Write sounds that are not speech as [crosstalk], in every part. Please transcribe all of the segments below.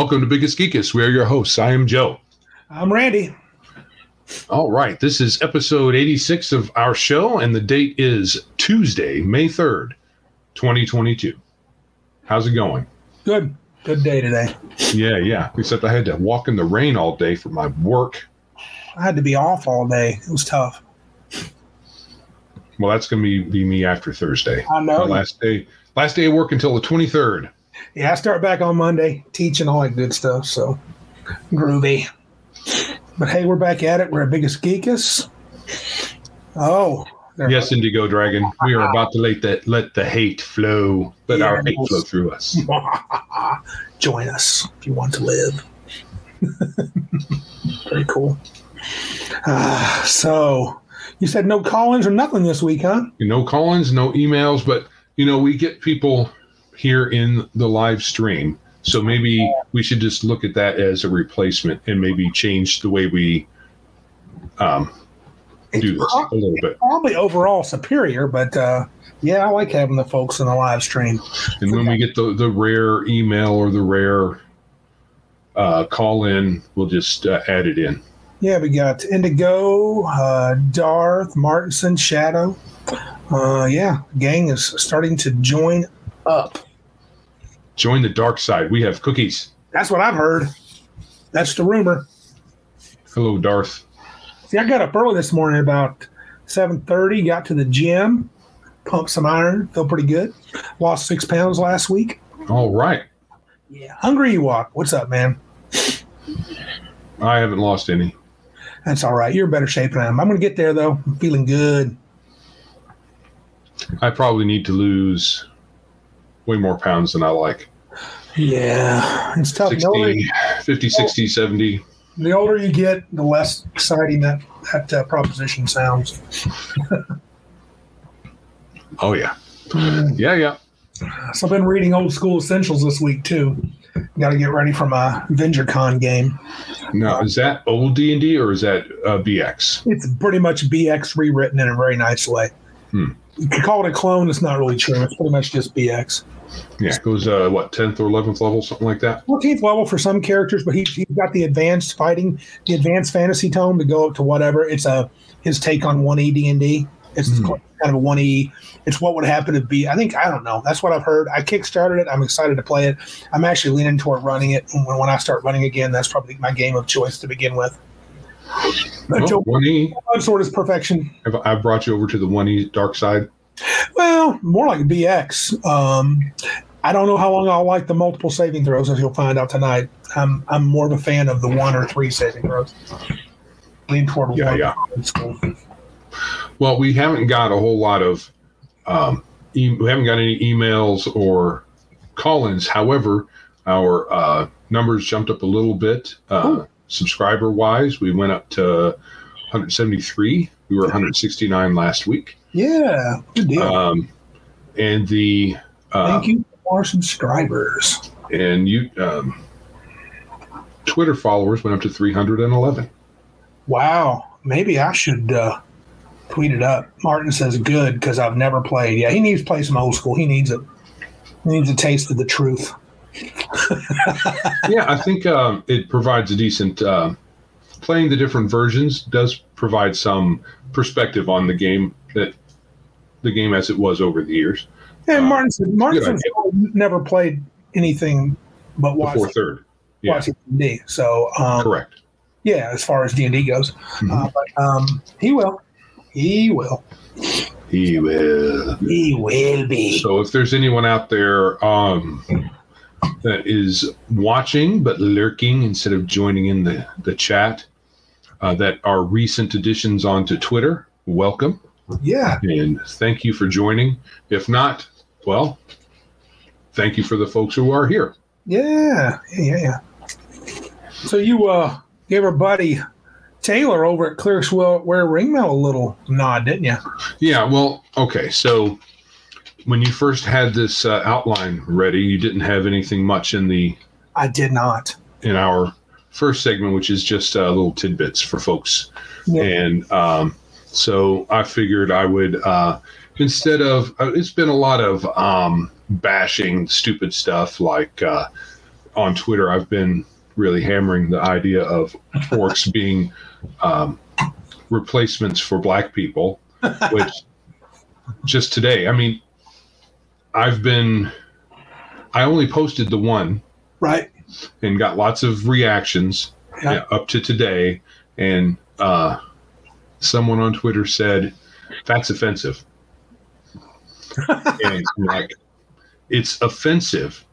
Welcome to Biggest Geekus. We are your hosts. I am Joe. I'm Randy. All right. This is episode 86 of our show, and the date is Tuesday, May 3rd, 2022. How's it going? Good. Good day today. Yeah, yeah. Except I had to walk in the rain all day for my work. I had to be off all day. It was tough. Well, that's going to be, be me after Thursday. I know. My last day, last day of work until the 23rd. Yeah, I start back on Monday, teaching all that good stuff. So groovy. But hey, we're back at it. We're at Biggest Geekus. Oh, Yes, Indigo Dragon. We are about to let the let the hate flow. Let our hate flow through us. [laughs] Join us if you want to live. [laughs] Very cool. Uh, so, you said no call-ins or nothing this week, huh? no call-ins, no emails, but you know we get people here in the live stream, so maybe we should just look at that as a replacement and maybe change the way we um, do this a little bit. Probably overall superior, but uh, yeah, I like having the folks in the live stream. And when we get the the rare email or the rare uh, call in, we'll just uh, add it in. Yeah, we got Indigo, uh, Darth, Martinson, Shadow. Uh, yeah, gang is starting to join up. Join the dark side. We have cookies. That's what I've heard. That's the rumor. Hello, Darth. See, I got up early this morning about seven thirty. Got to the gym, pumped some iron, feel pretty good. Lost six pounds last week. All right. Yeah, hungry you walk. What's up, man? I haven't lost any. That's all right. You're in better shape than I am. I'm gonna get there though. I'm feeling good. I probably need to lose way more pounds than I like. Yeah, it's tough. The older, 60, 50, 60, 70. the older you get, the less exciting that that uh, proposition sounds. [laughs] Oh, yeah. Yeah, yeah. So I've been reading old school essentials this week too. Got to get ready for my VentureCon game. Now, is that old D&D or is that uh, BX? It's pretty much BX rewritten in a very nice way. Hmm. You could call it a clone. It's not really true. It's pretty much just BX. Yeah, it goes, uh, what, 10th or 11th level, something like that? 14th level for some characters, but he, he's got the advanced fighting, the advanced fantasy tome to go up to whatever. It's a his take on one E D and D. It's Hmm. kind of a one E. It's what would happen to be. I think I don't know. That's what I've heard. I kickstarted it. I'm excited to play it. I'm actually leaning toward running it. When, when I start running again, that's probably my game of choice to begin with. Joe 1E. Sword is perfection. Have I brought you over to the 1E dark side? Well, more like BX. Um, I don't know how long I'll like the multiple saving throws, as you'll find out tonight. I'm I'm more of a fan of the one or three saving throws. Lean toward Yeah, one. yeah. in school. Well, we haven't got a whole lot of, um, e- we haven't got any emails or call-ins. However, our uh, numbers jumped up a little bit uh, subscriber-wise. We went up to 173. We were 169 last week. Yeah, good deal. Um, and the uh, Thank you for our subscribers. and you um, Twitter followers went up to 311. Wow, maybe I should uh, tweet it up. Martin says good because I've never played. Yeah, he needs to play some old school. He needs it. He needs a taste of the truth. yeah, I think um, it provides a decent. Uh, playing the different versions does provide some perspective on the game that the game as it was over the years And Uh, Martin Martin never played anything but watch before third. Yeah, watching D. So um, correct. yeah, as far as D and D goes, Mhm. uh, but um, he will, he will, He will. he will be. So if there's anyone out there um, that is watching but lurking instead of joining in the the chat, uh, that are recent additions onto Twitter, welcome. Yeah, and thank you for joining. If not, well, thank you for the folks who are here. yeah, yeah, yeah. So you uh gave our buddy Taylor over at Clerics Wear Ringmail a little nod, didn't you? Yeah, well, okay. So when you first had this uh, outline ready, you didn't have anything much in the I did not. in our first segment, which is just uh, little tidbits for folks. Yeah. And um, so I figured I would, uh, instead of, uh, it's been a lot of um, bashing stupid stuff like uh, on Twitter, I've been really hammering the idea of orcs [laughs] being um, replacements for black people, [laughs] which just today, I mean, I've been, I only posted the one Right. and got lots of reactions Yeah. yeah, up to today. And uh, someone on Twitter said, that's offensive. [laughs] and like, it's offensive.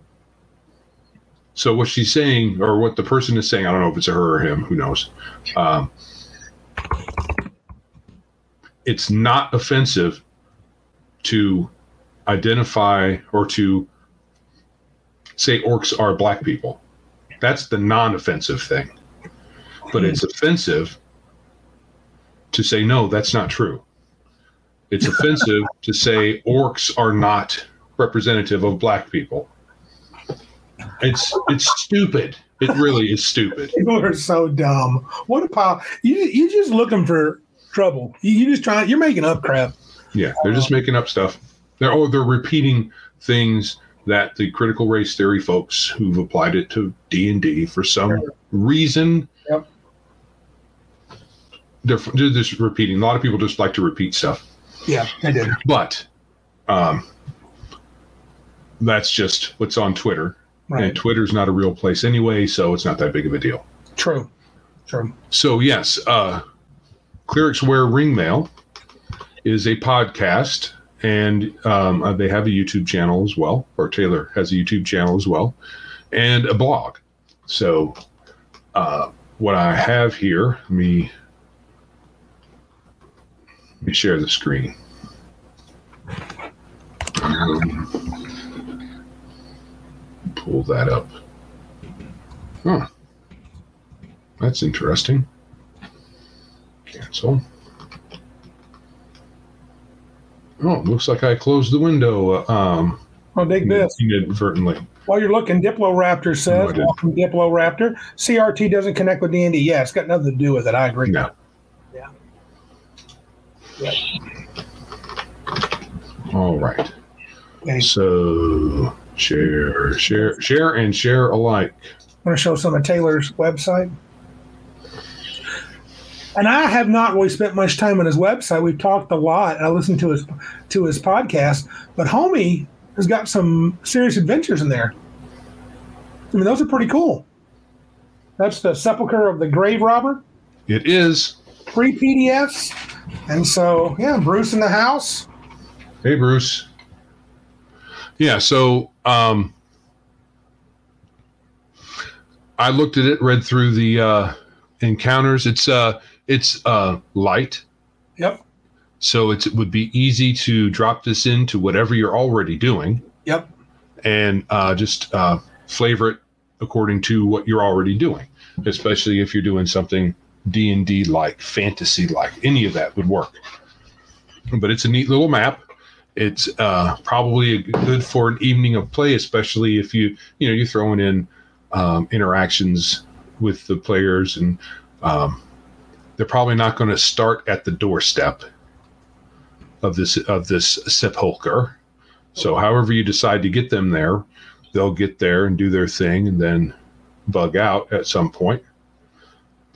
So what she's saying, or what the person is saying, I don't know if it's a her or him, who knows. Um, it's not offensive to identify or to say orcs are black people. That's the non-offensive thing. But it's offensive to say no, that's not true. It's [laughs] offensive to say orcs are not representative of black people. It's it's stupid. It really is stupid. [laughs] People are so dumb. What a pile. You you just looking for trouble. You, you just trying. You're making up crap. Yeah, they're just making up stuff. They're oh, they're repeating things that the critical race theory folks who've applied it to D and D for some reason. Yep. They're, they're just repeating. A lot of people just like to repeat stuff, Yeah, I did. but um, that's just what's on Twitter. Right. And Twitter's not a real place anyway, so it's not that big of a deal. True. True. So yes, uh, Clerics Wear Ring Mail is a podcast, and um, uh, they have a YouTube channel as well. Or Taylor has a YouTube channel as well, and a blog. So uh, what I have here, let me me share the screen. Um, pull that up. Huh. That's interesting. Cancel. Oh, it looks like I closed the window uh, um, Oh, dig this. inadvertently. While you're looking, Diploraptor No, says, didn't. "Welcome, Diploraptor. CRT doesn't connect with D&D. Yeah, it's got nothing to do with it. I agree. No. All right. Okay. So share, share, share, and share alike. I'm going to show some of Taylor's website. And I have not really spent much time on his website. We've talked a lot. I listened to his to his podcast, but Homie has got some serious adventures in there. I mean, those are pretty cool. That's the Sepulcher of the Grave Robber, It is. free PDFs, and so yeah, Bruce in the house. Hey, Bruce. Yeah. So um, I looked at it, read through the uh, encounters. It's uh, it's uh, light. Yep, So it's, it would be easy to drop this into whatever you're already doing yep, and uh, just uh, flavor it according to what you're already doing, especially if you're doing something D and D like, fantasy like. Any of that would work. But it's a neat little map. It's uh, probably good for an evening of play, especially if you you know you're throwing in um, interactions with the players, and um, they're probably not going to start at the doorstep of this of this sepulcher. So, however you decide to get them there, they'll get there and do their thing, and then bug out at some point.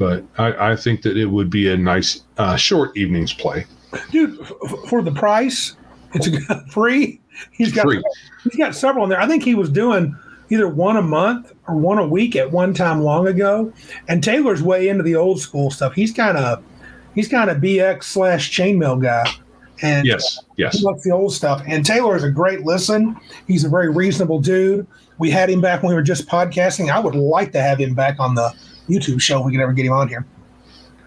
But I, I think that it would be a nice uh, short evening's play. dude. F- for the price, it's [laughs] free. He's got Free. he's got several in there. I think he was doing either one a month or one a week at one time long ago. And Taylor's way into the old school stuff. He's kind of he's kind of BX slash chainmail guy. And Yes, yes. he likes the old stuff. And Taylor is a great listen. He's a very reasonable dude. We had him back when we were just podcasting. I would like to have him back on the YouTube show if we could ever get him on here.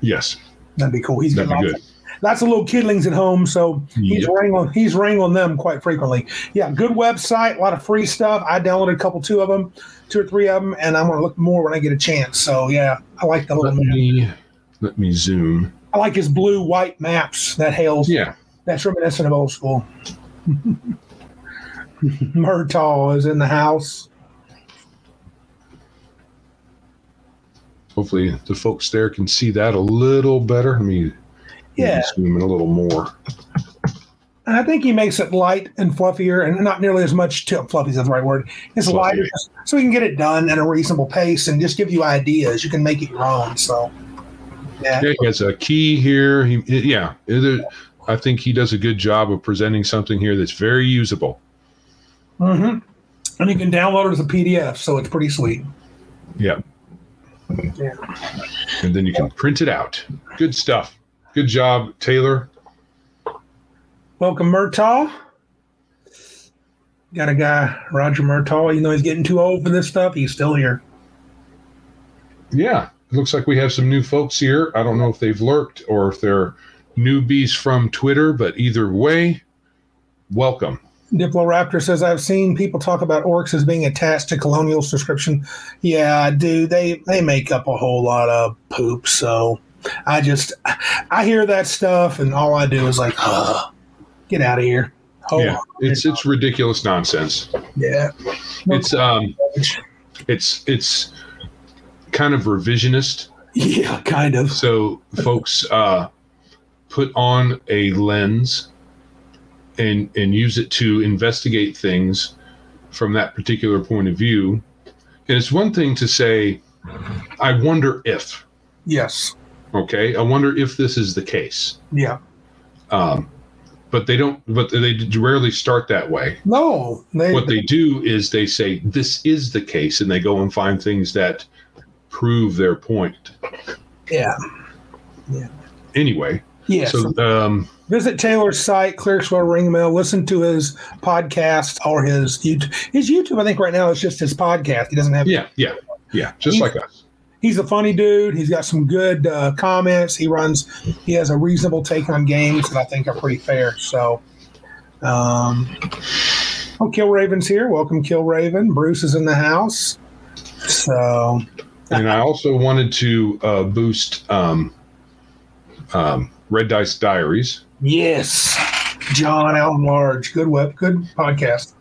Yes, That'd be cool. He's that'd got be lots, good. lots of little kidlings at home, so he's Yep. wrangling he's wrangling them quite frequently. Yeah, good website, a lot of free stuff. I downloaded a couple, two of them, two or three of them, and I'm going to look more when I get a chance. So yeah, I like the little Let me let me zoom. I like his blue white maps that hails. Yeah, That's reminiscent of old school. [laughs] Murtaugh is in the house. Hopefully the folks there can see that a little better. Let me Yeah. zoom in a little more. and I think he makes it light and fluffier, and not nearly as much. To, fluffy is the right word. It's Fluffy. lighter, so we can get it done at a reasonable pace and just give you ideas. You can make it your own. So, yeah, Yeah, he has a key here. He, yeah, I think he does a good job of presenting something here that's very usable. hmm and you can download it as a PDF, so it's pretty sweet. Yeah. Yeah. And then you can print it out. Good stuff. Good job, Taylor. Welcome, Murtaugh. Got a guy, Roger Murtaugh. Even though he's getting too old for this stuff, he's still here. Yeah, it looks like we have some new folks here. I don't know if they've lurked or if they're newbies from Twitter, but either way, welcome. Diploraptor says, I've seen people talk about orcs as being attached to colonial subscription. Yeah, dude, they, they make up a whole lot of poop. So I just, I hear that stuff and all I do is like, "Ugh, get out of here. Hold yeah, on. it's it's ridiculous nonsense. Yeah. It's um, it's it's kind of revisionist. [laughs] Yeah, kind of. So folks uh, put on a lens and and use it to investigate things from that particular point of view. And it's one thing to say, "I wonder if." Yes. Okay, I wonder if this is the case. Yeah. Um, but they don't. But they rarely start that way. No. They, What they do is they say this is the case, and they go and find things that prove their point. yeah. Yeah. Anyway, Yeah. so um, Visit Taylor's site, Clerics Wear Ring Mail. Listen to his podcast or his YouTube. His YouTube, I think, right now is just his podcast. He doesn't have. yeah, yeah, yeah, just like us. He's a funny dude. He's got some good uh, comments. He runs. He has a reasonable take on games that I think are pretty fair. So, um, oh, Kill Raven's here. Welcome, Kill Raven. Bruce is in the house. So, and I also wanted to uh, boost um, um, Red Dice Diaries. Yes, John Allen Large. Good web. Good podcast.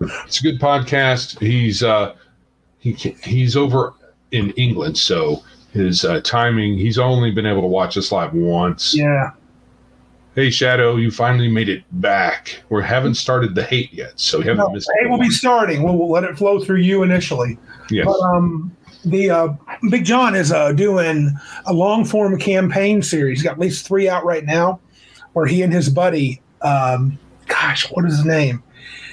It's a good podcast. He's uh, he he's over in England, so his uh, timing. He's only been able to watch us live once. Yeah. Hey Shadow, you finally made it back. We haven't started the hate yet, so we haven't No, missed. it will be starting. We'll, we'll let it flow through you initially. yes. But um, the uh, Big John is uh, doing a long form campaign series. He's got at least three out right now, where he and his buddy, um, gosh, what is his name?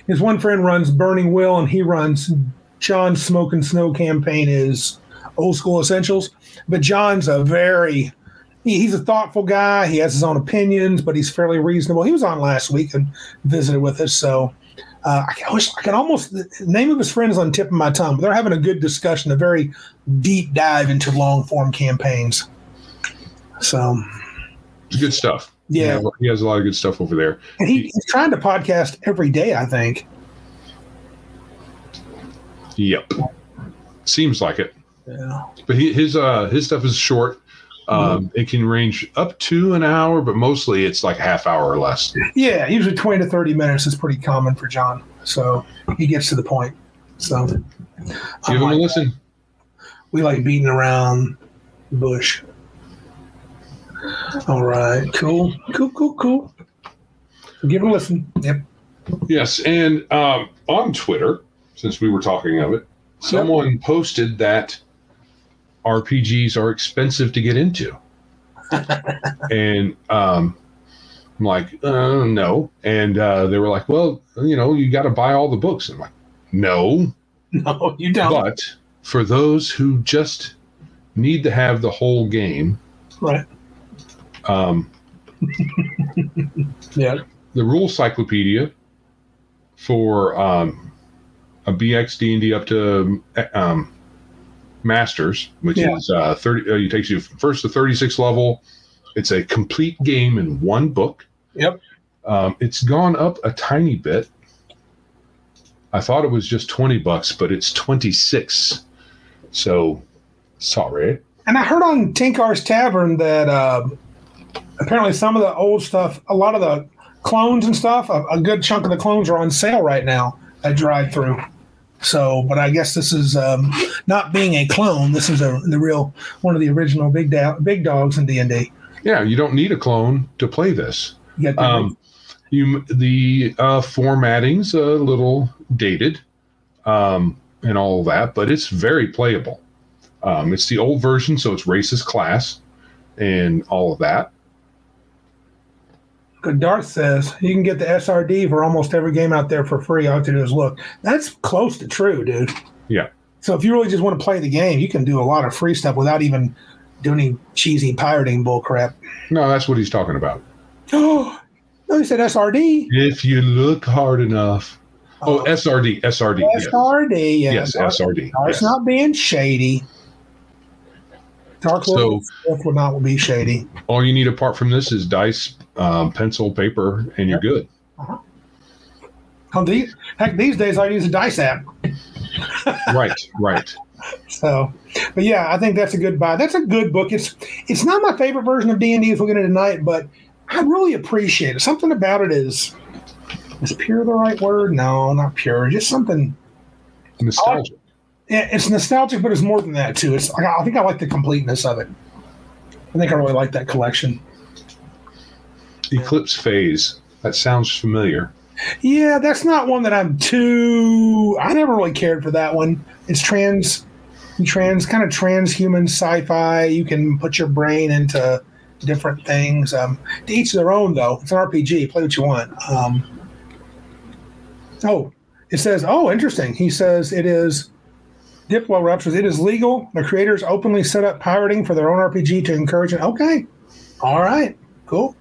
His one friend runs Burning Wheel, and he runs John's Smoke and Snow campaign is Old School Essentials. But John's a very he, he's a thoughtful guy. He has his own opinions, but he's fairly reasonable. He was on last week and visited with us, so uh, I, can, I wish I can almost the name of his friend is on tip of my tongue. But they're having a good discussion, a very deep dive into long form campaigns. So good stuff. Yeah, he has a lot of good stuff over there. and he, he's trying to podcast every day. I think. Yep. Seems like it. Yeah. But he, his uh his stuff is short. Um, It can range up to an hour, but mostly it's like a half hour or less. Yeah, usually twenty to thirty minutes is pretty common for John. So he gets to the point. So Give him a unlike- listen. we like beating around the bush. All right, cool, cool, cool, cool. Give it a listen. Yep. Yes, and um, on Twitter, since we were talking of it, someone posted that RPGs are expensive to get into, [laughs] and um, I'm like, uh, no, and uh, they were like, well, you know, you got to buy all the books. And I'm like, no, No, you don't. but for those who just need to have the whole game, right. Um, [laughs] Yeah. the rule cyclopedia for um, a BX D&D up to um, masters, which Yeah. is uh, 30. Uh, it takes you first to 36 level. It's a complete game in one book. Yep. Um, it's gone up a tiny bit. I thought it was just 20 bucks, but it's 26. So sorry. And I heard on Tenkar's Tavern that uh, apparently some of the old stuff, a lot of the clones and stuff, a, a good chunk of the clones are on sale right now at DriveThru. So, but I guess this is um, not being a clone. This is a the real one of the original big da- big dogs in D and D. Yeah, you don't need a clone to play this. You the Um, You the uh, formatting's a little dated, um, and all of that, but it's very playable. Um, it's the old version, so it's racist class and all of that. Darth says you can get the SRD for almost every game out there for free. All you have to do is look. That's close to true, dude. Yeah. So if you really just want to play the game, you can do a lot of free stuff without even doing any cheesy pirating bullcrap. No, that's what he's talking about. Oh, [gasps] no, he said SRD. If you look hard enough. Oh, oh. SRD, SRD. yes. SRD. Yeah. Yes, SRD. Darth's yes. not being shady. Dark So- Lord Sith will not be shady. All you need apart from this is dice, um, pencil, paper, and you're good. Oh, these, heck, these days I use a dice app. right, right. [laughs] So, but yeah, I think that's a good buy. That's a good book. It's it's not my favorite version of D and D if we're going to tonight, but I really appreciate it. Something about it is is pure the right word? No, not pure. Just something. Nostalgia. yeah, It's nostalgic, but it's more than that too. It's I think I like the completeness of it. I think I really like that collection. Eclipse phase. That sounds familiar. Yeah, that's not one that I'm too. I never really cared for that one. It's trans, trans kind of transhuman sci-fi. You can put your brain into different things. Um, to each their own, though. It's an RPG. Play what you want. Um, oh, it says. Oh, interesting. He says it is. Diploraptor's. It is legal. The creators openly set up pirating for their own RPG to encourage it. Okay, all right, cool.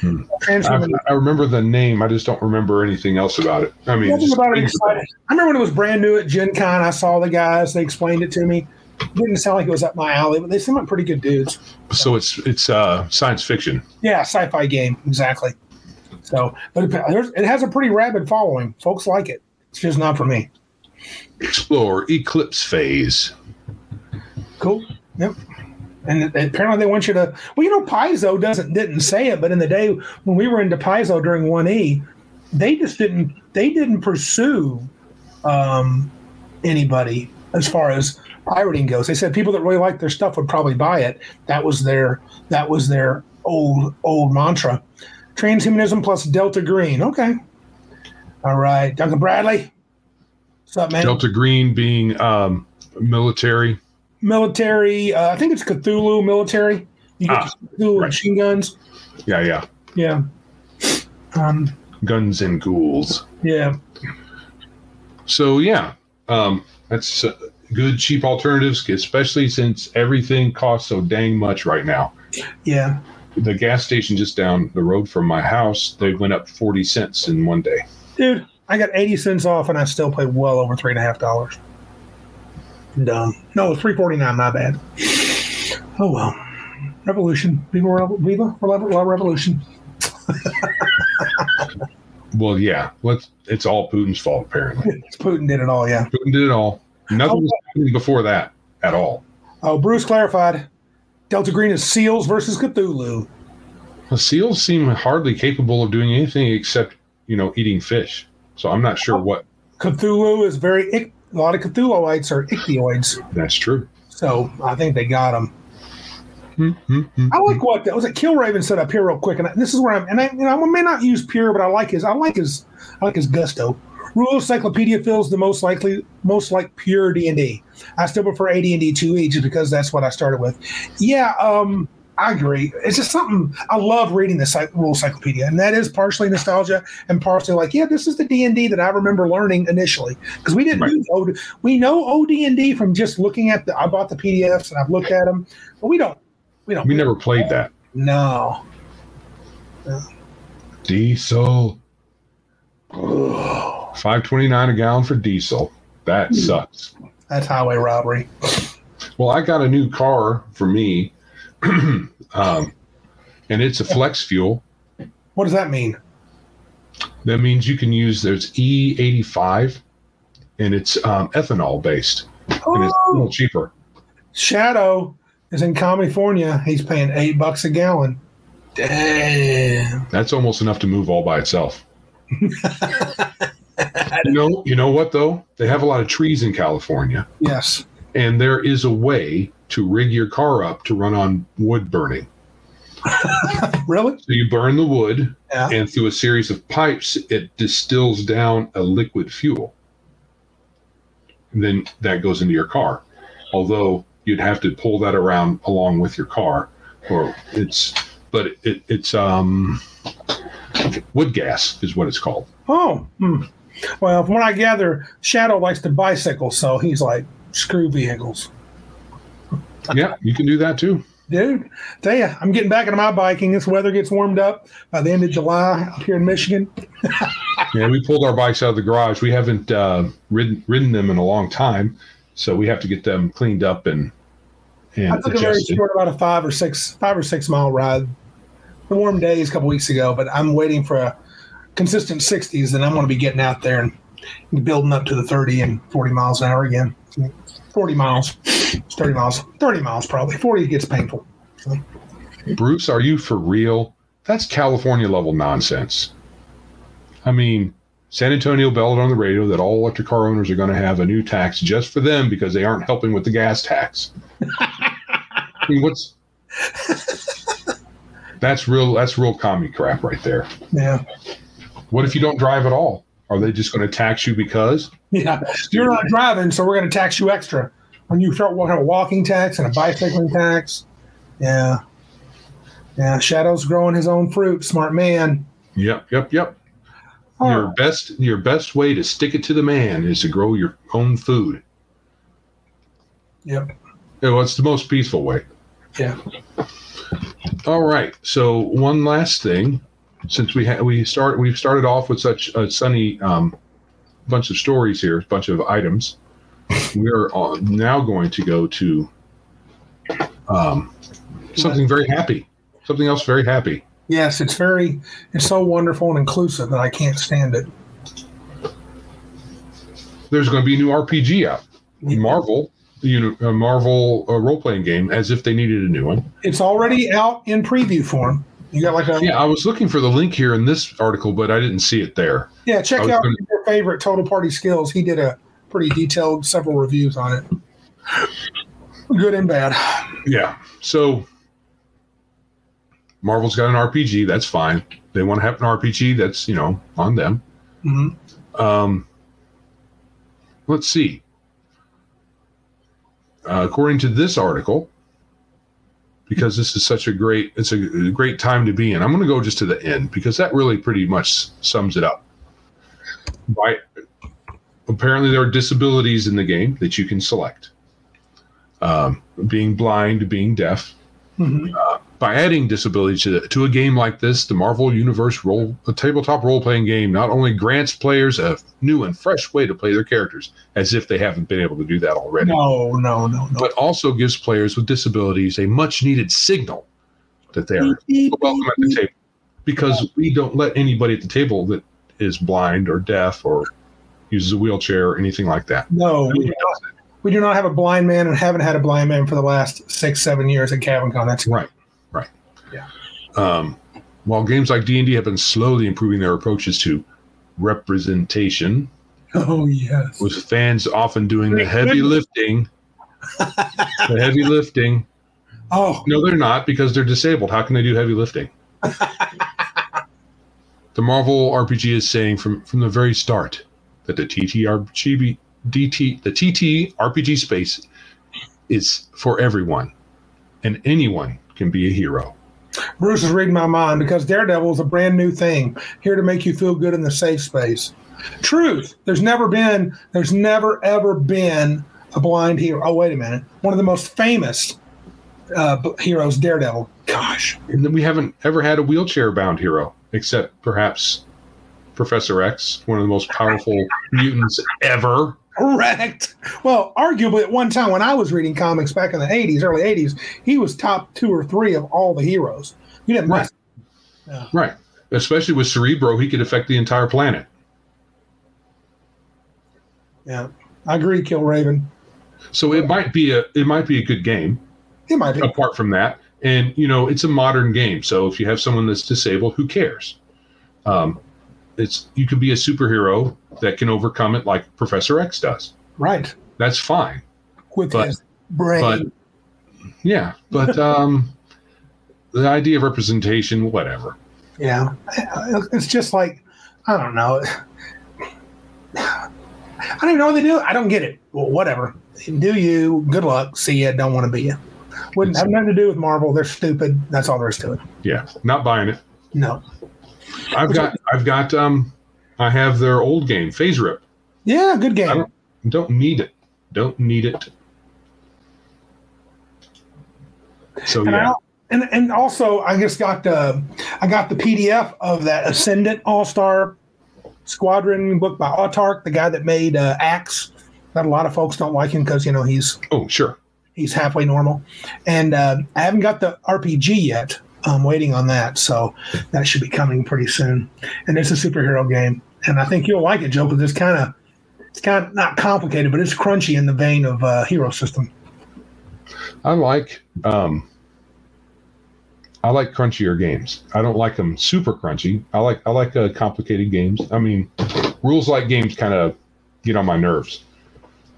Hmm. I, I remember the name. I just don't remember anything else about it. I mean, Nothing about it exciting. I remember when it was brand new at Gen Con. I saw the guys. They explained it to me. It didn't sound like it was up my alley, but they seem like pretty good dudes. So it's it's uh, science fiction. Yeah, sci-fi game exactly. So, but it, there's, it has a pretty rabid following. Folks like it. It's just not for me. Explore eclipse phase. Cool. Yep. And apparently they want you to. Well, you know, Paizo doesn't didn't say it, but in the day when we were into Paizo during one E, they just didn't they didn't pursue um, anybody as far as pirating goes. They said people that really liked their stuff would probably buy it. That was their that was their old old mantra. Transhumanism plus Delta Green. Okay. All right, Duncan Bradley. What's up, man? Delta Green being um, military. Military. Uh, I think it's Cthulhu military. You get Ah, Cthulhu right. machine guns. Yeah, yeah. Yeah. Um, Guns and ghouls. yeah. So yeah, um, that's uh, good cheap alternatives, especially since everything costs so dang much right now. Yeah. The gas station just down the road from my house, they went up forty cents in one day. Dude, I got 80 cents off and I still paid well over three and a half dollars. Dumb. No, three forty nine, my bad. Oh well. Revolution. Viva, Rev- Viva La La Revolution. Well, yeah, let's. It's all Putin's fault apparently. Putin did it all, yeah. Putin did it all. Nothing was happening before that at all. Oh, Bruce clarified. Delta Green is SEALs versus Cthulhu. The seals seem hardly capable of doing anything except, you know, eating fish. So I'm not sure oh. what. Cthulhu is very ick- a lot of Cthulhuites are ichthyoids. That's true. So I think they got them. Mm-hmm. I like what that was. It Killraven set up here real quick, and I, this is where I'm. And I, you know, I may not use pure, but I like his. I like his. I like his gusto. Rule Encyclopedia feels the most likely, most like pure D and D. I still prefer AD and D two E just because that's what I started with. Yeah, um, I agree. It's just something I love reading the Cy- Rule Encyclopedia, and that is partially nostalgia and partially like, yeah, this is the D and D that I remember learning initially because we didn't Right. use OD. We know OD and D from just looking at the. I bought the PDFs and I've looked at them, but we don't. We don't. We never played that. No. Diesel. 529 a gallon for diesel. That hmm. sucks. That's highway robbery. Well, I got a new car for me, [clears throat] um, and it's a flex fuel. What does that mean? That means you can use there's E85, and it's um, ethanol based, and it's a Oh, little cheaper. Shadow is in California. He's paying eight bucks a gallon. Damn. That's almost enough to move all by itself. [laughs] you know, you know what though? They have a lot of trees in California, Yes. and there is a way to rig your car up to run on wood burning. [laughs] really? So you burn the wood, Yeah. and through a series of pipes, it distills down a liquid fuel. And then that goes into your car. Although you'd have to pull that around along with your car, or it's, but it, it's um, wood gas is what it's called. Oh, hmm. well, from what I gather, Shadow likes to bicycle, so he's like, screw vehicles. [laughs] Yeah, you can do that too. Dude, tell you, I'm getting back into my biking. This weather gets warmed up by the end of July up here in Michigan. [laughs] Yeah, we pulled our bikes out of the garage. We haven't uh, ridden ridden them in a long time, so we have to get them cleaned up and I and took a very adjusted. short, about a five or six, five or six mile ride. The warm days a couple weeks ago, but I'm waiting for a consistent 60s, and I'm going to be getting out there and building up to the 30 and 40 miles an hour again. 40 miles, It's 30 miles, 30 miles probably. 40 gets painful. Bruce, are you for real? That's California level nonsense. I mean, San Antonio belled on the radio that all electric car owners are going to have a new tax just for them because they aren't helping with the gas tax. I mean, what's that's real? That's real commie crap right there. Yeah, What if you don't drive at all? Are they just going to tax you because? Yeah. You're not driving, so we're going to tax you extra. When you start walking a walking tax and a bicycling tax, yeah, yeah. Shadow's growing his own fruit. Smart man. Yep, yep, yep. Oh. Your best your best way to stick it to the man is to grow your own food. Yep. You know, it's the most peaceful way. Yeah. All right. So one last thing, since we ha- we start we've started off with such a sunny um, bunch of stories here, a bunch of items. We are uh, now going to go to um, something very happy, something else very happy. Yes, it's very, it's so wonderful and inclusive that I can't stand it. There's going to be a new RPG out. Marvel, you know, a Marvel uh, role playing game, as if they needed a new one. It's already out in preview form. You got like a yeah. I was looking for the link here in this article, but I didn't see it there. Yeah, check out gonna- your favorite Total Party Skills. He did a pretty detailed several reviews on it, good and bad. Yeah. So Marvel's got an RPG. That's fine. They want to have an RPG. That's you know on them. hmm Um, let's see. Uh, according to this article, because this is such a great, it's a great time to be in. I'm going to go just to the end because that really pretty much sums it up. By apparently there are disabilities in the game that you can select. Um, being blind, being deaf, hmm by adding disability to, the, to a game like this, the Marvel Universe role, a tabletop role playing game, not only grants players a new and fresh way to play their characters, as if they haven't been able to do that already, No, no, no, no. but also gives players with disabilities a much needed signal that they are welcome at the table. Because we don't let anybody at the table that is blind or deaf or uses a wheelchair or anything like that. No, we do, not, we do not have a blind man and haven't had a blind man for the last six, seven years at CavinCon. That's Right, right. Yeah. Um, while games like D and D have been slowly improving their approaches to representation, Oh yes. with fans often doing the heavy lifting, [laughs] the heavy lifting. Oh No, they're not because they're disabled. How can they do heavy lifting? [laughs] the Marvel RPG is saying from from the very start that the TTRPG DT the TT RPG space is for everyone, and anyone can be a hero. Bruce is reading my mind because Daredevil is a brand new thing here to make you feel good in the safe space. Truth. There's never been, there's never ever been a blind hero. Oh, wait a minute. One of the most famous uh, heroes, Daredevil. Gosh. And then we haven't ever had a wheelchair bound hero, except perhaps Professor X, one of the most powerful mutants ever. Correct. Well, arguably at one time when I was reading comics back in the 80s, early 80s, he was top two or three of all the heroes. You didn't Right. mess. Right. Especially with Cerebro, he could affect the entire planet. Yeah. I agree, Kill Raven. So it might be a it might be a good game It might be. apart from that. And you know, it's a modern game. So if you have someone that's disabled, who cares? Um, it's you can be a superhero that can overcome it like Professor X does. Right. That's fine. With But- his brain. but- Yeah, but um, the idea of representation, whatever. Yeah, it's just like I don't know. I don't know what they do. I don't get it. Well, whatever. Do you? Good luck. See ya. Don't want to be you. Wouldn't have nothing to do with Marvel. They're stupid. That's all there is to it. Yeah, not buying it. No. I've got, I've got, um, I have their old game, FASERIP. Yeah, good game. don't, don't need it. Don't need it. So And, yeah, and and also I just got the I got the PDF of that Ascendant All Star Squadron book by Autarch, the guy that made uh, ACKS. That a lot of folks don't like him because you know he's oh sure. he's halfway normal, and uh, I haven't got the RPG yet. I'm waiting on that, so that should be coming pretty soon. And it's a superhero game, and I think you'll like it, Joe, because it's kind of it's kind of not complicated, but it's crunchy in the vein of uh, Hero System. I like, um, I like crunchier games. I don't like them super crunchy. I like, I like uh, complicated games. I mean, rules like games kind of get on my nerves,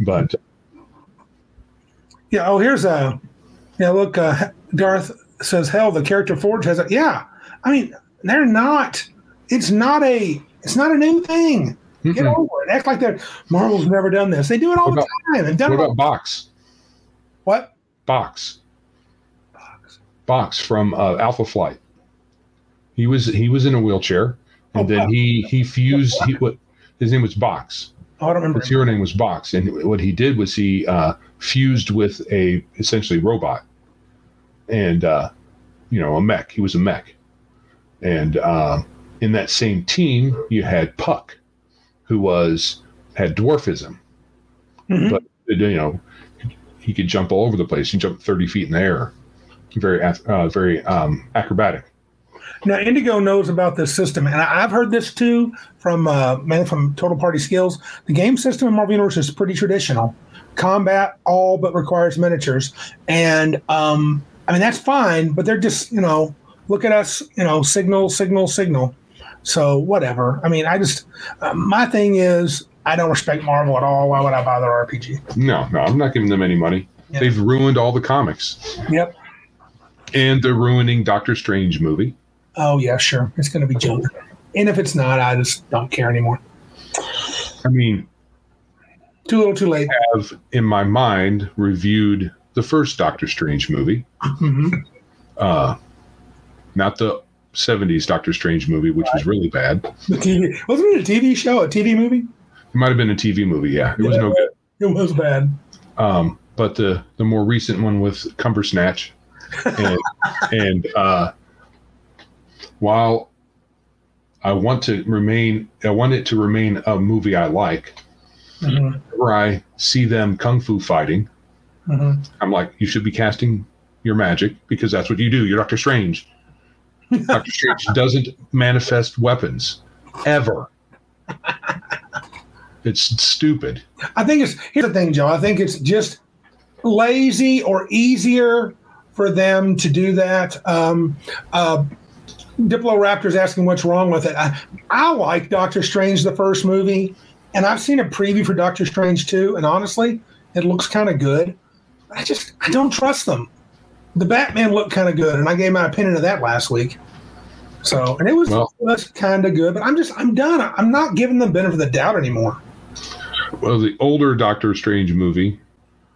but Yeah. Oh, here's a. Yeah. Look, uh, Darth says, "Hell, the character Forge has a." Yeah. I mean, they're not. It's not a. It's not a new thing. Get Mm-mm. over it. Act like that. Marvel's never done this. They do it all What the time. And done what it all- about Box? what? Box. Box Box from uh, Alpha Flight. He was he was in a wheelchair, and Oh, then he he fused. He what his name was Box. Oh, I don't remember. His hero name was Box, and what he did was he uh, fused with a essentially robot, and uh, you know a mech. He was a mech, and uh, in that same team you had Puck, who was had dwarfism, Mhm. but you know he could jump all over the place. He jumped thirty feet in the air, very uh, very um, acrobatic. Now, Indigo knows about this system, and I've heard this too from uh, man from Total Party Skills. The game system in Marvel Universe is pretty traditional. Combat all but requires miniatures, and um, I mean that's fine. But they're just you know look at us, you know, signal, signal, signal. So whatever. I mean, I just uh, my thing is I don't respect Marvel at all. Why would I buy their RPG? No, no, I'm not giving them any money. Yeah. They've ruined all the comics, Yep. and they're ruining Doctor Strange movie. Oh yeah, sure. It's going to be junk. And if it's not, I just don't care anymore. I mean, Too little, too late. have in my mind reviewed the first Doctor Strange movie, hmm uh, not the '70s Doctor Strange movie, which was really bad. The TV wasn't it a TV show, a TV movie? It might have been a TV movie. Yeah, it was no good. It was bad. Um, but the the more recent one with Cumbersnatch, and, [laughs] and uh, while I want to remain, I want it to remain a movie I like. Mhm, Whenever I see them kung fu fighting, mhm. I'm like, you should be casting your magic because that's what you do. You're Doctor Strange. [laughs] Doctor Strange doesn't manifest weapons ever. It's stupid. I think it's here's the thing, Joe. I think it's just lazy or easier for them to do that. Um, uh, Diploraptor's asking what's wrong with it. I, I like Doctor Strange, the first movie, and I've seen a preview for Doctor Strange 2, and honestly, it looks kind of good. I just I don't trust them. The Batman looked kind of good, and I gave my opinion of that last week. So, and it was, Well- was kind of good, but I'm just I'm done. I'm not giving them benefit of the doubt anymore. Well, the older Doctor Strange movie,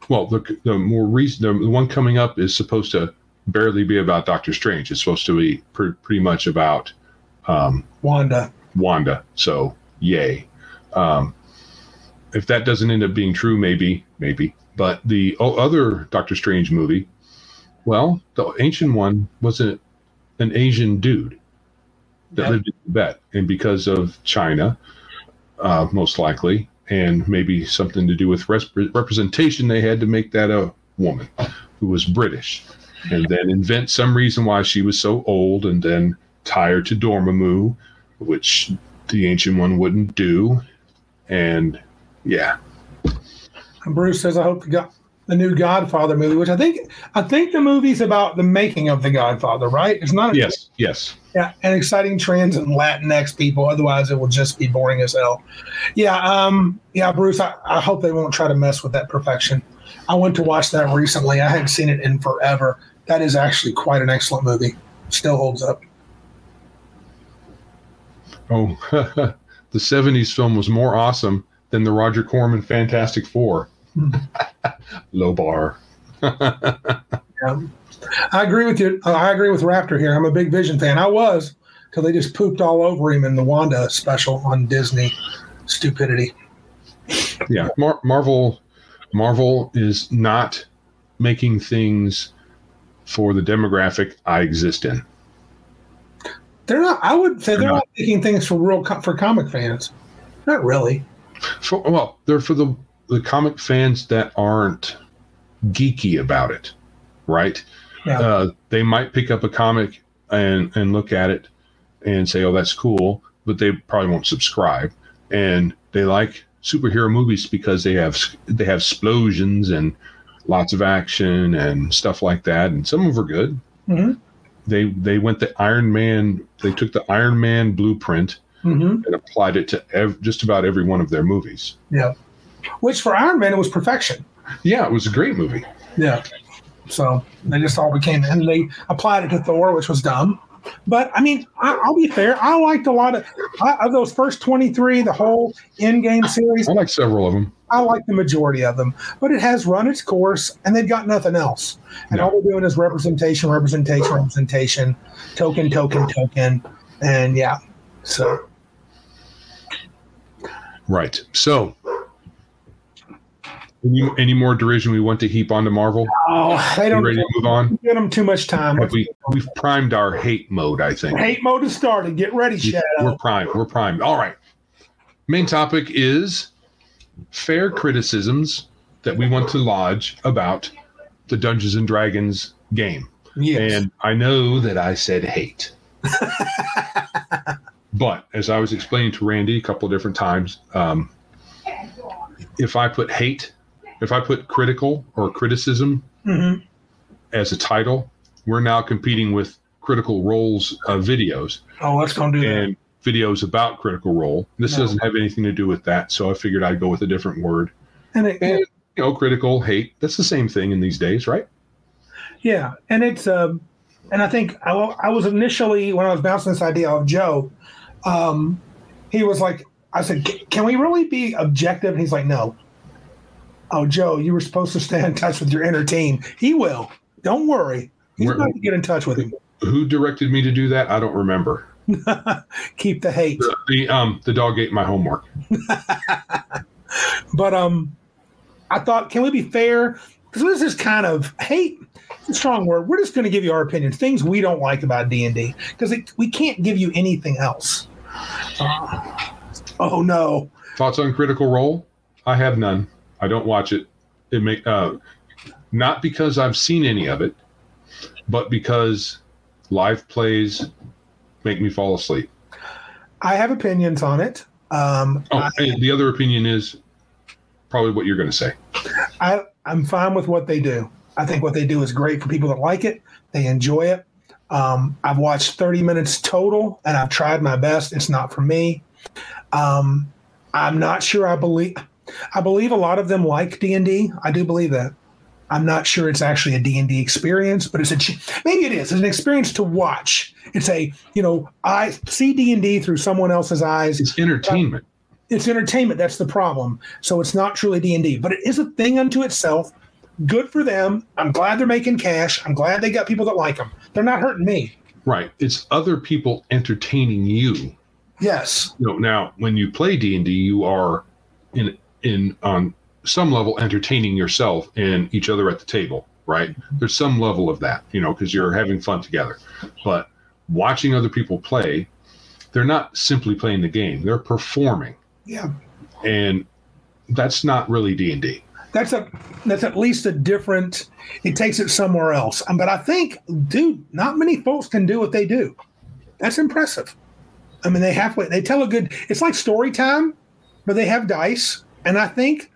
well, the, the more recent, the one coming up is supposed to barely be about Doctor Strange. It's supposed to be pre- pretty much about um, Wanda. Wanda. So, yay. Um, if that doesn't end up being true, maybe, maybe. But the other Doctor Strange movie, well, the ancient one was a, an Asian dude that Yep. lived in Tibet. And because of China, uh, most likely, and maybe something to do with res- representation, they had to make that a woman who was British. And then invent some reason why she was so old and then tired to Dormammu, which the ancient one wouldn't do. And yeah, And Bruce says, "I hope the, God, the new Godfather movie, which I think I think the movie's about the making of the Godfather, right? It's not a, yes, yes. yeah, and exciting trends in Latinx people. Otherwise, it will just be boring as hell. Yeah, um, yeah, Bruce. I, I hope they won't try to mess with that perfection. I went to watch that recently. I hadn't seen it in forever. That is actually quite an excellent movie. Still holds up. Oh, [laughs] the 70s film was more awesome than the Roger Corman Fantastic Four. [laughs] Low bar. [laughs] Yeah. I agree with you. Uh, I agree with Raptor here. I'm a big Vision fan. I was till they just pooped all over him in the Wanda special on Disney. Stupidity. yeah, Mar- Marvel Marvel is not making things for the demographic I exist in. They're not. I would say They're they're, not. not making things for real for comic fans. Not really. For, well, they're for the the comic fans that aren't geeky about it, right? Yeah. Uh, they might pick up a comic and and look at it and say, "Oh, that's cool," but they probably won't subscribe. And they like superhero movies because they have they have explosions and lots of action and stuff like that, and some of them are good. hmm They they went the Iron Man. They took the Iron Man blueprint hmm and applied it to ev- just about every one of their movies. Yeah. Which for Iron Man it was perfection. Yeah, it was a great movie. Yeah. So they just all became, and they applied it to Thor, which was dumb. But I mean, I, I'll be fair. I liked a lot of of those first twenty three, the whole in game series. I like several of them. I like the majority of them, but it has run its course, and they've got nothing else. And No. all they're doing is representation, representation, representation, token, token, token, and yeah. So Right. So, any, any more derision we want to heap onto Marvel? oh, they You don't ready to move on? give them too much time. Have we we've primed our hate mode? I think Hate mode has started. Get ready, Shadow. we're primed. We're primed. All right. Main topic is fair criticisms that we want to lodge about the Dungeons and Dragons game. Yes. And I know that I said hate. [laughs] but as I was explaining to Randy a couple of different times, um, if I put hate, if I put critical or criticism hmm as a title, we're now competing with Critical Role's uh, videos Oh, let's go do that. and videos about Critical Role. This No. doesn't have anything to do with that, so I figured I'd go with a different word. And it, And you know, critical hate, that's the same thing in these days, right? Yeah, and it's um, and I think I, I was initially when I was bouncing this idea off Joe, um, he was like, I said, "Can we really be objective?" And he's like, "No." Oh, Joe, you were supposed to stay in touch with your inner team. He will. Don't worry. He's Where- about to get in touch with him. Who directed me to do that? I don't remember. [laughs] Keep the hate. The, the um the dog ate my homework. [laughs] But um, I thought, can we be fair? Because this is kind of hate. It's a strong word. We're just going to give you our opinions, things we don't like about D and D, because we can't give you anything else. Uh, oh no! Thoughts on Critical Role? I have none. I don't watch it. It make uh, not because I've seen any of it, but because live plays make me fall asleep. I have opinions on it. Um, Oh, I, and the other opinion is probably what you're going to say. I I'm fine with what they do. I think what they do is great for people that like it. They enjoy it. Um, I've watched 30 minutes total, and I've tried my best. It's not for me. Um, I'm not sure. I believe I believe a lot of them like D and D. I do believe that. I'm not sure it's actually a D and D experience, but it's a maybe it is. It's an experience to watch. It's a you know I see D and D through someone else's eyes It's entertainment. it's entertainment that's the problem so it's not truly d&d but it is a thing unto itself good for them i'm glad they're making cash i'm glad they got people that like them they're not hurting me Right. It's other people entertaining you. yes You know, now when you play D&D, you are in in on some level entertaining yourself and each other at the table, right? There's some level of that, you know, because you're having fun together. But watching other people play, they're not simply playing the game; they're performing, yeah and that's not really D&D. that's a that's at least a different it takes it somewhere else um, but i think dude not many folks can do what they do that's impressive i mean they have they tell a good it's like story time but they have dice and i think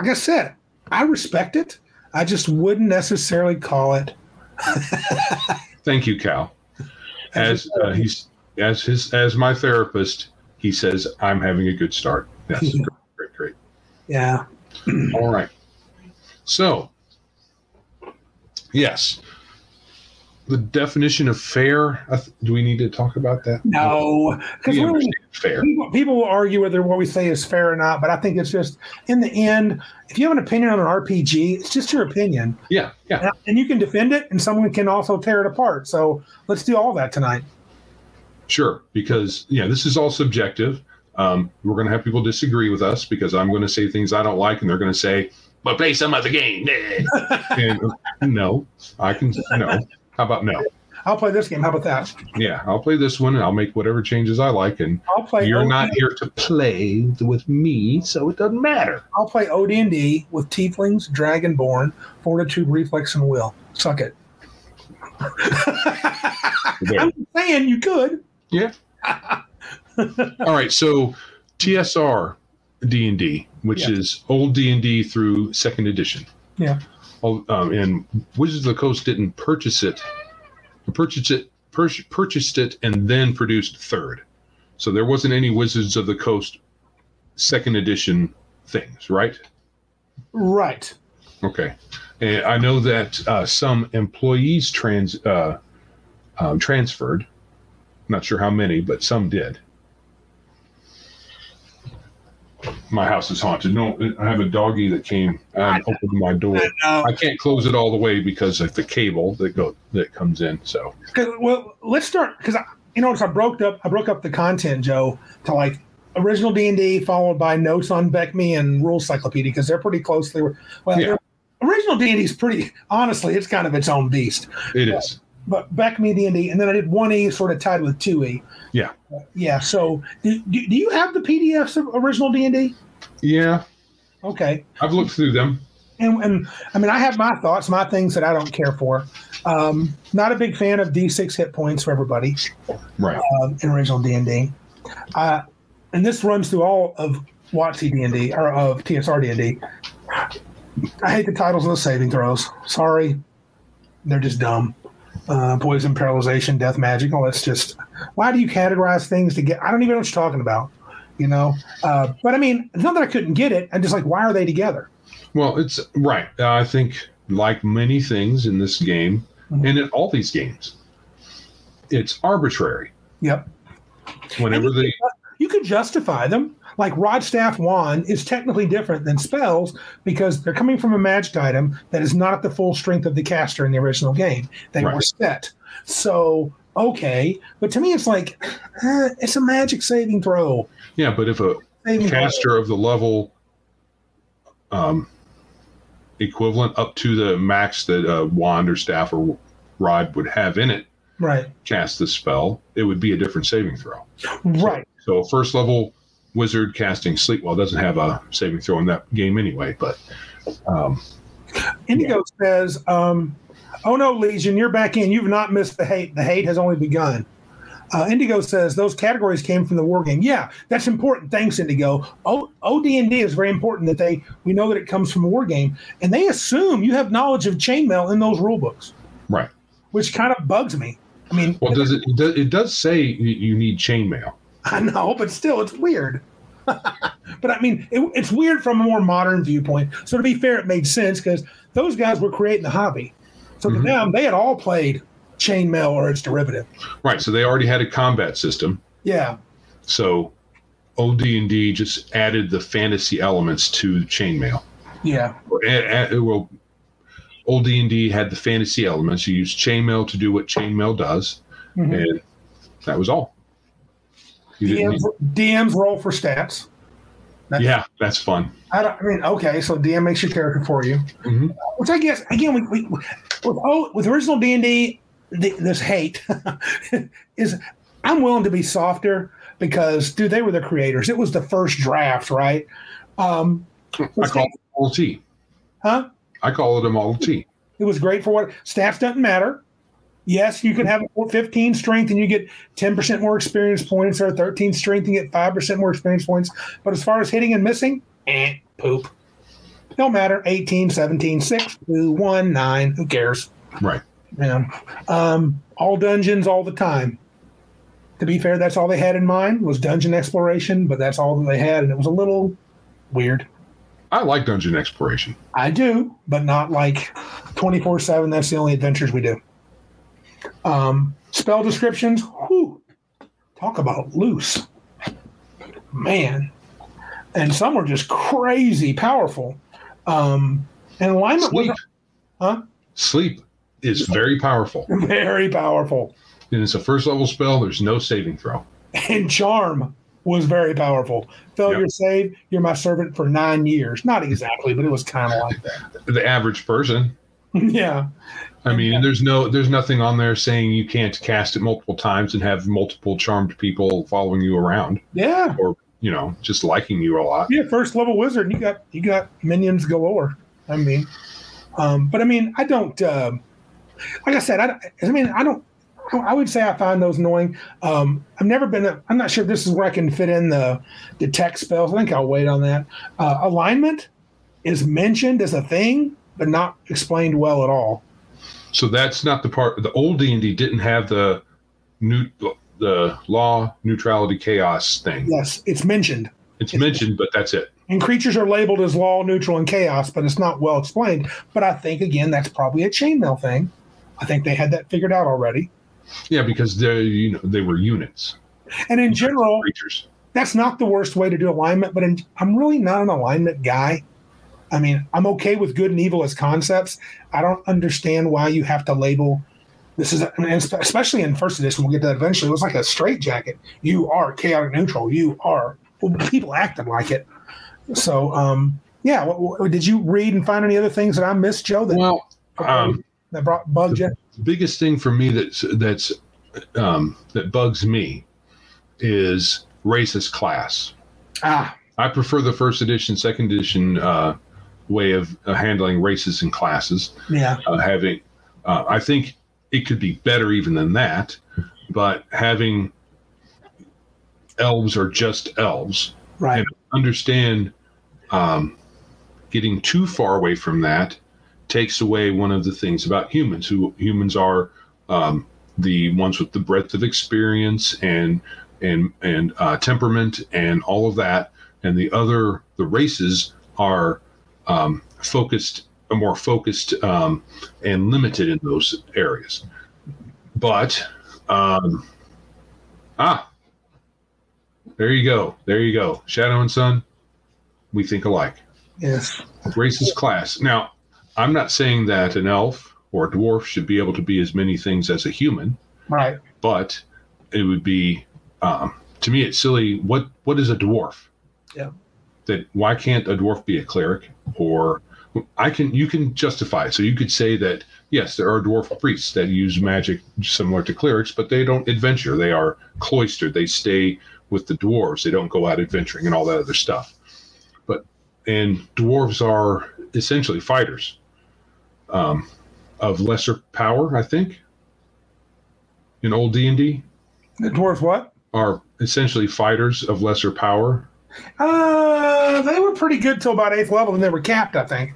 like i said i respect it i just wouldn't necessarily call it [laughs] Thank you, Cal. As uh, he's as his as my therapist, he says I'm having a good start. Yes, [laughs] great, great, great. yeah All right. So, yes, the definition of fair. Do we need to talk about that? No, because really, fair. people, people will argue whether what we say is fair or not. But I think it's just in the end, if you have an opinion on an RPG, it's just your opinion, Yeah, yeah. and, and you can defend it, and someone can also tear it apart. So let's do all that tonight. Sure, because yeah, this is all subjective. Um, we're going to have people disagree with us because I'm going to say things I don't like, and they're going to say, "But play some other game." [laughs] and uh, no, I can no. How about no? I'll play this game. How about that? Yeah, I'll play this one, and I'll make whatever changes I like. And I'll play. you're OD not here to play with me, so it doesn't matter. I'll play OD&D with Tieflings, Dragonborn, Fortitude, Reflex, and Will. Suck it. [laughs] I'm saying you could. Yeah. [laughs] All right, so TSR D and D, which Yeah. is old D and D through second edition. Yeah. Oh, um, and Wizards of the Coast didn't purchase it, purchase it, pur- purchased it, and then produced third. So there wasn't any Wizards of the Coast second edition things, right? Right. Okay. And I know that uh, some employees trans uh, um, transferred. Not sure how many, but some did. My house is haunted. No, I have a doggy that came and opened my door. No. I can't close it all the way because of the cable that go that comes in. So, well, let's start because you notice I broke up. I broke up the content, Joe, to like original D and D followed by notes on BECMI and Rules Cyclopedia because they're pretty closely. Well, Yeah. original D and D is pretty. Honestly, it's kind of its own beast. it is. But BECMI D and D, and then I did one E sort of tied with two E. Yeah. Yeah. So, do, do do you have the PDFs of original D and D? Yeah, Okay. I've looked through them. and, and I mean, I have my thoughts, my things that I don't care for. Um, not a big fan of D6 hit points for everybody Right. um, in original D and D. Uh, And this runs through all of WotC D and D or of TSR D and D. I hate the titles of the saving throws. Sorry, they're just dumb. Uh, poison, paralyzation, death, magic. All that's just. Why do you categorize things to get? I don't even know what you're talking about. You know, uh, but I mean, not that I couldn't get it. I'm just like, why are they together? Well, it's right. Uh, I think, like many things in this game, Mhm. and in all these games, it's arbitrary. Yep. Whenever they, you could justify them. Like rod staff wand is technically different than spells because they're coming from a magic item that is not the full strength of the caster in the original game. They Right. were set. So okay, but to me it's like eh, [sighs] it's a magic saving throw. yeah, but if a Saving throw. caster of the level um, equivalent up to the max that a wand or staff or rod would have in it Right. cast the spell, it would be a different saving throw. Right. So first level wizard casting sleep well doesn't have a saving throw in that game anyway, but um, Indigo says, um, "Oh no, Legion, you're back in. You've not missed the hate. The hate has only begun." Uh, Indigo says those categories came from the war game. Yeah, that's important. Thanks, Indigo. O- OD&D is very important that they we know that it comes from a war game, and they assume you have knowledge of chainmail in those rule books, right. which kind of bugs me. I mean, Well, does it? It does, it does say you need chainmail. [laughs] I know, but still, it's weird. [laughs] but I mean, it, it's weird from a more modern viewpoint. So to be fair, it made sense because those guys were creating the hobby. So to Mhm. them, they had all played chainmail or its derivative. Right. So they already had a combat system. Yeah, So OD&D just added the fantasy elements to chainmail. yeah, Well, old D&D had the fantasy elements. You use chainmail to do what chainmail does, Mhm. and that was all. DMs, DMs roll for stats. need- yeah, that's fun. I, don't, I mean, okay, so DM makes your character for you, Mhm. which I guess again we, we with oh with original D and D, this hate [laughs] is I'm willing to be softer because dude, they were the creators. It was the first draft, right? Um, I call it a Model T. huh? I call it a Model T. It was great for what stats doesn't matter. Yes, you can have a 15 strength and you get 10% more experience points, or 13 strength and get 5% more experience points. But as far as hitting and missing, eh, poop. No matter. 18, 17, 6, 2, 1, 9. Who cares? Right. Yeah. Um, all dungeons all the time. To be fair, that's all they had in mind was dungeon exploration, but that's all that they had, and it was a little weird. I like dungeon exploration. I do, but not like 24 7. That's the only adventures we do. Um, spell descriptions, whew, talk about loose. Man. And some are just crazy powerful. Um, and alignment Sleep. huh? Sleep is very powerful. [laughs] very powerful. And it's a first level spell. There's no saving throw. And charm was very powerful. Failure Yep. save, you're my servant for nine years. Not exactly, but it was kind of like that. The average person. [laughs] yeah. I mean, there's no, there's nothing on there saying you can't cast it multiple times and have multiple charmed people following you around, Yeah. or you know, just liking you a lot. Yeah, first level wizard, you got you got minions galore. I mean, um, but I mean, I don't. Uh, like I said, I, I mean, I don't. I would say I find those annoying. Um, I've never been. I'm not sure if this is where I can fit in the the tech spells. I think I'll wait on that. Uh, alignment is mentioned as a thing, but not explained well at all. So that's not the part. The old D and D didn't have the new, the law neutrality chaos thing. Yes, it's mentioned. It's mentioned, but that's it. And creatures are labeled as law, neutral, and chaos, but it's not well explained. But I think again, that's probably a chainmail thing. I think they had that figured out already. Yeah, because they, you know, they were units, And in general, creatures. that's not the worst way to do alignment, but in, I'm really not an alignment guy. I mean, I'm okay with good and evil as concepts. I don't understand why you have to label this is, especially in first edition, we'll get to that eventually. It was like a straitjacket. You are chaotic neutral. You are. Well, people acted like it. So, um, yeah. What, what, did you read and find any other things that I missed, Joe? That, Well, um, that brought bugged you? biggest thing for me that's that's um, that bugs me is race as class. Ah, I prefer the first edition, second edition uh, way of uh, handling races and classes. yeah. Uh, having, uh, I think it could be better even than that, but having elves are just elves. Right. And understand um, getting too far away from that takes away one of the things about humans who humans are um, the ones with the breadth of experience and and and uh, temperament and all of that and the other the races are um, focused more focused um, and limited in those areas but um, ah there you go there you go shadow and sun we think alike Yes. race as class. Now, I'm not saying that an elf or a dwarf should be able to be as many things as a human, Right. but it would be um, to me it's silly. What what is a dwarf? Yeah. That why can't a dwarf be a cleric? Or I can you can justify it. So you could say that yes, there are dwarf priests that use magic similar to clerics, but they don't adventure. They are cloistered. They stay with the dwarves. They don't go out adventuring and all that other stuff. But and dwarves are essentially fighters um, of lesser power, I think. In old D and D, The dwarves what? are essentially fighters of lesser power. Uh, they were pretty good till about eighth level, and they were capped, I think.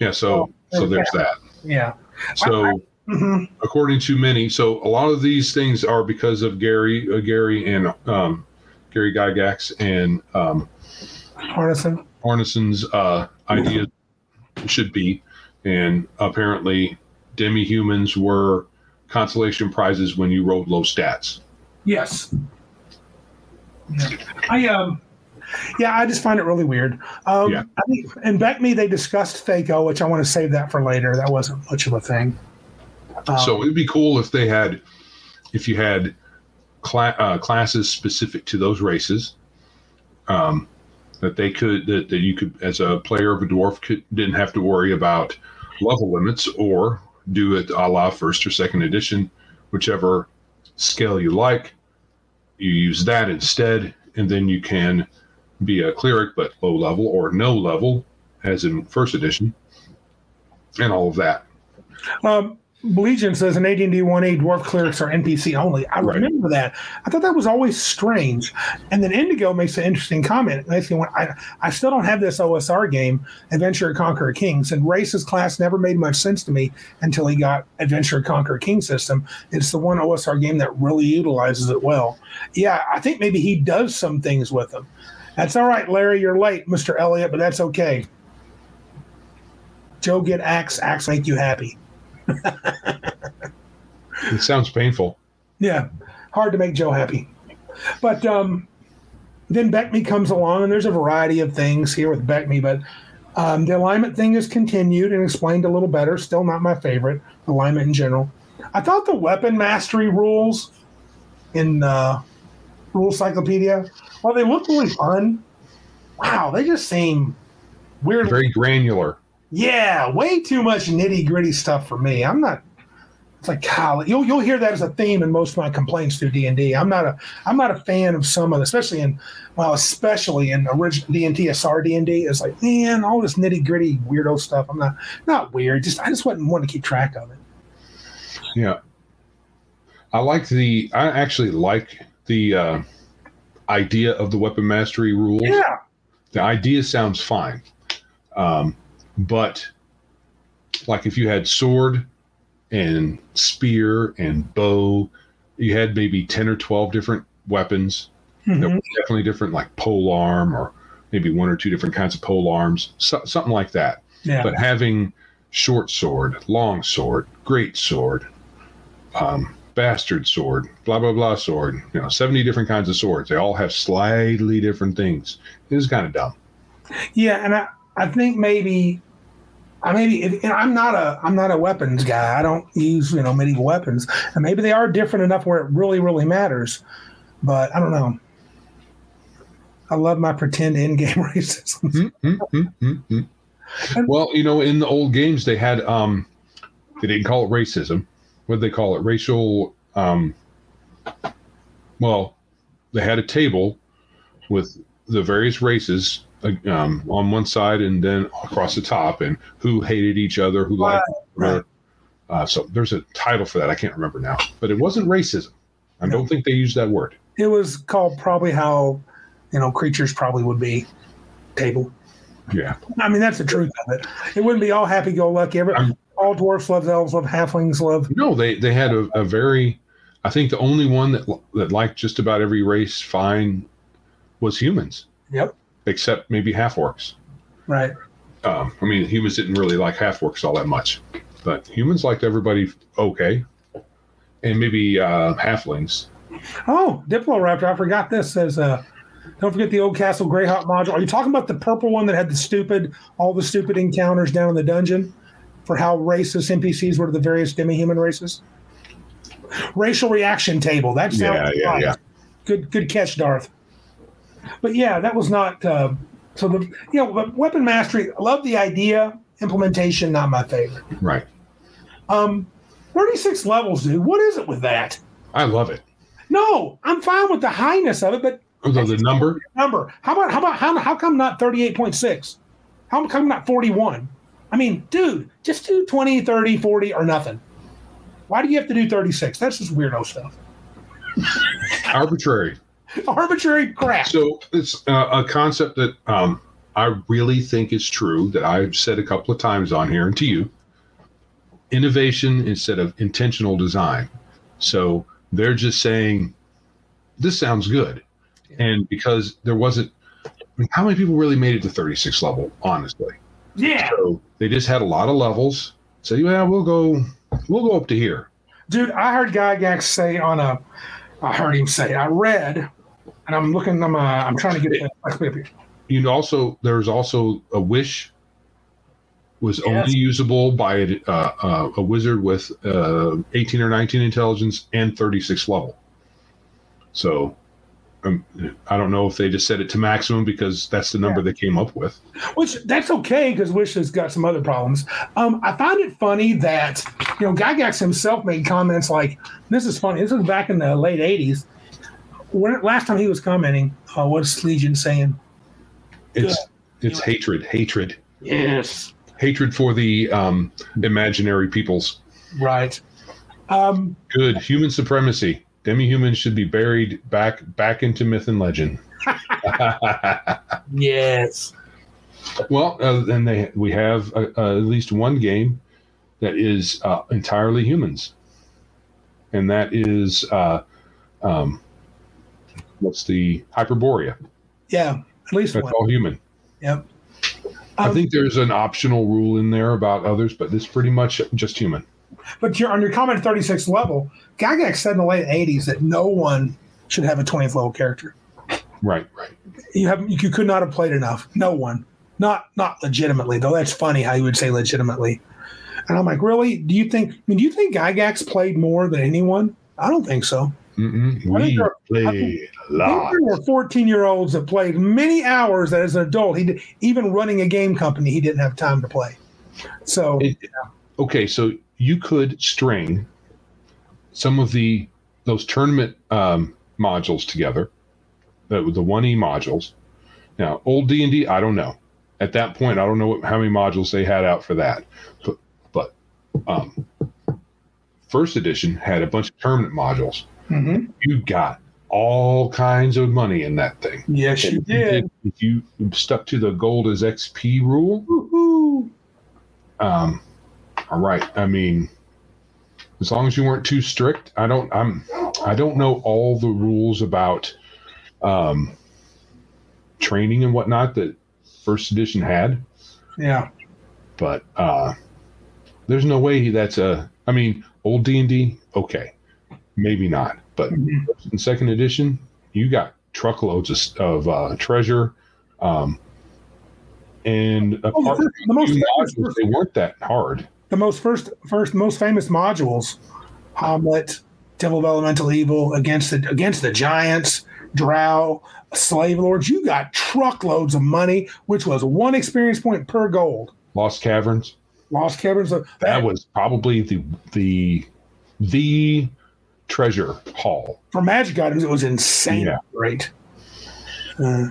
Yeah, so so there's that. Yeah. So hmm according to many, so a lot of these things are because of Gary, uh, Gary and um, Gary Gygax and um, Arneson. Arneson's uh, idea should be, and apparently demi-humans were consolation prizes when you rolled low stats. Yes. Yeah. I um. Yeah, I just find it really weird. Um, Yeah. I think in BECMI they discussed THAC0, which I want to save that for later. That wasn't much of a thing. Um, so it'd be cool if they had, if you had cla- uh, classes specific to those races, um, that they could that, that you could as a player of a dwarf could didn't have to worry about level limits or do it a la first or second edition, whichever scale you like. You use that instead, and then you can be a cleric but low level or no level, as in first edition, and all of that. Um, Legion says in AD&D 1A, dwarf clerics are NPC only. I Right. remember that. I thought that was always strange. And then Indigo makes an interesting comment. Basically, when I, I still don't have this OSR game, Adventure Conquer Conqueror Kings, and Race as class never made much sense to me until he got Adventure Conquer King system. It's the one OSR game that really utilizes it well. Yeah, I think maybe he does some things with them. That's all right, Larry. You're late, Mr. Elliott, but that's okay. Joe, get axe. Axe make you happy. [laughs] It sounds painful. Yeah, hard to make Joe happy. But um, then BECMI comes along, and there's a variety of things here with BECMI, but um, the alignment thing is continued and explained a little better. Still not my favorite alignment in general. I thought the weapon mastery rules in uh, Rule Cyclopedia, while they look really fun, wow, they just seem weird. Very granular. Yeah, way too much nitty gritty stuff for me. I'm not. It's like God, you'll you'll hear that as a theme in most of my complaints through D and. I'm not a I'm not a fan of some of, especially in well, especially in original D and SR D and D. It's like man, all this nitty gritty weirdo stuff. I'm not not weird. Just I just wouldn't want to keep track of it. Yeah, I like the. I actually like the uh, idea of the weapon mastery rules. Yeah, The idea sounds fine, um, but like if you had sword and spear and bow, you had maybe ten or twelve different weapons. that Mhm. were definitely different, like pole arm or maybe one or two different kinds of pole arms, so, something like that. yeah. But having short sword, long sword, great sword, um, bastard sword, blah blah blah sword, you know, seventy different kinds of swords. They all have slightly different things. It is kind of dumb. Yeah, and I, I think maybe I maybe if, and I'm not a I'm not a weapons guy. I don't use you know medieval weapons, and maybe they are different enough where it really really matters. But I don't know. I love my pretend in game [laughs] racism. Hmm, hmm, hmm, hmm, hmm. Well, you know, in the old games, they had um, they didn't call it racism. What they call it? Racial. Um, well, they had a table with the various races uh, um, on one side and then across the top, and who hated each other, who liked each other. Uh, so there's a title for that. I can't remember now, but it wasn't racism. I don't think they used that word. It was called probably how you know creatures probably would be table. Yeah. I mean that's the truth of it. It wouldn't be all happy go lucky. Every, all dwarfs love elves, love halflings, love No, they they had a, a very. I think the only one that that liked just about every race fine was humans, yep except maybe half orcs. right. Um, I mean, humans didn't really like half orcs all that much, but humans liked everybody okay, and maybe uh, halflings. Oh, Diploraptor, I forgot this says uh don't forget the old Castle Greyhawk module. Are you talking about the purple one that had the stupid all the stupid encounters down in the dungeon for how racist NPCs were to the various demi-human races? Racial reaction table. That sounds Yeah, yeah, yeah. Good good catch, Darth. But yeah, that was not uh, so the you know, but weapon mastery, I love the idea, implementation, not my favorite. Right. Um 36 levels, dude. What is it with that? I love it. No, I'm fine with the highness of it, but Although the number, number. How about how about how, how come not 38.6? How come not 41? I mean, dude, just do 20, 30, 40 or nothing. Why do you have to do 36? That's just weirdo stuff. [laughs] arbitrary. Arbitrary crap. So it's uh, a concept that um, I really think is true that I've said a couple of times on here and to you. Innovation instead of intentional design. So they're just saying, this sounds good. And because there wasn't, I mean, how many people really made it to 36 level, honestly? Yeah. So they just had a lot of levels. So yeah, we'll go, we'll go up to here. Dude, I heard Gygax say on a I heard him say, I read, and I'm looking, I'm uh, I'm trying to get the you know also there's also a wish was Yes. only usable by a, uh, uh, a wizard with uh, 18 or 19 intelligence and 36 level so um, i don't know if they just set it to maximum because that's the number they came up with which that's okay because Wish has got some other problems. Um, I find it funny that you know Gygax himself made comments like, "This is funny." This was back in the late '80s. When last time he was commenting, uh, what's Legion saying? it's it's hatred hatred Yes, hatred for the um, imaginary peoples right. Um, good human supremacy demi-humans should be buried back back into myth and legend [laughs] yes. Well, uh, then they we have uh, uh, at least one game that is uh, entirely humans, and that is uh, um, what's the Hyperborea? Yeah, at least That's one. all human. Yep. I think there's an optional rule in there about others, but it's pretty much just human. But you're on your common 36 level, Gygax said in the late 80s that no one should have a 20th level character. Right, right. You have you could not have played enough. No one. Not not legitimately, though. That's funny how you would say legitimately. And I'm like, really? Do you think? I mean, do you think Gygax played more than anyone? I don't think so. Mm-mm. I We there- play a lot. There were 14 year olds that played many hours that as an adult, he did, even running a game company, he didn't have time to play. So It- okay, so you could string some of the those tournament um, modules together, the the one e modules. Now, old D and D, I don't know. At that point, I don't know what, how many modules they had out for that, but but um, first edition had a bunch of tournament modules. mhm. You got all kinds of money in that thing. yes, you did. If you stuck to the gold as XP rule, Woo-hoo. um, all right. I mean, as long as you weren't too strict, I don't. I'm. I don't know all the rules about um, training and whatnot that first edition had, Yeah. but uh, there's no way he, that's a. I mean, old D and D, okay, maybe not, but Mhm. in second edition, you got truckloads of, of uh, treasure. Um, and Oh, apart the, the most a famous, modules, they weren't that hard. The most first first most famous modules, Hommlet, Temple of Elemental Evil, against the against the giants, Drow, slave lords. You got truckloads of money, which was one experience point per gold. Lost Caverns. Lost Caverns. of- That was probably the the the treasure haul. for magic items, it was insane Yeah. great. Uh,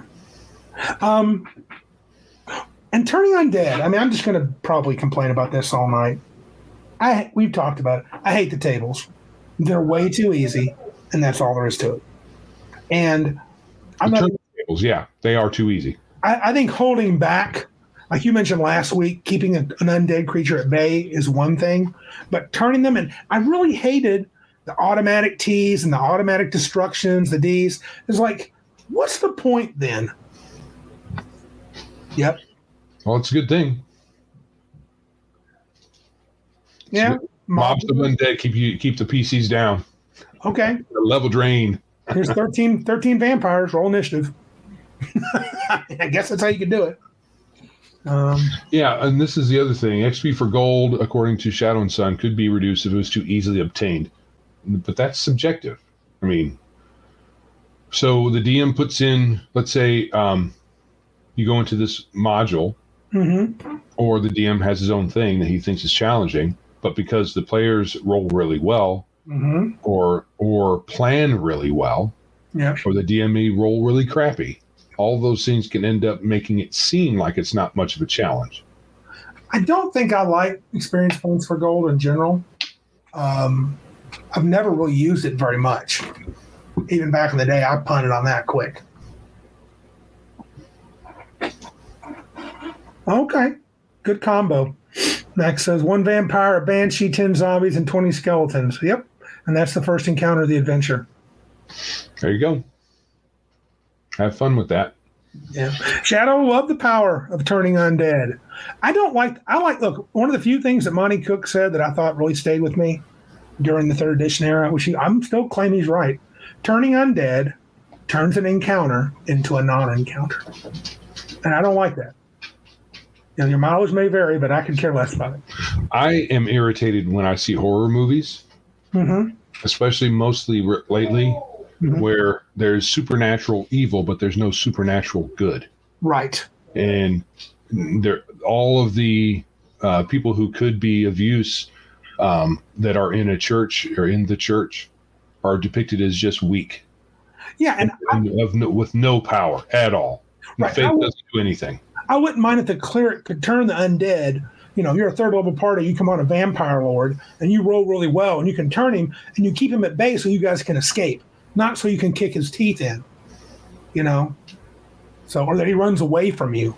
um, and turning undead. I mean, I'm just going to probably complain about this all night. I we've talked about it. I hate the tables. They're way too easy, and that's all there is to it. And I'm The not. tables, yeah, they are too easy. I, I think holding back, like you mentioned last week, keeping a, an undead creature at bay is one thing, but turning them and I really hated the automatic T's and the automatic destructions, the D's. It's like, what's the point then? Yep. Well, it's a good thing. Yeah. Mobs of undead keep you keep the PCs down. Okay. The level drain. Here's 13, 13 vampires. Roll initiative. [laughs] I guess that's how you can do it. Um, Yeah, and this is the other thing. XP for gold, according to Shadow and Sun, could be reduced if it was too easily obtained. But that's subjective. I mean, so the DM puts in, let's say, um, you go into this module, mhm. or the DM has his own thing that he thinks is challenging, but because the players roll really well, Mhm. or or plan really well, Yeah. or the DM may roll really crappy, all those things can end up making it seem like it's not much of a challenge. I don't think I like experience points for gold in general. Um, I've never really used it very much. Even back in the day, I punted on that quick. Okay, good combo. Max says one vampire, a banshee, 10 zombies, and 20 skeletons. Yep. And that's the first encounter of the adventure. There you go. Have fun with that. Yeah. Shadow love the power of turning undead. I don't like I like look, one of the few things that Monte Cook said that I thought really stayed with me during the third edition era, which he, I'm still claiming he's right. Turning undead turns an encounter into a non-encounter. And I don't like that. You know, your mileage may vary, but I could care less about it. I am irritated when I see horror movies, hmm especially mostly re- lately, Mhm. where there's supernatural evil, but there's no supernatural good. Right. And there, all of the uh, people who could be of use um, that are in a church or in the church are depicted as just weak Yeah, and and of no, with no power at all. Right. Faith I doesn't do anything. I wouldn't mind if the cleric could turn the undead. You know, you're a third level party, you come on a vampire lord, and you roll really well, and you can turn him, and you keep him at bay so you guys can escape, not so you can kick his teeth in. You know, so or that he runs away from you.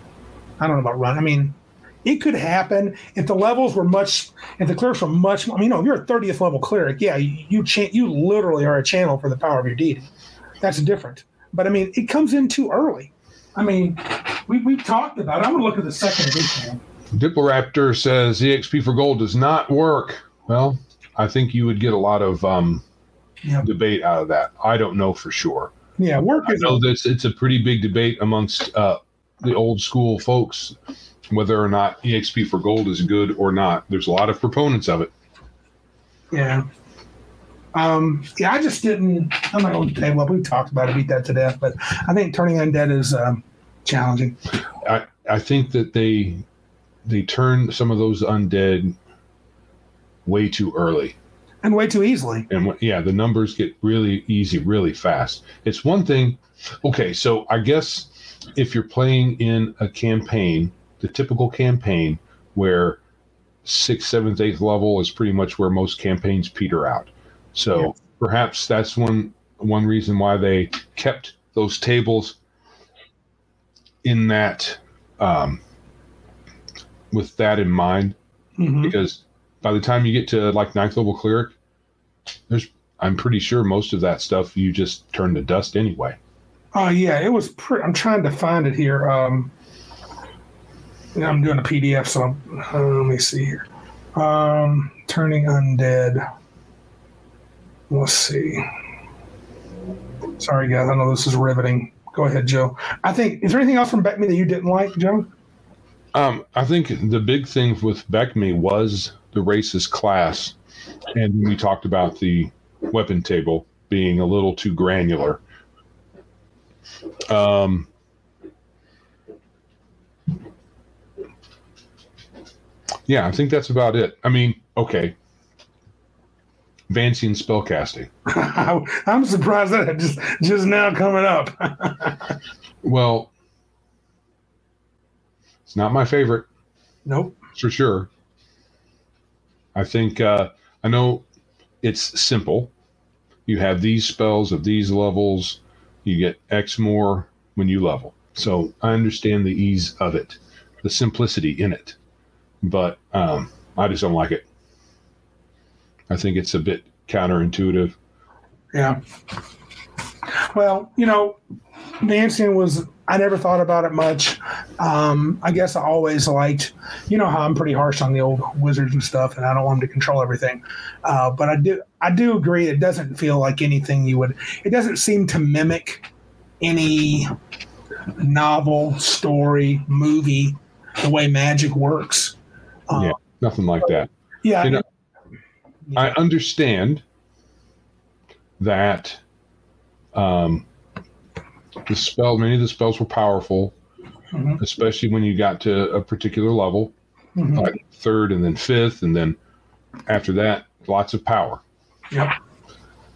I don't know about run. I mean, it could happen if the levels were much, if the clerics were much. I mean, you know, if you're a 30th level cleric, yeah, you you, cha- you literally are a channel for the power of your deity. That's different. But I mean, it comes in too early. I mean, we we talked about. it. I'm gonna look at the second edition. Diploraptor says EXP for gold does not work Well, I think you would get a lot of um, Yeah. debate out of that. I don't know for sure. Yeah, work I is know this it's a pretty big debate amongst uh, the old school folks whether or not EXP for gold is good or not. There's a lot of proponents of it. yeah. Um, yeah, I just didn't. I'm not going to table up. We talked about it, beat that to death, but I think turning undead is um, challenging. I, I think that they they turn some of those undead way too early. and way too easily. and yeah, the numbers get really easy really fast. It's one thing. Okay, so I guess if you're playing in a campaign, the typical campaign where sixth, seventh, eighth level is pretty much where most campaigns peter out. So Yeah. perhaps that's one one reason why they kept those tables in that um, with that in mind Mhm. because by the time you get to like ninth level cleric, there's I'm pretty sure most of that stuff you just turn to dust anyway. Oh yeah, it was. Pre- I'm trying to find it here. Um, I'm doing a PDF, so I'm, uh, let me see here. Um, turning undead. Let's see. Sorry, guys. I know this is riveting. Go ahead, Joe. I think. Is there anything else from BECMI that you didn't like, Joe? Um, I think the big thing with BECMI was the race as class, and we talked about the weapon table being a little too granular. Um, yeah, I think that's about it. I mean, okay, Vancian spellcasting. [laughs] I'm surprised that it just just now coming up. [laughs] Well, it's not my favorite. nope. for sure. I think uh, I know it's simple. You have these spells of these levels. You get X more when you level. So I understand the ease of it, the simplicity in it, but um, I just don't like it. I think it's a bit counterintuitive. Yeah. Well, you know, Vancian was, I never thought about it much. Um, I guess I always liked, you know, how I'm pretty harsh on the old wizards and stuff, and I don't want them to control everything. Uh, but I do, I do agree. It doesn't feel like anything you would, it doesn't seem to mimic any novel, story, movie, the way magic works. Uh, Yeah. Nothing like that. yeah. You know, I understand that um, the spell, many of the spells were powerful, Mhm, especially when you got to a particular level, mhm. like third and then fifth, and then after that, lots of power. Yep.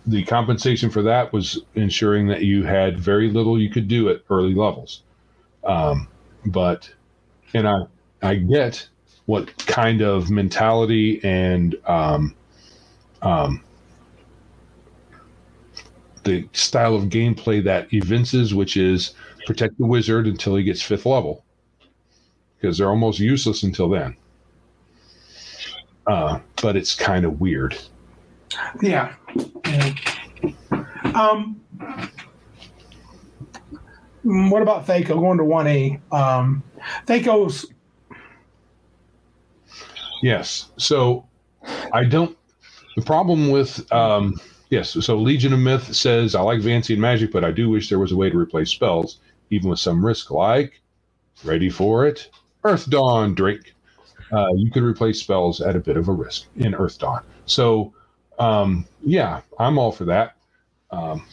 The compensation for that was ensuring that you had very little you could do at early levels. Um, but, and I, I get what kind of mentality and um, um, the style of gameplay that evinces, which is protect the wizard until he gets fifth level, because they're almost useless until then. Uh, but it's kind of weird. Yeah. yeah. Um, what about THAC0 going to 1A? Um, THAC0's, Yes. So I don't. The problem with um, yes. So Legion of Myth says I like Vancian magic, but I do wish there was a way to replace spells, even with some risk. Like, ready for it? Earthdawn drink. Uh, you could replace spells at a bit of a risk in Earthdawn. So um, yeah, I'm all for that. Um,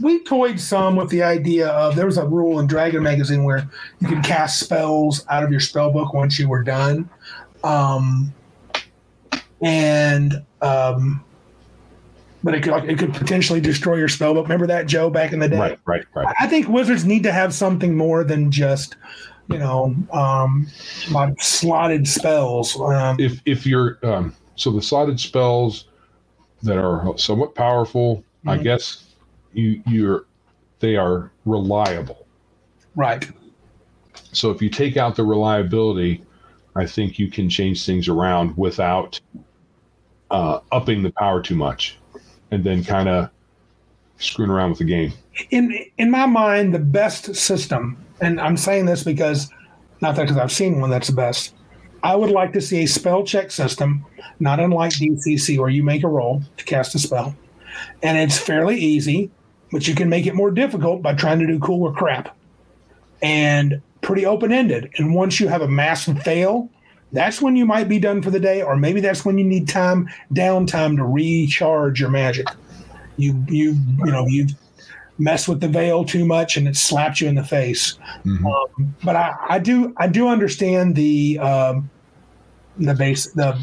we toyed some with the idea of there was a rule in Dragon Magazine where you could cast spells out of your spell book once you were done. Um, and, um, but it could, it could potentially destroy your spell book. Remember that, Joe, back in the day? right, right, right. I think wizards need to have something more than just, you know, um, like slotted spells. Um, if if you're um, so the slotted spells that are somewhat powerful, I Mhm. guess you you're they are reliable. right. So if you take out the reliability, I think you can change things around without uh, upping the power too much, and then kind of screwing around with the game. In in my mind, the best system, and I'm saying this because not that because I've seen one that's the best. I would like to see a spell check system, not unlike DCC, where you make a roll to cast a spell. And it's fairly easy, but you can make it more difficult by trying to do cooler crap. And pretty open ended. And once you have a massive fail, that's when you might be done for the day, or maybe that's when you need time, downtime to recharge your magic. You you you know you've messed with the veil too much and it slapped you in the face. Mhm. Um, but I, I do I do understand the um, the base the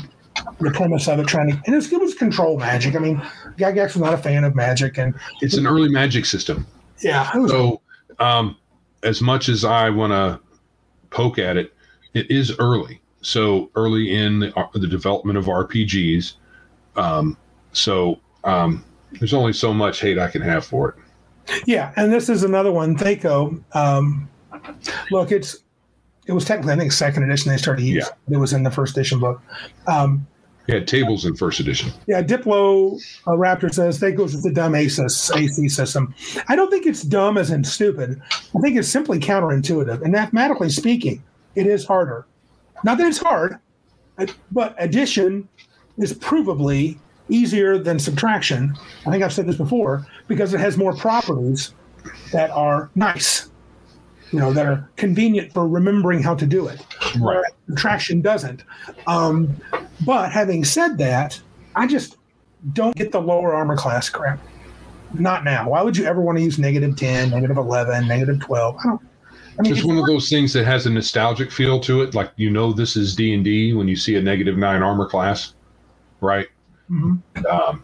the premise of it trying to and it's, it was control magic. I mean, Gygax was not a fan of magic, and It's an early magic system. yeah, was, So, um, as much as I want to poke at it, it is early. So early in the, uh, the development of RPGs. Um, so um, there's only so much hate I can have for it. yeah. And this is another one. THAC0. Um, look, it's it was technically I think second edition they started using. It was in the first edition book. Um, had tables in first edition. Yeah, Diplo uh, Raptor says goes with the dumb ACES, AC system. I don't think it's dumb as in stupid. I think it's simply counterintuitive. And mathematically speaking, it is harder. Not that it's hard, but addition is provably easier than subtraction. I think I've said this before because it has more properties that are nice, you know, that are convenient for remembering how to do it. Whereas Subtraction doesn't. Um, but having said that, I just don't get the lower armor class crap. Not now. Why would you ever want to use negative 10, negative 11, negative 12? I don't. I mean, It's one of those things that has a nostalgic feel to it. Like you know, this is D and D when you see a negative nine armor class, right? Mhm. Um,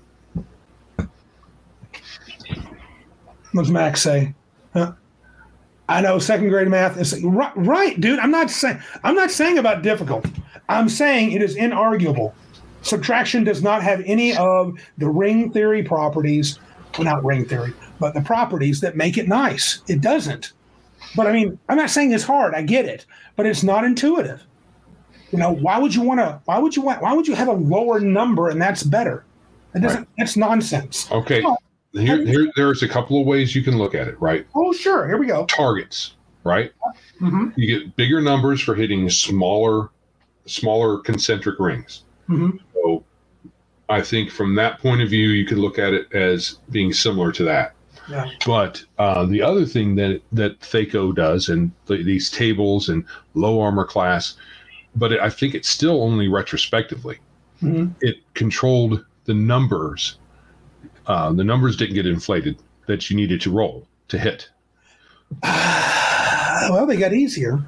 What does Max say? Huh? I know second grade math is right, right, dude. I'm not saying I'm not saying about difficult. I'm saying it is inarguable. Subtraction does not have any of the ring theory properties, well, not ring theory, but the properties that make it nice. It doesn't. But I mean, I'm not saying it's hard. I get it, but it's not intuitive. You know, why would you want to? Why would you want? Why would you have a lower number and that's better? It doesn't. That's nonsense. okay, here, here, there's a couple of ways you can look at it, right? Oh, sure. Here we go. Targets, right? hmm You get bigger numbers for hitting smaller, smaller concentric rings. hmm So, I think from that point of view, you could look at it as being similar to that. Yeah. But uh, the other thing that that THAC0 does, and th- these tables and low armor class, but I think it's still only retrospectively. hmm It controlled the numbers. Uh, the numbers didn't get inflated that you needed to roll to hit. [sighs] well, they got easier.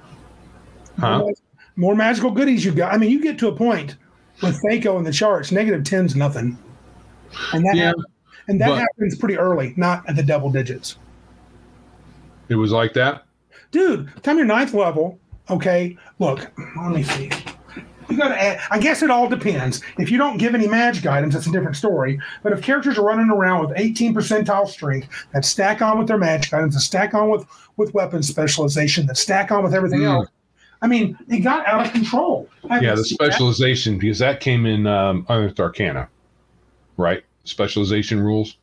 Huh? More, more magical goodies you got. I mean, you get to a point with THAC0 in the charts, negative 10's nothing. And that, Yeah, hap- and that but- happens pretty early, not at the double digits. it was like that. Dude, time your ninth level, okay, look, let me see. You gotta add, I guess it all depends. If you don't give any magic items, that's a different story. But if characters are running around with 18 percentile strength that stack on with their magic items, that stack on with with weapon specialization, that stack on with everything Mm. else, I mean, it got out of control. I Yeah, the see that. specialization because that came in um, Unearthed Arcana, right? Specialization rules.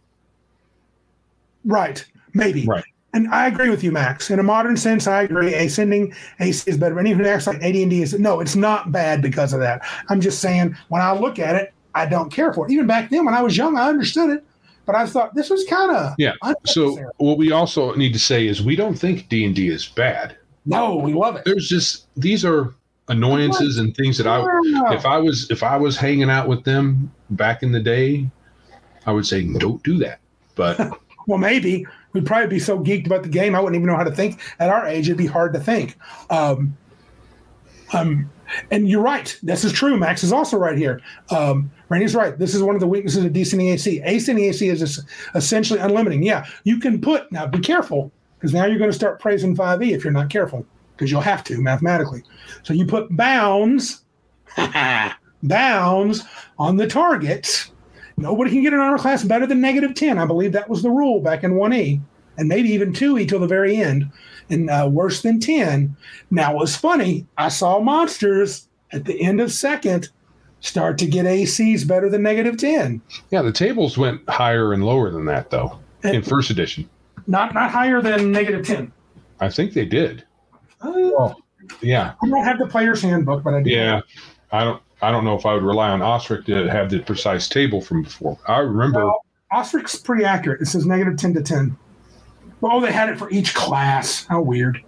Right, maybe. Right. And I agree with you, Max. In a modern sense, I agree. Ascending AC is better. But anyone who acts like AD&D is no, it's not bad because of that. I'm just saying when I look at it, I don't care for it. Even back then, when I was young, I understood it, but I thought this was kind of Yeah. So what we also need to say is we don't think D and D is bad. no, we love it. There's just these are annoyances and things that I if I was if I was hanging out with them back in the day, I would say don't do that. But [laughs] well, maybe we'd probably be so geeked about the game, I wouldn't even know how to think. At our age, it'd be hard to think. Um, um, and you're right. This is true. Max is also right here. Um, Randy's right. This is one of the weaknesses of descending AC. Ascending AC is es- essentially unlimiting. Yeah, you can put now. Be careful because now you're going to start praising 5e if you're not careful because you'll have to mathematically. So you put bounds, [laughs] bounds on the targets. Nobody can get an armor class better than negative 10. I believe that was the rule back in 1E, and maybe even 2E till the very end, and uh, worse than 10. Now, it was funny. I saw monsters at the end of second start to get ACs better than negative 10. yeah, the tables went higher and lower than that though in first edition. Not not higher than negative 10. I think they did. Uh, yeah, I don't have the player's handbook, but I do. yeah. I don't. I don't know if I would rely on OSRIC to have the precise table from before. I remember. Well, OSRIC's pretty accurate. It says negative 10 to 10. Well, oh, they had it for each class. How weird.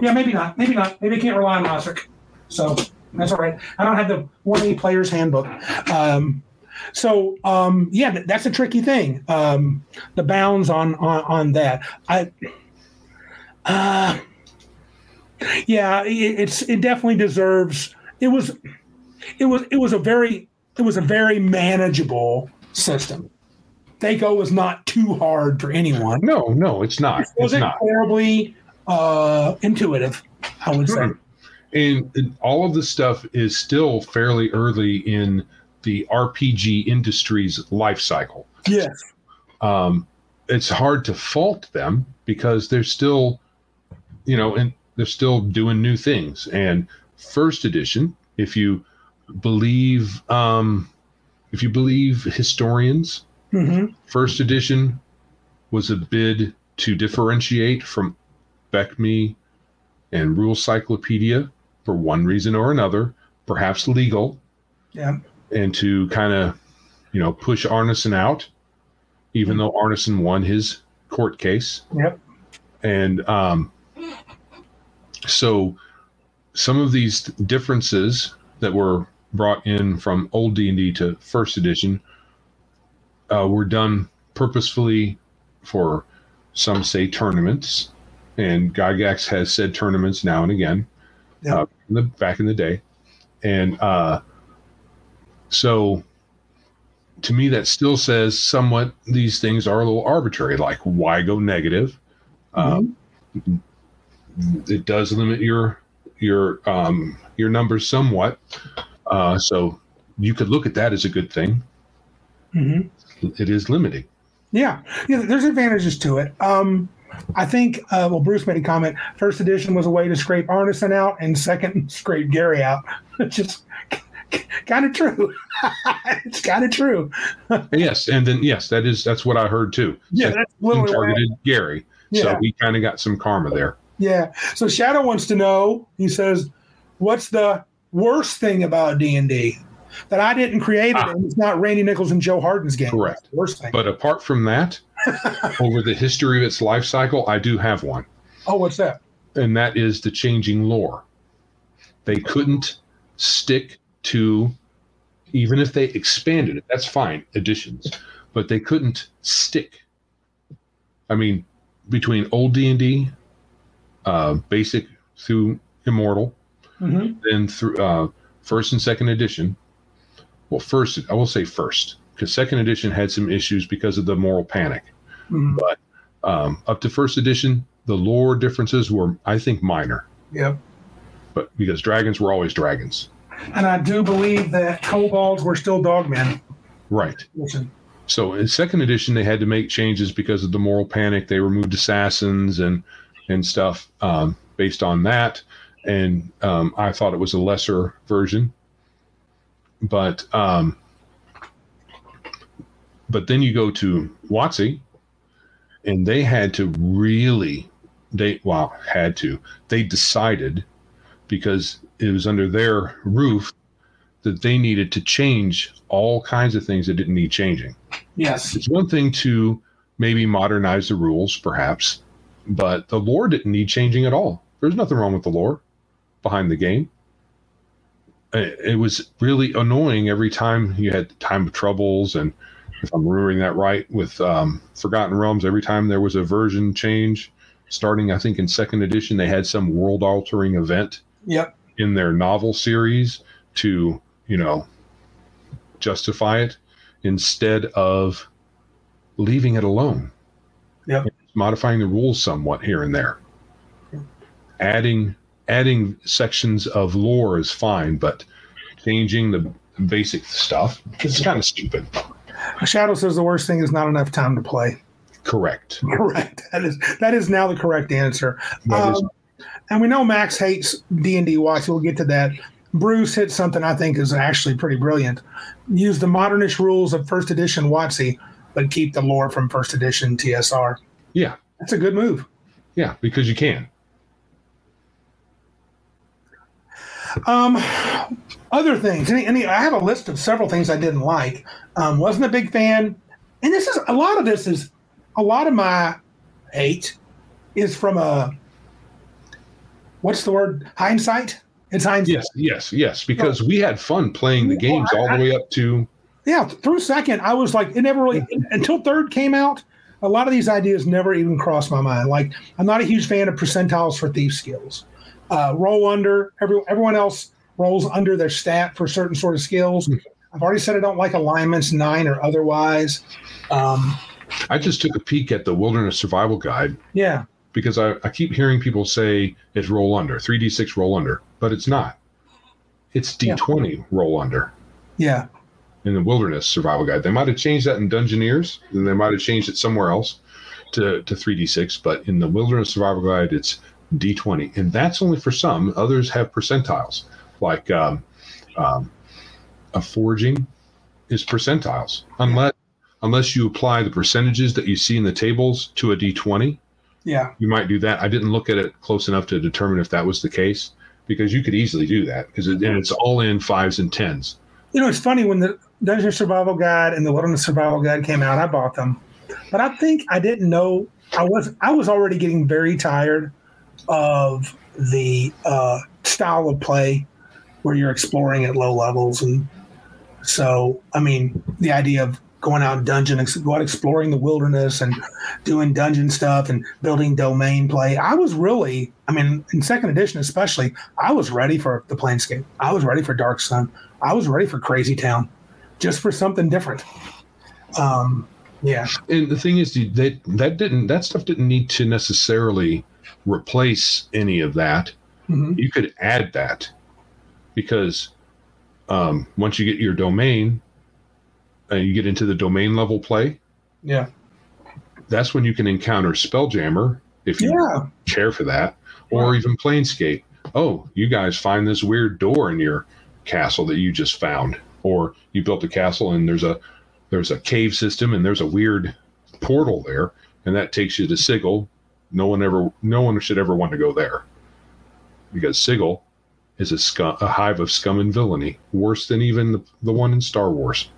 Yeah, maybe not. Maybe not. Maybe I can't rely on Osric. So that's all right. I don't have the 1A player's handbook. Um, so um, yeah, that's a tricky thing. Um, the bounds on on, on that. I uh, yeah, it, it's it definitely deserves. It was it was it was a very it was a very manageable system. THAC0 was not too hard for anyone. No, no, it's not. It wasn't not. terribly uh, intuitive, I would say. And, and all of this stuff is still fairly early in the RPG industry's life cycle. Yes. um, it's hard to fault them because they're still, you know, and they're still doing new things. And first edition, if you believe, um, if you believe historians, hmm first edition was a bid to differentiate from BECMI and Rule Cyclopedia for one reason or another, perhaps legal, Yeah. and to kind of, you know, push Arneson out, even though Arneson won his court case. Yep. And um, so some of these differences that were brought in from old D&D to first edition uh, were done purposefully for some say tournaments. And Gygax has said tournaments now and again Yep. uh, in the, back in the day. And uh, so to me that still says somewhat these things are a little arbitrary like why go negative? Um, it does limit your your um, your numbers somewhat uh, so you could look at that as a good thing hmm it is limiting Yeah. Yeah. There's advantages to it. Um, I think, uh, well, Bruce made a comment. First edition was a way to scrape Arneson out, and second, [laughs] scrape Gary out. [laughs] [laughs] It's just kind of true. it's kind of true. yes and then yes that is that's what i heard too Yeah, that's literally targeted gary Yeah. so we kind of got some karma there Yeah. So Shadow wants to know. He says, "What's the worst thing about D and D that I didn't create it, Ah. and it's not Randy Nichols and Joe Harden's game? Correct. Worst thing. but apart from that [laughs] over the history of its life cycle i do have one oh, what's that? and that is the changing lore. They couldn't stick to, even if they expanded it, that's fine, additions, but they couldn't stick. I mean, between old D and D, uh, basic through immortal, hmm then through uh, first and second edition. Well, first I will say first because second edition had some issues because of the moral panic hmm um, up to first edition, the lore differences were, I think, minor, Yep. but because dragons were always dragons. And I do believe that kobolds were still dogmen. Right. Listen. So in second edition, they had to make changes because of the moral panic. They removed assassins and and stuff um, based on that. And um, I thought it was a lesser version. But um, but then you go to WotC, and they had to really they well had to they decided because it was under their roof that they needed to change all kinds of things that didn't need changing. Yes. It's one thing to maybe modernize the rules, perhaps, but the lore didn't need changing at all. There's nothing wrong with the lore behind the game. It was really annoying every time you had time of troubles, and if I'm remembering that right, with um, Forgotten Realms, every time there was a version change, starting I think in second edition, they had some world-altering event Yep. in their novel series to you know justify it instead of leaving it alone Yep. modifying the rules somewhat here and there adding adding sections of lore is fine but changing the basic stuff is kind of stupid Shadow says the worst thing is not enough time to play. correct [laughs] Correct. That is that is now the correct answer. That is- Um, and we know Max hates D and D watch. We'll get to that. Bruce hit something I think is actually pretty brilliant. Use the modernist rules of first edition WotC, but keep the lore from first edition TSR. yeah That's a good move. yeah because you can Um, other things. Any, any, I have a list of several things I didn't like. Um, wasn't a big fan, and this is a lot of this is a lot of my hate is from a what's the word hindsight. It's hindsight. Yes, yes, yes. Because we had fun playing the games all the way up to yeah through second. I was like, it never really until third came out. A lot of these ideas never even crossed my mind. Like, I'm not a huge fan of percentiles for thief skills. Uh, roll under. Every, everyone else rolls under their stat for certain sort of skills. Hmm. I've already said I don't like alignments, nine or otherwise. Um, I just took a peek at the Wilderness Survival Guide. Yeah. Because I, I keep hearing people say it's roll under, 3d6 roll under, but it's not. It's d20 yeah. roll under. Yeah. In the Wilderness Survival Guide. They might have changed that in Dungeoneer's, and they might have changed it somewhere else to, to 3d6, but in the Wilderness Survival Guide, it's d20. And that's only for some. Others have percentiles, like um, um, a foraging is percentiles, unless unless you apply the percentages that you see in the tables to a d20. Yeah. You might do that. I didn't look at it close enough to determine if that was the case because you could easily do that because it, and it's all in fives and tens. You know, it's funny when the Dungeon Survival Guide and the Wilderness Survival Guide came out, I bought them. But I think I didn't know I was I was already getting very tired of the uh, style of play where you're exploring at low levels and so I mean the idea of going out in dungeon, go out exploring the wilderness and doing dungeon stuff and building domain play. I was really, I mean, in second edition especially, I was ready for the Planescape. I was ready for Dark Sun. I was ready for Crazy Town, just for something different. Um, yeah. And the thing is, that that didn't that stuff didn't need to necessarily replace any of that. Mm-hmm. You could add that because um, once you get your domain, and uh, you get into the domain level play, yeah, that's when you can encounter Spelljammer if you yeah. care for that, or even Planescape. Oh, you guys find this weird door in your castle that you just found, or you built a castle and there's a there's a cave system and there's a weird portal there, and that takes you to Sigil. No one ever, no one should ever want to go there because Sigil is a, scum, a hive of scum and villainy, worse than even the, the one in Star Wars.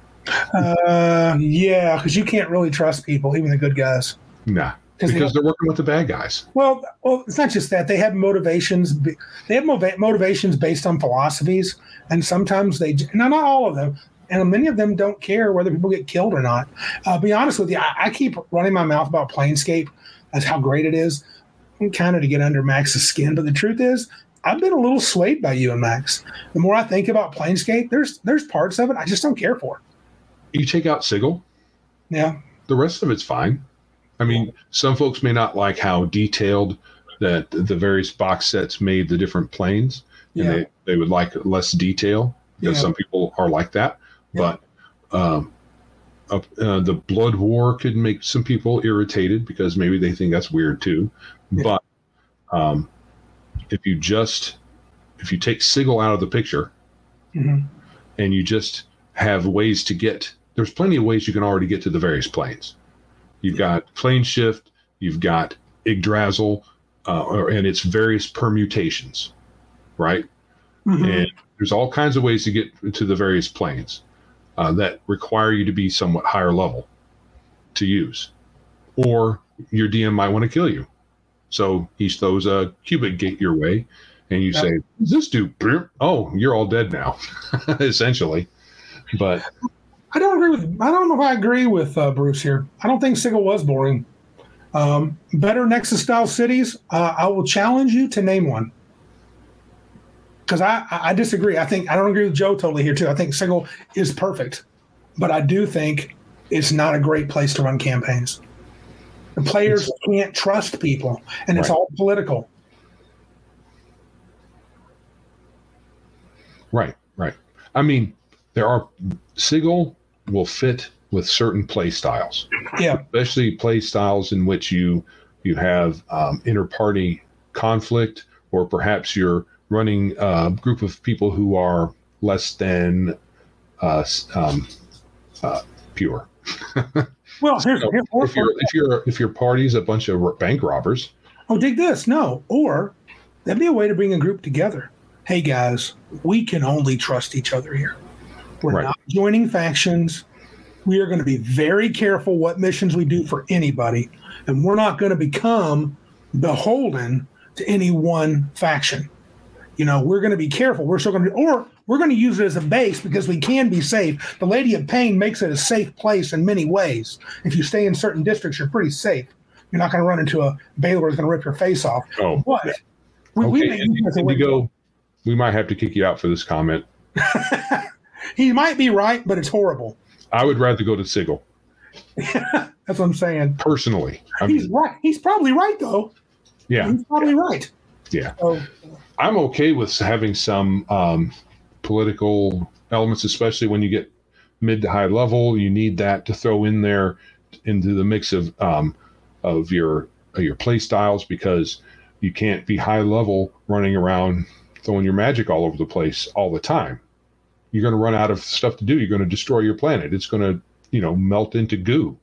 Uh, yeah, because you can't really trust people, even the good guys. Nah, because they are working with the bad guys. Well, well, it's not just that they have motivations. They have motivations based on philosophies, and sometimes they now not all of them, and many of them don't care whether people get killed or not. Uh, be honest with you, I, I, keep running my mouth about Planescape as how great it is, kind of to get under Max's skin. But the truth is, I've been a little swayed by you and Max. The more I think about Planescape, there's there's parts of it I just don't care for you take out Sigil. Yeah. The rest of it's fine. I mean, some folks may not like how detailed that the various box sets made the different planes, and yeah. they, they would like less detail because yeah. some people are like that. Yeah. But um, uh, uh, the Blood War could make some people irritated because maybe they think that's weird too. But um, if you just if you take Sigil out of the picture mm-hmm. and you just have ways to get there's plenty of ways you can already get to the various planes. You've got plane shift, you've got Yggdrasil, uh, and its various permutations, right? Mm-hmm. And there's all kinds of ways to get to the various planes uh, that require you to be somewhat higher level to use, or your DM might want to kill you. So he throws a cubic gate your way, and you say, "This dude, oh, you're all dead now," [laughs] essentially. But I don't agree with. I don't know if I agree with uh, Bruce here. I don't think Sigil was boring. Um, better Nexus style cities. Uh, I will challenge you to name one. Because I, I disagree. I think I don't agree with Joe totally here too. I think Sigil is perfect, but I do think it's not a great place to run campaigns. The players it's, can't trust people, and it's all political. Right, right. I mean, there are Sigil will fit with certain play styles. Yeah, especially play styles in which you you have um, inter-party conflict, or perhaps you're running a group of people who are less than uh, um, uh, pure. [laughs] well, here's, so here's, if your if your if your party's a bunch of bank robbers. Oh, dig this! No, or that'd be a way to bring a group together. hey guys, we can only trust each other here. We're Right. not joining factions. We are going to be very careful what missions we do for anybody, and we're not going to become beholden to any one faction. You know, we're going to be careful. We're still going to, or we're going to use it as a base because we can be safe. The Lady of Pain makes it a safe place in many ways. If you stay in certain districts, you're pretty safe. You're not going to run into a balor who's going to rip your face off. Oh, But we, we okay. may Indi- use it as a way- Indigo, we might have to kick you out for this comment. [laughs] he might be right, but it's horrible. I would rather go to Sigil [laughs] That's what I'm saying. personally. I He's right. He's probably right though. yeah, He's probably right. yeah. So, I'm okay with having some um, political elements, especially when you get mid to high level. You need that to throw in there into the mix of um, of your of your play styles because you can't be high level running around throwing your magic all over the place all the time. You're going to run out of stuff to do. You're going to destroy your planet. It's going to you know melt into goo.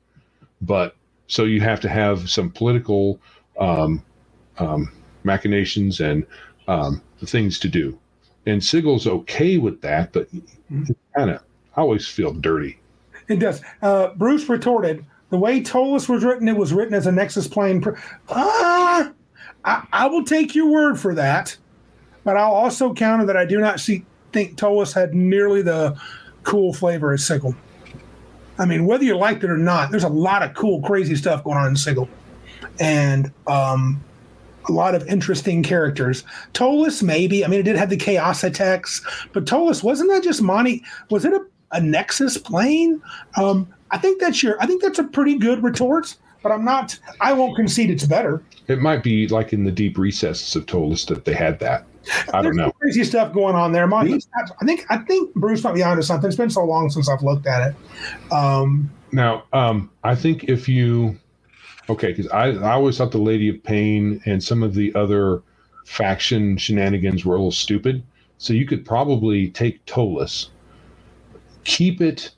But so you have to have some political um, um, machinations and um, things to do. And Sigil's okay with that, but kind of I always feel dirty. it does. Uh, Bruce retorted, "The way Ptolus was written, it was written as a Nexus plane." Pr- ah, I, I will take your word for that, but I'll also counter that I do not see think Ptolus had nearly the cool flavor as Sigil. I mean, whether you liked it or not, there's a lot of cool, crazy stuff going on in Sigil, and um, a lot of interesting characters. Ptolus, maybe. I mean, it did have the chaos attacks, but Ptolus wasn't that just Monte? Was it a, a Nexus plane? Um, I think that's your. I think that's a pretty good retort, but I'm not. I won't concede it's better. It might be like in the deep recesses of Ptolus that they had that. I don't know. crazy stuff going on there. Monte? I think. I think Bruce might be onto something. It's been so long since I've looked at it. Um, Now, um, I think if you, okay, because I, I always thought the Lady of Pain and some of the other faction shenanigans were a little stupid. So you could probably take Ptolus, keep it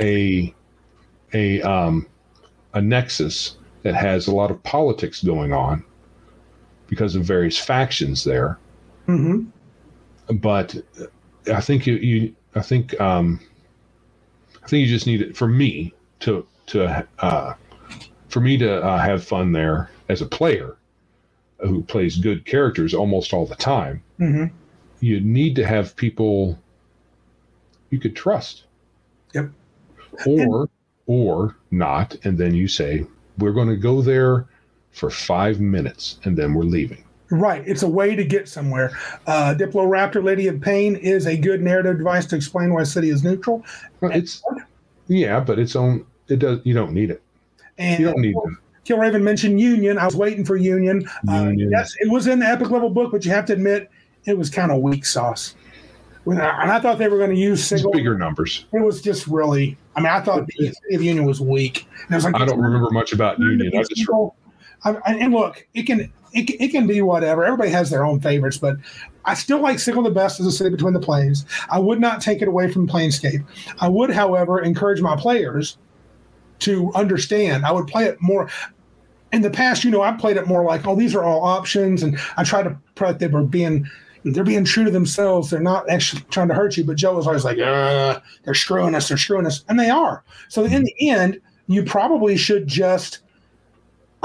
a a um, a nexus that has a lot of politics going on because of various factions there mhm. but I think you, you I think um, I think you just need it for me to to uh, for me to uh, have fun there as a player who plays good characters almost all the time. Mhm. You need to have people you could trust. Yep. Or or not, and then you say we're going to go there for five minutes, and then we're leaving. Right. It's a way to get somewhere. Uh, Diploraptor, Lady of Pain, is a good narrative device to explain why city is neutral. Well, it's yeah, but its own. It does. You don't need it. And You don't need them. Killraven mentioned Union. I was waiting for Union. Uh, yes, it was in the epic level book, but you have to admit it was kind of weak sauce. When I, and I thought they were going to use Sigil. bigger numbers. It was just really. I mean, I thought the Union was weak. And I was like, I don't remember much about Union. I just People- I, and look, it can it, it can be whatever. Everybody has their own favorites, but I still like Sigil the best as a city between the planes. I would not take it away from Planescape. I would, however, encourage my players to understand. I would play it more. In the past, you know, I played it more like, oh, these are all options, and I tried to play like they were being. They're being true to themselves. They're not actually trying to hurt you. But Joe was always like, uh, they're screwing us. They're screwing us. And they are. So in the end, you probably should just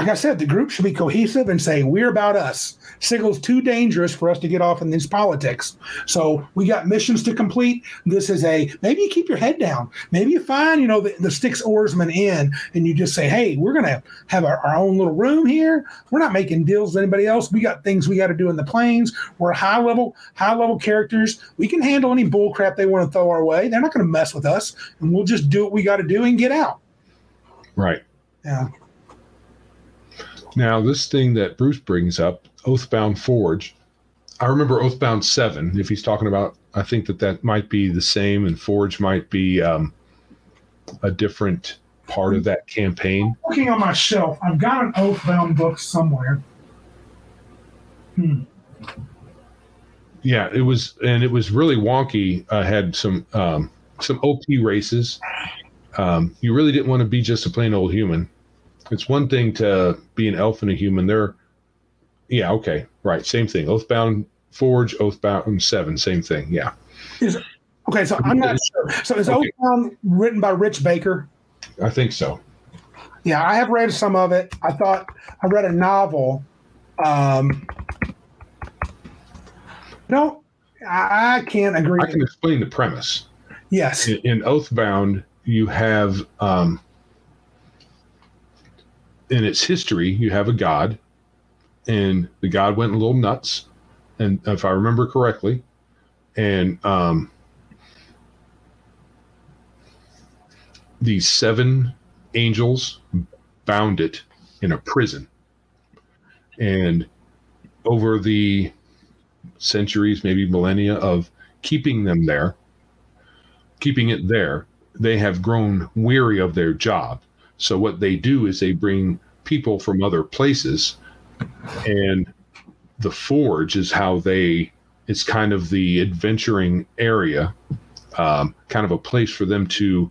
like I said, the group should be cohesive and say, we're about us. Sigil's too dangerous for us to get off in these politics. So we got missions to complete. This is a maybe you keep your head down. Maybe you find, you know, the, the Styx oarsman in and you just say, hey, we're going to have our, our own little room here. We're not making deals with anybody else. We got things we got to do in the planes. We're high level, high level characters. We can handle any bull crap they want to throw our way. They're not going to mess with us. And we'll just do what we got to do and get out. right Yeah. Now this thing that Bruce brings up, Oathbound Forge. I remember Oathbound Seven. If he's talking about, I think that that might be the same, and Forge might be um, a different part of that campaign. looking on my shelf. I've got an Oathbound book somewhere. Hmm. Yeah, it was, and it was really wonky. I had some um, some OP races. Um, you really didn't want to be just a plain old human. It's one thing to be an elf and a human. They're, yeah, okay, right, same thing. Oathbound Forge, Oathbound, Seven, same thing. Yeah. Is, okay, so I'm not sure. So is Okay. Oathbound written by Rich Baker? I think so. Yeah, I have read some of it. I thought I read a novel. Um, no, I, I can't agree. I can explain the premise. yes. In, in Oathbound, you have um, in its history, you have a god, and the god went a little nuts, and if I remember correctly, and um, these seven angels bound it in a prison, and over the centuries, maybe millennia of keeping them there, keeping it there, they have grown weary of their job. So what they do is they bring people from other places, and the forge is how they. It's kind of the adventuring area, um, kind of a place for them to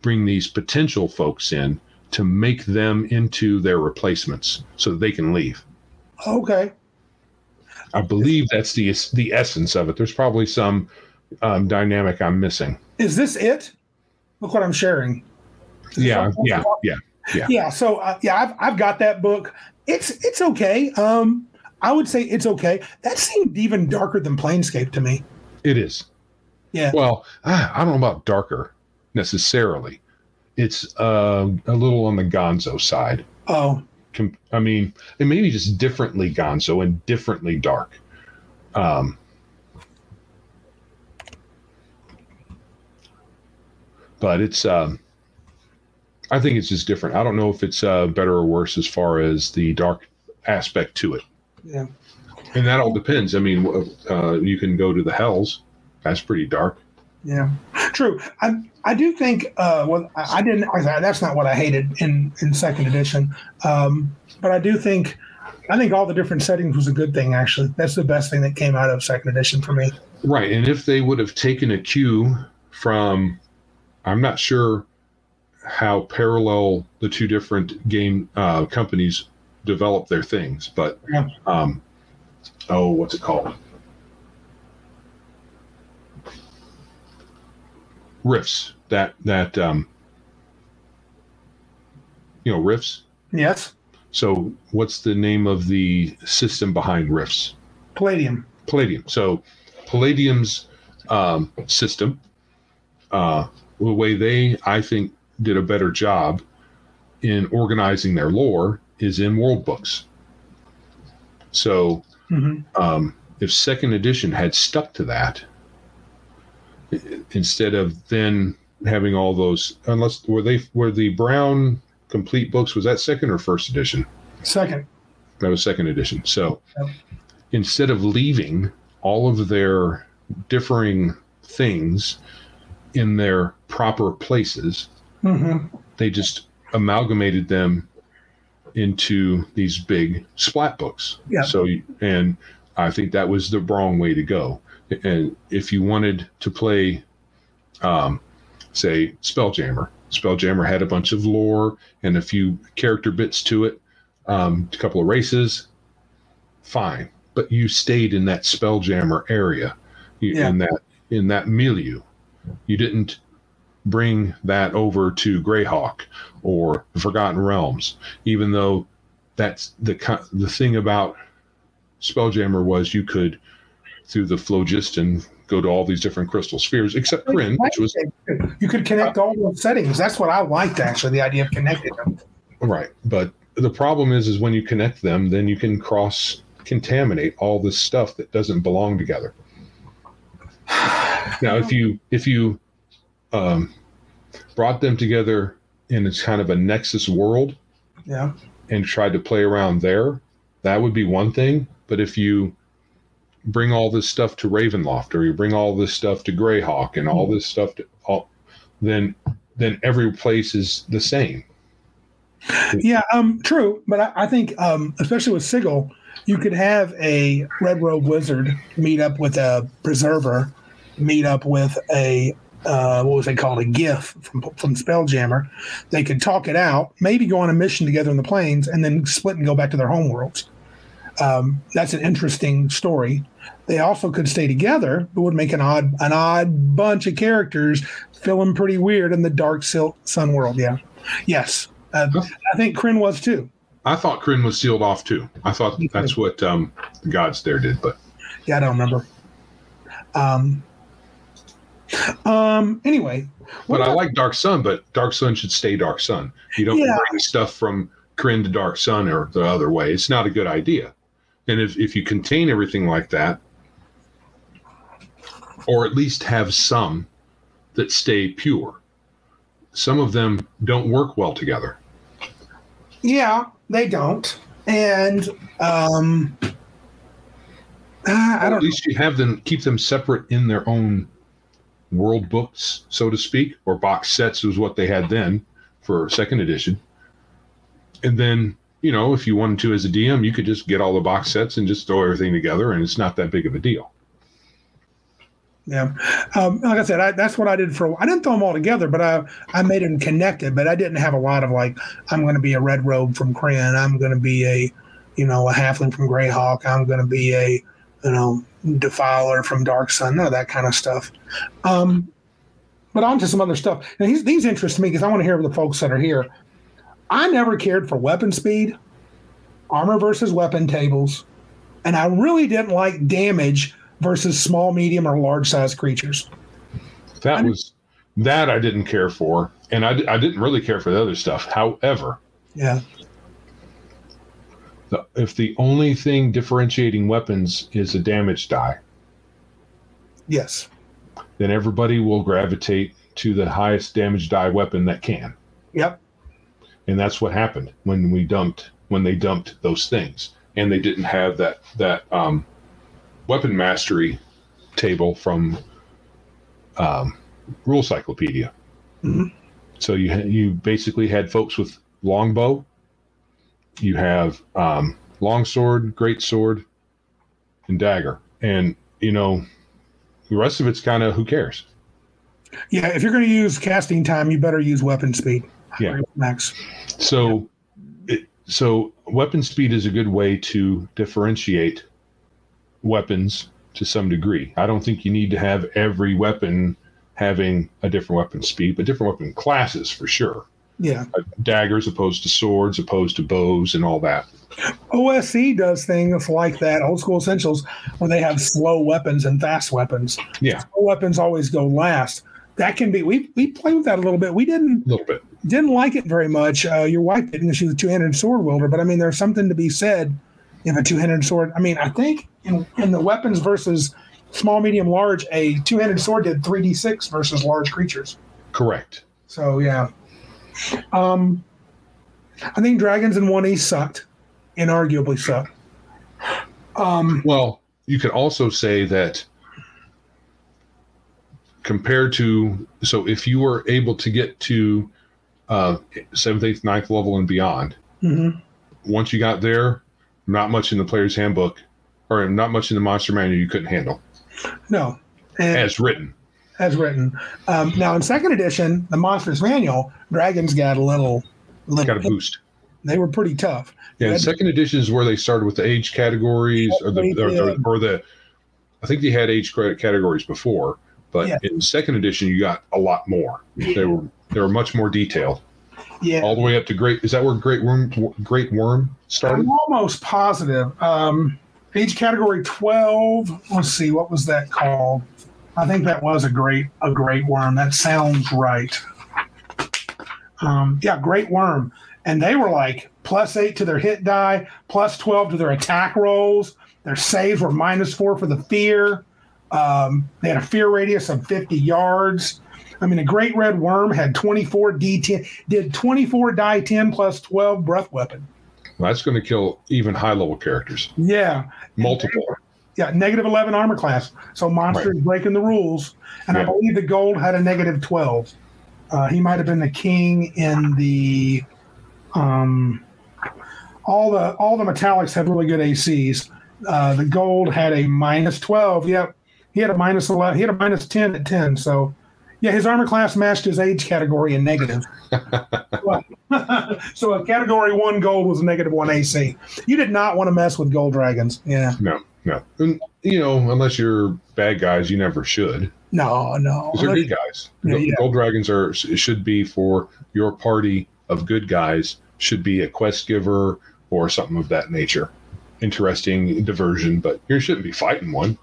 bring these potential folks in to make them into their replacements so that they can leave. Okay. I believe that's the the essence of it. There's probably some um, dynamic I'm missing. Is this it? Look what I'm sharing. Yeah, yeah, yeah. Yeah. So uh, yeah, I've I've got that book. It's it's okay. Um, I would say it's okay. That seemed even darker than Planescape to me. It is. Yeah. Well, I, I don't know about darker necessarily. It's uh, a little on the Gonzo side. Oh, Com- I mean, it may be just differently Gonzo and differently dark. Um, but it's. Um, I think it's just different. I don't know if it's uh, better or worse as far as the dark aspect to it. yeah. And that all depends. I mean, uh, you can go to the Hells. That's pretty dark. Yeah, true. I I do think. Uh, well, I, I didn't. I, that's not what I hated in in second edition. Um, but I do think. I think all the different settings was a good thing. Actually, that's the best thing that came out of second edition for me. Right. And if they would have taken a cue from, I'm not sure how parallel the two different game uh, companies develop their things, but, Yeah. um, oh, what's it called? Rifts. That, that, um, you know, Rifts. Yes, So what's the name of the system behind Rifts? Palladium. Palladium. So Palladium's um, system, uh, the way they, I think, did a better job in organizing their lore is in world books. So hmm um, if second edition had stuck to that, instead of then having all those, unless were they were the brown complete books, was that second or first edition? Second. That was second edition. So instead of leaving all of their differing things in their proper places, hmm they just amalgamated them into these big splat books. Yeah. So, and I think that was the wrong way to go. And if you wanted to play, um, say, Spelljammer, Spelljammer had a bunch of lore and a few character bits to it, um, a couple of races, fine. But you stayed in that Spelljammer area, you, Yeah. in that in that milieu. You didn't bring that over to Greyhawk or Forgotten Realms, even though that's the the thing about Spelljammer was you could through the phlogiston go to all these different crystal spheres, except Krynn, which was You could connect uh, all the settings. That's what I liked, actually, the idea of connecting them. right. But the problem is, is when you connect them, then you can cross contaminate all this stuff that doesn't belong together. Now, if you if you um, brought them together in it's kind of a nexus world, Yeah. and tried to play around there, that would be one thing. But if you bring all this stuff to Ravenloft or you bring all this stuff to Greyhawk and all this stuff to all, then then every place is the same. Yeah, um, true. But I, I think, um, especially with Sigil, you could have a Red Robe Wizard meet up with a Preserver, meet up with a uh, what was they called a giff from from Spelljammer. They could talk it out, maybe go on a mission together in the planes, and then split and go back to their home worlds. Um, that's an interesting story. they also could stay together, but would make an odd an odd bunch of characters feeling pretty weird in the dark silk sun world. Yeah, yes, uh, I think Krynn was too. I thought Krynn was sealed off too. I thought that's what um, the gods there did, but Yeah, I don't remember. Um. Um. Anyway, but I like Dark Sun. But Dark Sun should stay Dark Sun. You don't Yeah. bring stuff from Krynn to Dark Sun or the other way. It's not a good idea. And if if you contain everything like that, or at least have some that stay pure, some of them don't work well together. Yeah, they don't. And um uh, I don't At least you have them keep them separate in their own world books, so to speak, or box sets was what they had then for second edition. And then, you know, if you wanted to as a DM, you could just get all the box sets and just throw everything together, and it's not that big of a deal. yeah. Um like I said, I, that's what I did for. I didn't throw them all together, but I I made them connected, but I didn't have a lot of like I'm gonna be a red robe from Krynn, I'm gonna be a you know, a halfling from Greyhawk, I'm gonna be a you know, defiler from Dark Sun, none of that kind of stuff. Um but on to some other stuff. And these these interest me because I want to hear from the folks that are here. I never cared for weapon speed, armor versus weapon tables, and I really didn't like damage versus small, medium, or large size creatures. That I'm- was that I didn't care for, and I, I didn't really care for the other stuff. However, Yeah, the, if the only thing differentiating weapons is a damage die, yes, then everybody will gravitate to the highest damage die weapon that can. yep, and that's what happened when we dumped when they dumped those things and they didn't have that that um, weapon mastery table from um, rule cyclopedia Mhm. so you you basically had folks with longbow you have um, longsword great sword and dagger and you know the rest of it's kind of who cares yeah. If you're going to use casting time, you better use weapon speed. Yeah. max. So, it, so weapon speed is a good way to differentiate weapons to some degree. I don't think you need to have every weapon having a different weapon speed, but different weapon classes for sure. Yeah, Uh, daggers opposed to swords, opposed to bows, and all that. OSE does things like that. Old School Essentials, where they have slow weapons and fast weapons. Yeah, Slow weapons always go last. That can be. We we played with that a little bit. We didn't a little bit. didn't like it very much. Uh, your wife didn't. She was a two-handed sword wielder, but I mean, there's something to be said in a two-handed sword. I mean, I think in, in the weapons versus small, medium, large, a two-handed sword did three d six versus large creatures. Correct. So yeah, um, I think dragons in one e sucked, inarguably sucked. Um, Well, you could also say that compared to so if you were able to get to uh, seventh, eighth, ninth level and beyond, mhm. once you got there, not much in the player's handbook or not much in the monster manual you couldn't handle no, and, as written. As written. Um, now in second edition, the monsters manual, dragons got a little, little. Got a boost. They were pretty tough. Yeah, second edition is where they started with the age categories or the or, the or the I think they had age credit categories before, but Yeah. in second edition you got a lot more. They were they were much more detailed. Yeah. all the way up to great. Is that where Great Worm Great Worm started? I'm almost positive. Um, age category twelve. Let's see, what was that called? I think that was a great a great worm. That sounds right. Um, yeah, great worm, and they were like plus eight to their hit die, plus twelve to their attack rolls. Their saves were minus four for the fear. Um, they had a fear radius of fifty yards. I mean, a great red worm had 24 D10, did 24 die 10 plus 12 breath weapon. Well, that's going to kill even high level characters. Yeah. Multiple. Yeah, negative 11 armor class. So monsters breaking the rules. And I believe the gold had a negative 12. Uh, he might have been the king in the um all the all the metallics have really good ACs. Uh, the gold had a minus 12. Yep. He had a minus 11. He had a minus 10 at 10. So yeah, his armor class matched his age category in negative. [laughs] [laughs] so a category one gold was a negative one AC. You did not want to mess with gold dragons. Yeah. No. No, and, you know, unless you're bad guys, you never should. No, no. These are good guys. Yeah, Gold- yeah. Gold dragons are should be for your party of good guys. Should be a quest giver or something of that nature. Interesting diversion, but you shouldn't be fighting one.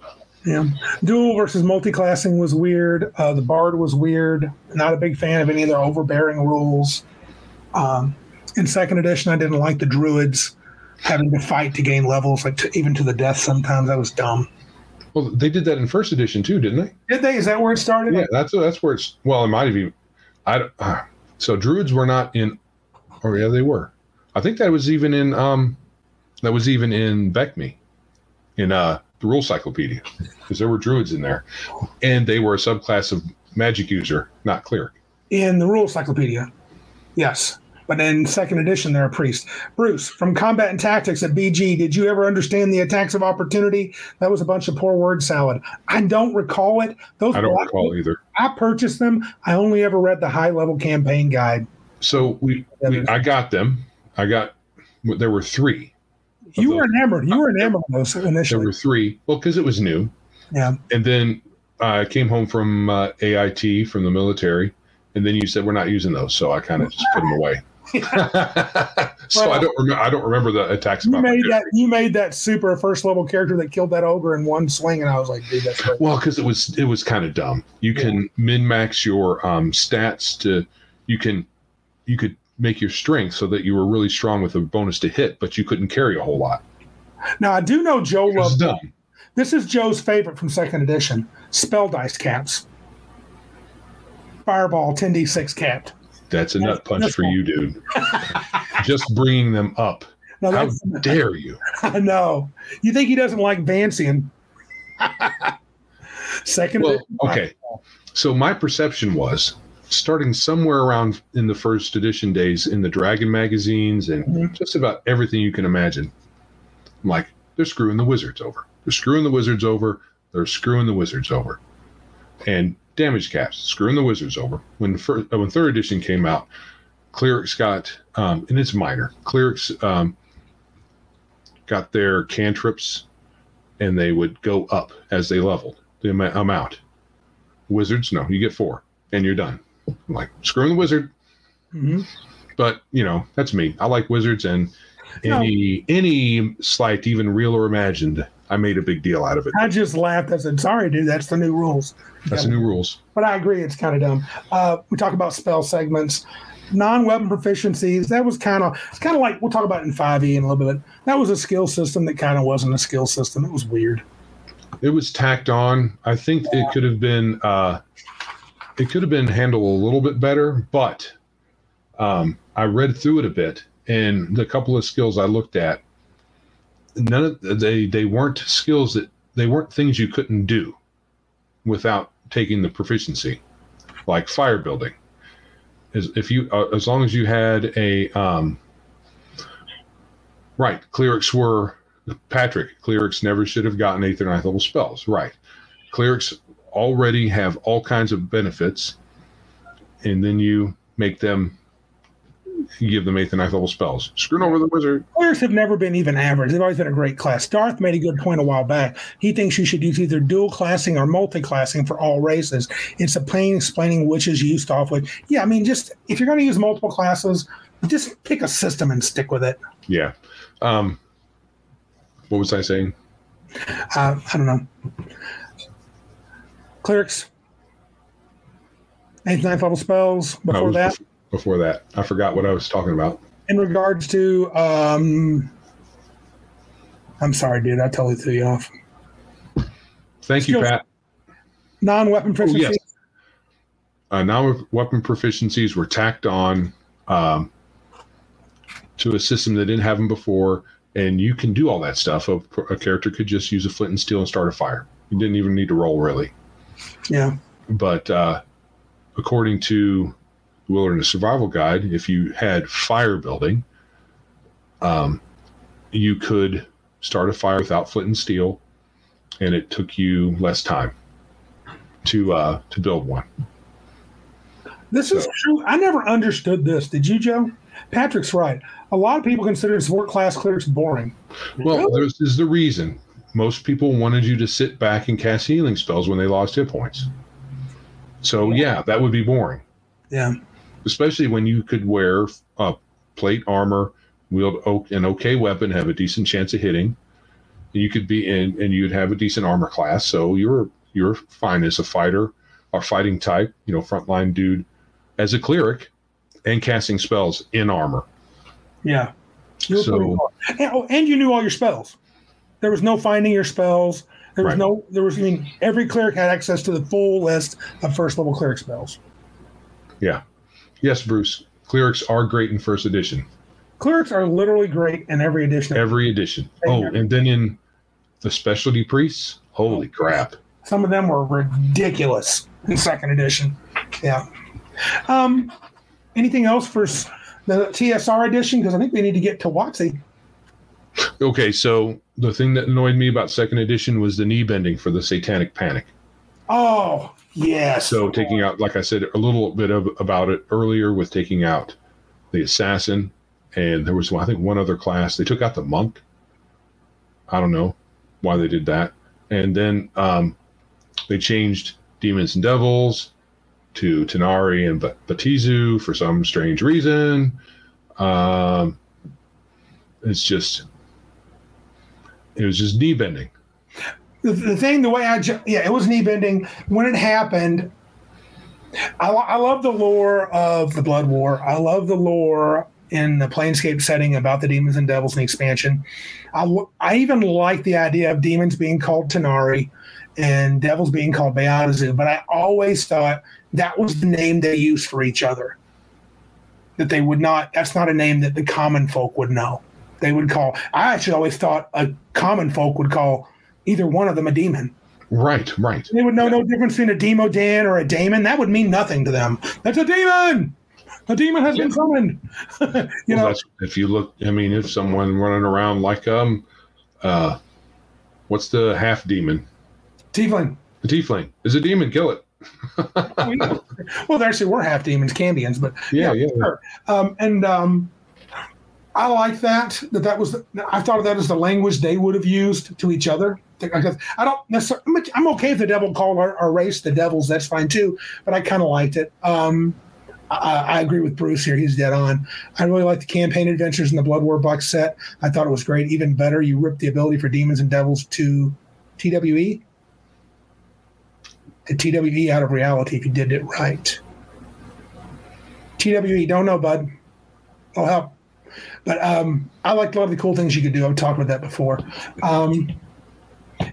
Yeah. Dual versus multi-classing was weird. Uh, the Bard was weird. Not a big fan of any of their overbearing rules. Um, in second edition, I didn't like the Druids having to fight to gain levels, like to, even to the death. Sometimes that was dumb. Well, they did that in first edition too, didn't they? Did they? Is that where it started? Yeah, that's that's where it's. Well, it might have even. I uh, so druids were not in. Oh yeah, they were. I think that was even in. Um, that was even in BECMI, in uh the rule cyclopedia, because there were druids in there, and they were a subclass of magic user, not cleric. In the rule cyclopedia, Yes. But in second edition, they're a priest. Bruce, from Combat and Tactics at BG, did you ever understand the attacks of opportunity? That was a bunch of poor word salad. I don't recall it. Those I don't recall either. I purchased them. I only ever read the high level campaign guide. So we, we I got them. I got. There were three. You were those. enamored. You were enamored of those There were three. Well, because it was new. Yeah. And then I came home from uh, AIT from the military, and then you said we're not using those, so I kind of just put them away. [laughs] so I don't remember. I don't remember the attacks. You made that. You made that super first level character that killed that ogre in one swing, and I was like, dude, that's great. Well, because it was it was kind of dumb. You can min max your um, stats to you can you could make your strength so that you were really strong with a bonus to hit, but you couldn't carry a whole lot. Now I do know Joe loves. dumb. This is Joe's favorite from second edition: spell dice caps. Fireball 10d6 capped. That's a nut punch for you, dude. [laughs] Just bringing them up. Now How dare you? [laughs] I know. You think he doesn't like Vancian? [laughs] Second, Well, okay. So my perception was starting somewhere around in the first edition days in the Dragon magazines and Mhm. just about everything you can imagine. I'm like, they're screwing the wizards over. They're screwing the wizards over. They're screwing the wizards over. And damage caps, screwing the wizards over. When fir- uh, when third edition came out, clerics got um, and it's minor. Clerics um, got their cantrips, and they would go up as they leveled the ama- amount. Wizards, no, you get four, and you're done. I'm like screwing the wizard, Mhm. but you know that's me. I like wizards, and any any slight, even real or imagined, I made a big deal out of it. I just laughed. I said, "Sorry, dude, that's the new rules." That's the new rules. But I agree, it's kind of dumb. Uh, we talk about spell segments, non-weapon proficiencies. That was kind of it's kind of like we'll talk about it in five E in a little bit. That was a skill system that kind of wasn't a skill system. It was weird. It was tacked on. I think it could have been uh, it could have been handled a little bit better, but um, I read through it a bit, and the couple of skills I looked at, none of they they weren't skills that they weren't things you couldn't do without taking the proficiency, like fire building. As if you uh, as long as you had a um, right clerics were Patrick, clerics never should have gotten eighth or ninth level spells. Right. Clerics already have all kinds of benefits, and then you make them give them eighth and ninth level spells. Screwing over the wizard. Players have never been even average. They've always been a great class. Darth made a good point a while back. He thinks you should use either dual classing or multi classing for all races. It's a plain explaining which is used off with. Yeah, I mean, just if you're going to use multiple classes, just pick a system and stick with it. Yeah. Um, what was I saying? Uh, I don't know. Clerics, eighth, ninth level spells. Before that, before that, I forgot what I was talking about. in regards to, um, I'm sorry, dude, I totally threw you off. Thank you, Pat. Non-weapon Oh, yes. Uh, now weapon proficiencies were tacked on um, to a system that didn't have them before, and you can do all that stuff. A, a character could just use a flint and steel and start a fire. You didn't even need to roll really. Yeah. But uh, according to Wilderness Survival Guide, if you had fire building, um, you could start a fire without flint and steel, and it took you less time to uh, to build one. This is true. I never understood this. Did you, Joe? Patrick's right. A lot of people consider support class clerics boring. Well, Really? this is the reason. most people wanted you to sit back and cast healing spells when they lost hit points. So yeah, that would be boring. Yeah. Especially when you could wear uh, plate armor, wield an okay weapon, have a decent chance of hitting. You could be in, and you'd have a decent armor class. So you're you're fine as a fighter or fighting type, you know, frontline dude, as a cleric, and casting spells in armor. Yeah. So- and, oh, and you knew all your spells. There was no finding your spells. There was Right. no. There was. I mean, every cleric had access to the full list of first level cleric spells. Yes, Bruce, clerics are great in first edition. Clerics are literally great in every edition. Every edition. Oh, and then in the specialty priests, holy crap. Some of them were ridiculous in second edition. Yeah. Um, anything else for the TSR edition? Because I think we need to get to WotC. Okay, so the thing that annoyed me about second edition was the knee bending for the satanic panic. Oh yes. So taking out, like I said, a little bit of about it earlier with taking out the assassin, and there was I think one other class. They took out the monk. I don't know why they did that, and then um, they changed demons and devils to Tanar'ri and Ba- Baatezu for some strange reason. Um, it's just it was just knee bending. The, the thing, the way I, ju- yeah, it was knee bending when it happened. I, I love the lore of the Blood War. I love the lore in the Planescape setting about the demons and devils and the expansion. I, I even like the idea of demons being called Tanar'ri and devils being called Baatezu, but I always thought that was the name they used for each other. That they would not, that's not a name that the common folk would know. They would call, I actually always thought a common folk would call either one of them a demon. Right, right. They would know no difference between a demodand or a daemon. That would mean nothing to them. That's a demon. A demon has been summoned. [laughs] you well, know, that's if you look. I mean, if someone running around like um, uh, what's the half demon? tiefling. The tiefling is a demon. Kill it. [laughs] well, there actually were half demons, Cambions, but Yeah, yeah. sure. Um, and um, I like that. That that was. I thought of that as the language they would have used to each other. Because I don't necessarily. I'm- I'm okay if the devil call our, our race the devils. That's fine too. But I kind of liked it. Um, I, I agree with Bruce here. He's dead on. I really like the campaign adventures in the Blood War box set. I thought it was great. Even better, you ripped the ability for demons and devils to TWE. To TWE out of reality if you did it right. TWE, don't know, bud. I'll help. But um, I liked a lot of the cool things you could do. I've talked about that before. Um,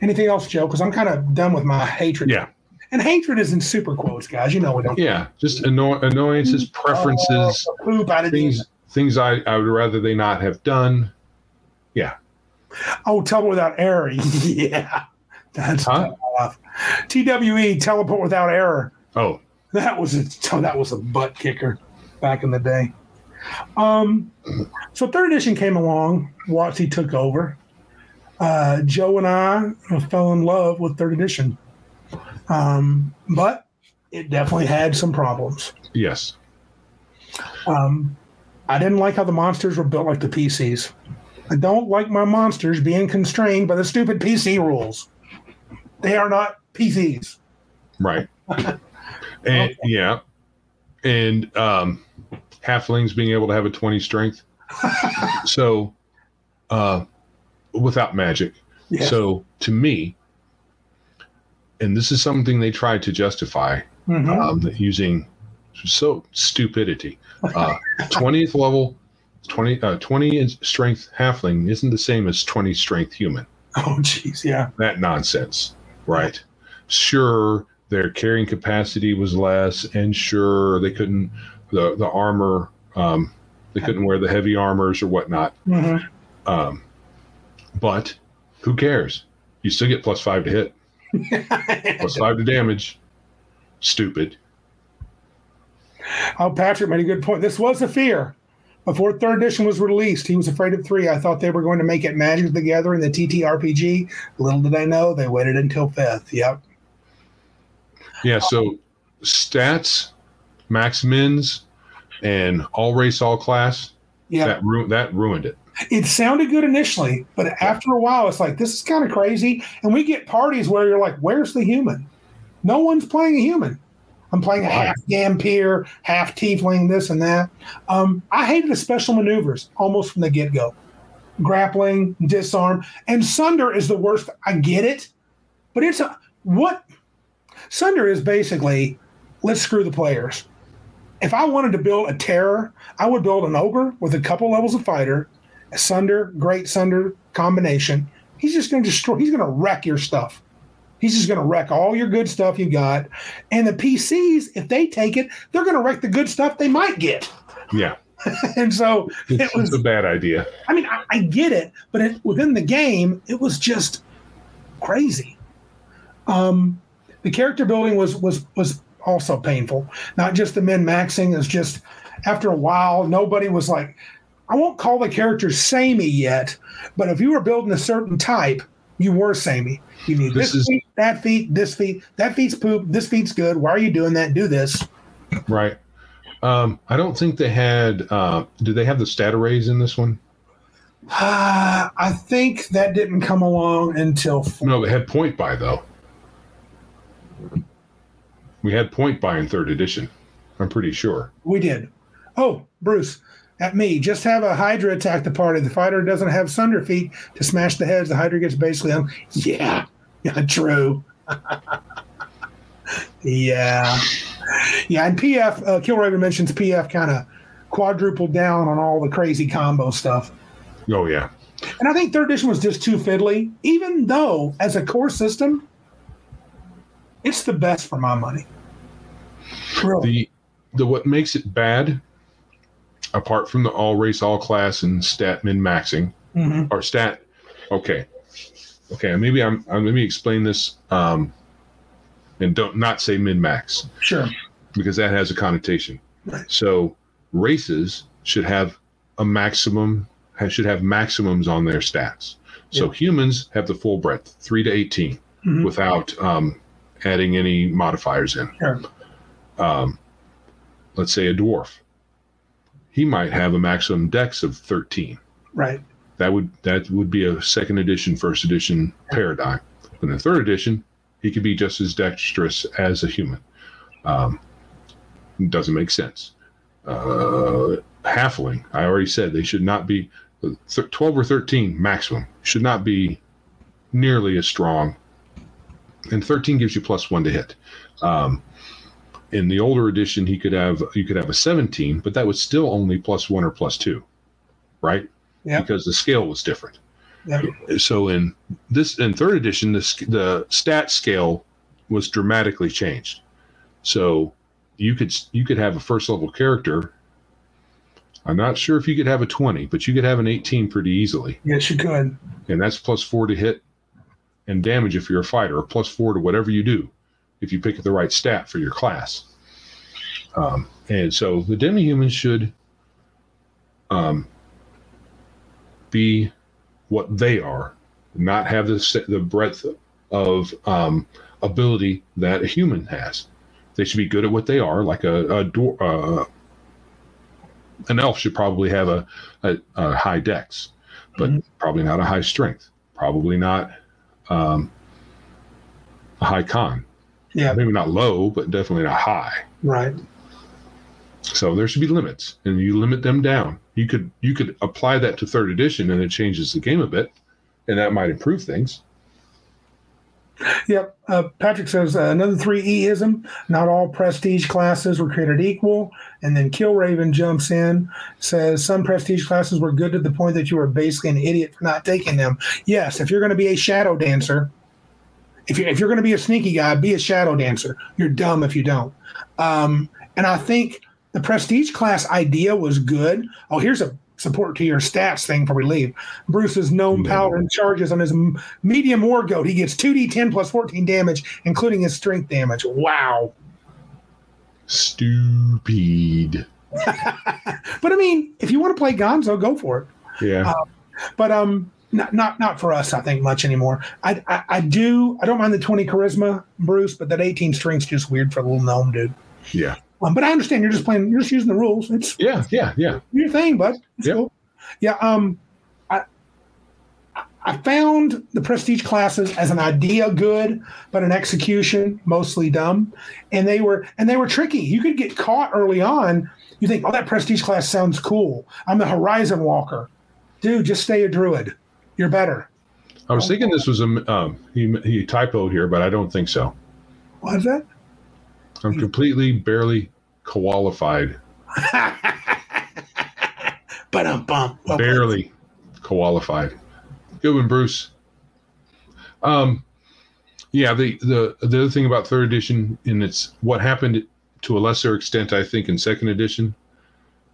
anything else, Joe? Because I'm kind of done with my hatred. Yeah, And hatred is in super quotes, guys. You know we don't. yeah. Just anno- annoyances, preferences, Oh, poop out of things, things I, I would rather they not have done. Yeah. Oh, teleport without error. [laughs] yeah, that's Huh? tough. TWE, teleport without error. Oh, That was a [laughs] that was a butt kicker back in the day. Um, so third edition came along. WotC took over. Uh, Joe and I fell in love with third edition, um, but it definitely had some problems. yes. Um, I didn't like how the monsters were built like the PCs. I don't like my monsters being constrained by the stupid PC rules. They are not PCs. Right. [laughs] and yeah. And um halflings being able to have a 20 strength. [laughs] so uh without magic. Yeah. So to me, and this is something they tried to justify Mhm. um, using so stupidity. Uh, [laughs] 20th level, 20, uh, 20 strength halfling isn't the same as 20 strength human. oh, jeez, yeah. That nonsense, right? Sure, their carrying capacity was less, and sure, they couldn't the the armor. Um, they couldn't wear the heavy armors or whatnot. Mhm. Um, but who cares? You still get plus five to hit, [laughs] plus five to damage. Stupid. Oh, Patrick made a good point. This was a fear. Before third edition was released, he was afraid of three. I thought they were going to make it Magic of the Gathering, the TTRPG. Little did I know they waited until fifth. Yep. Yeah, so stats, max mins, and all race, all class, Yeah. that ru- that ruined it. It sounded good initially, but after a while, it's like this is kind of crazy. And we get parties where you're like, "Where's the human?" No one's playing a human. I'm playing a half Dhampir, half Tiefling, this and that. Um, I hated the special maneuvers almost from the get go. Grappling, disarm, and Sunder is the worst. I get it, but it's a what Sunder is basically let's screw the players. If I wanted to build a terror, I would build an ogre with a couple levels of fighter, Sunder, great Sunder combination. He's just going to destroy. He's going to wreck your stuff. He's just going to wreck all your good stuff you got. And the PCs, if they take it, they're going to wreck the good stuff they might get. Yeah. [laughs] and so It's, it was, a bad idea. I mean, I, I get it, but it, within the game, it was just crazy. Um, the character building was was was also painful. Not just the min maxing. It's just after a while, nobody was like, I won't call the character samey yet, but if you were building a certain type, you were samey. You need This this, is- feat, that feat, this feat, that feat's poop, this feat's good. Why are you doing that? Do this. Right. Um, I don't think they had. Uh, did they have the stat arrays in this one? Ah, [sighs] I think that didn't come along until four. No, they had point buy though. We had point buy in third edition. I'm pretty sure. We did. Oh, Bruce, at me, just have a Hydra attack the party. The fighter doesn't have Sunder feat to smash the heads. The Hydra gets basically on. Yeah, yeah, true. [laughs] yeah, yeah. And PF, uh, Killraven mentions PF kind of quadrupled down on all the crazy combo stuff. Oh yeah. And I think third edition was just too fiddly, even though as a core system, it's the best for my money. Really. The the what makes it bad, apart from the all race, all class, and stat min maxing, Mhm. or stat. Okay, okay. Maybe I'm. I'm let me explain this. Um, and don't not say min max. Sure. because that has a connotation. Right. So races should have a maximum should have maximums on their stats. So Yeah. humans have the full breadth, three to 18 Mhm. without um, adding any modifiers in. Sure. Um, let's say a dwarf, he might have a maximum dex of 13. Right. That would that would be a second edition, first edition paradigm. But in the third edition, he could be just as dexterous as a human. Um, doesn't make sense. Uh, halfling, I already said they should not be th- 12 or 13 maximum. Should not be nearly as strong. And 13 gives you plus one to hit. Um, in the older edition, he could have you could have a 17, but that was still only plus one or plus two, right? Yeah. Because the scale was different Yeah. so in this in third edition the, sc- the stat scale was dramatically changed so you could you could have a first level character i'm not sure if you could have a 20 but you could have an 18 pretty easily Yes, you could. and that's plus four to hit and damage if you're a fighter or plus four to whatever you do if you pick the right stat for your class. Um, and so the demi-humans should um, be what they are not have the, the breadth of um, ability that a human has. They should be good at what they are like a, a dwar- uh, an elf should probably have a, a, a high dex but Mhm. probably not a high strength probably not um, a high con Yeah. maybe not low but definitely not high Right. so there should be limits, and you limit them down. You could you could apply that to third edition, and it changes the game a bit, and that might improve things. Yep. Uh, Patrick says uh, another three E-ism. Not all prestige classes were created equal. And then Killraven jumps in, says some prestige classes were good to the point that you were basically an idiot for not taking them. Yes, if you're going to be a shadow dancer, if you're, if you're going to be a sneaky guy, be a shadow dancer. You're dumb if you don't. Um, and I think the prestige class idea was good. Oh, here's a support to your stats thing before we leave. Bruce's gnome No. and charges on his medium war goat. He gets 2d10 plus 14 damage, including his strength damage. Wow. Stupid. [laughs] But I mean, if you want to play Gonzo, go for it. Yeah. But um, not not not for us. I think much anymore. I, I I do. I don't mind the 20 charisma, Bruce, but that 18 strength's just weird for a little gnome dude. yeah. Um, but I understand you're just playing. You're just using the rules. It's Yeah. Yeah. Yeah. your thing, bud. It's Yep. cool. Yeah. Um, I I found the prestige classes as an idea good, but an execution mostly dumb. And they were and they were tricky. You could get caught early on. You think, oh, that prestige class sounds cool. I'm the Horizon Walker, dude. Just stay a druid. You're better. I was thinking this was a um, he he typoed here, but I don't think so. What is that? I'm completely barely qualified. [laughs] but I'm bump. Barely qualified. Good one, Bruce. Um, yeah. The the the other thing about third edition, and it's what happened to a lesser extent, I think, in second edition,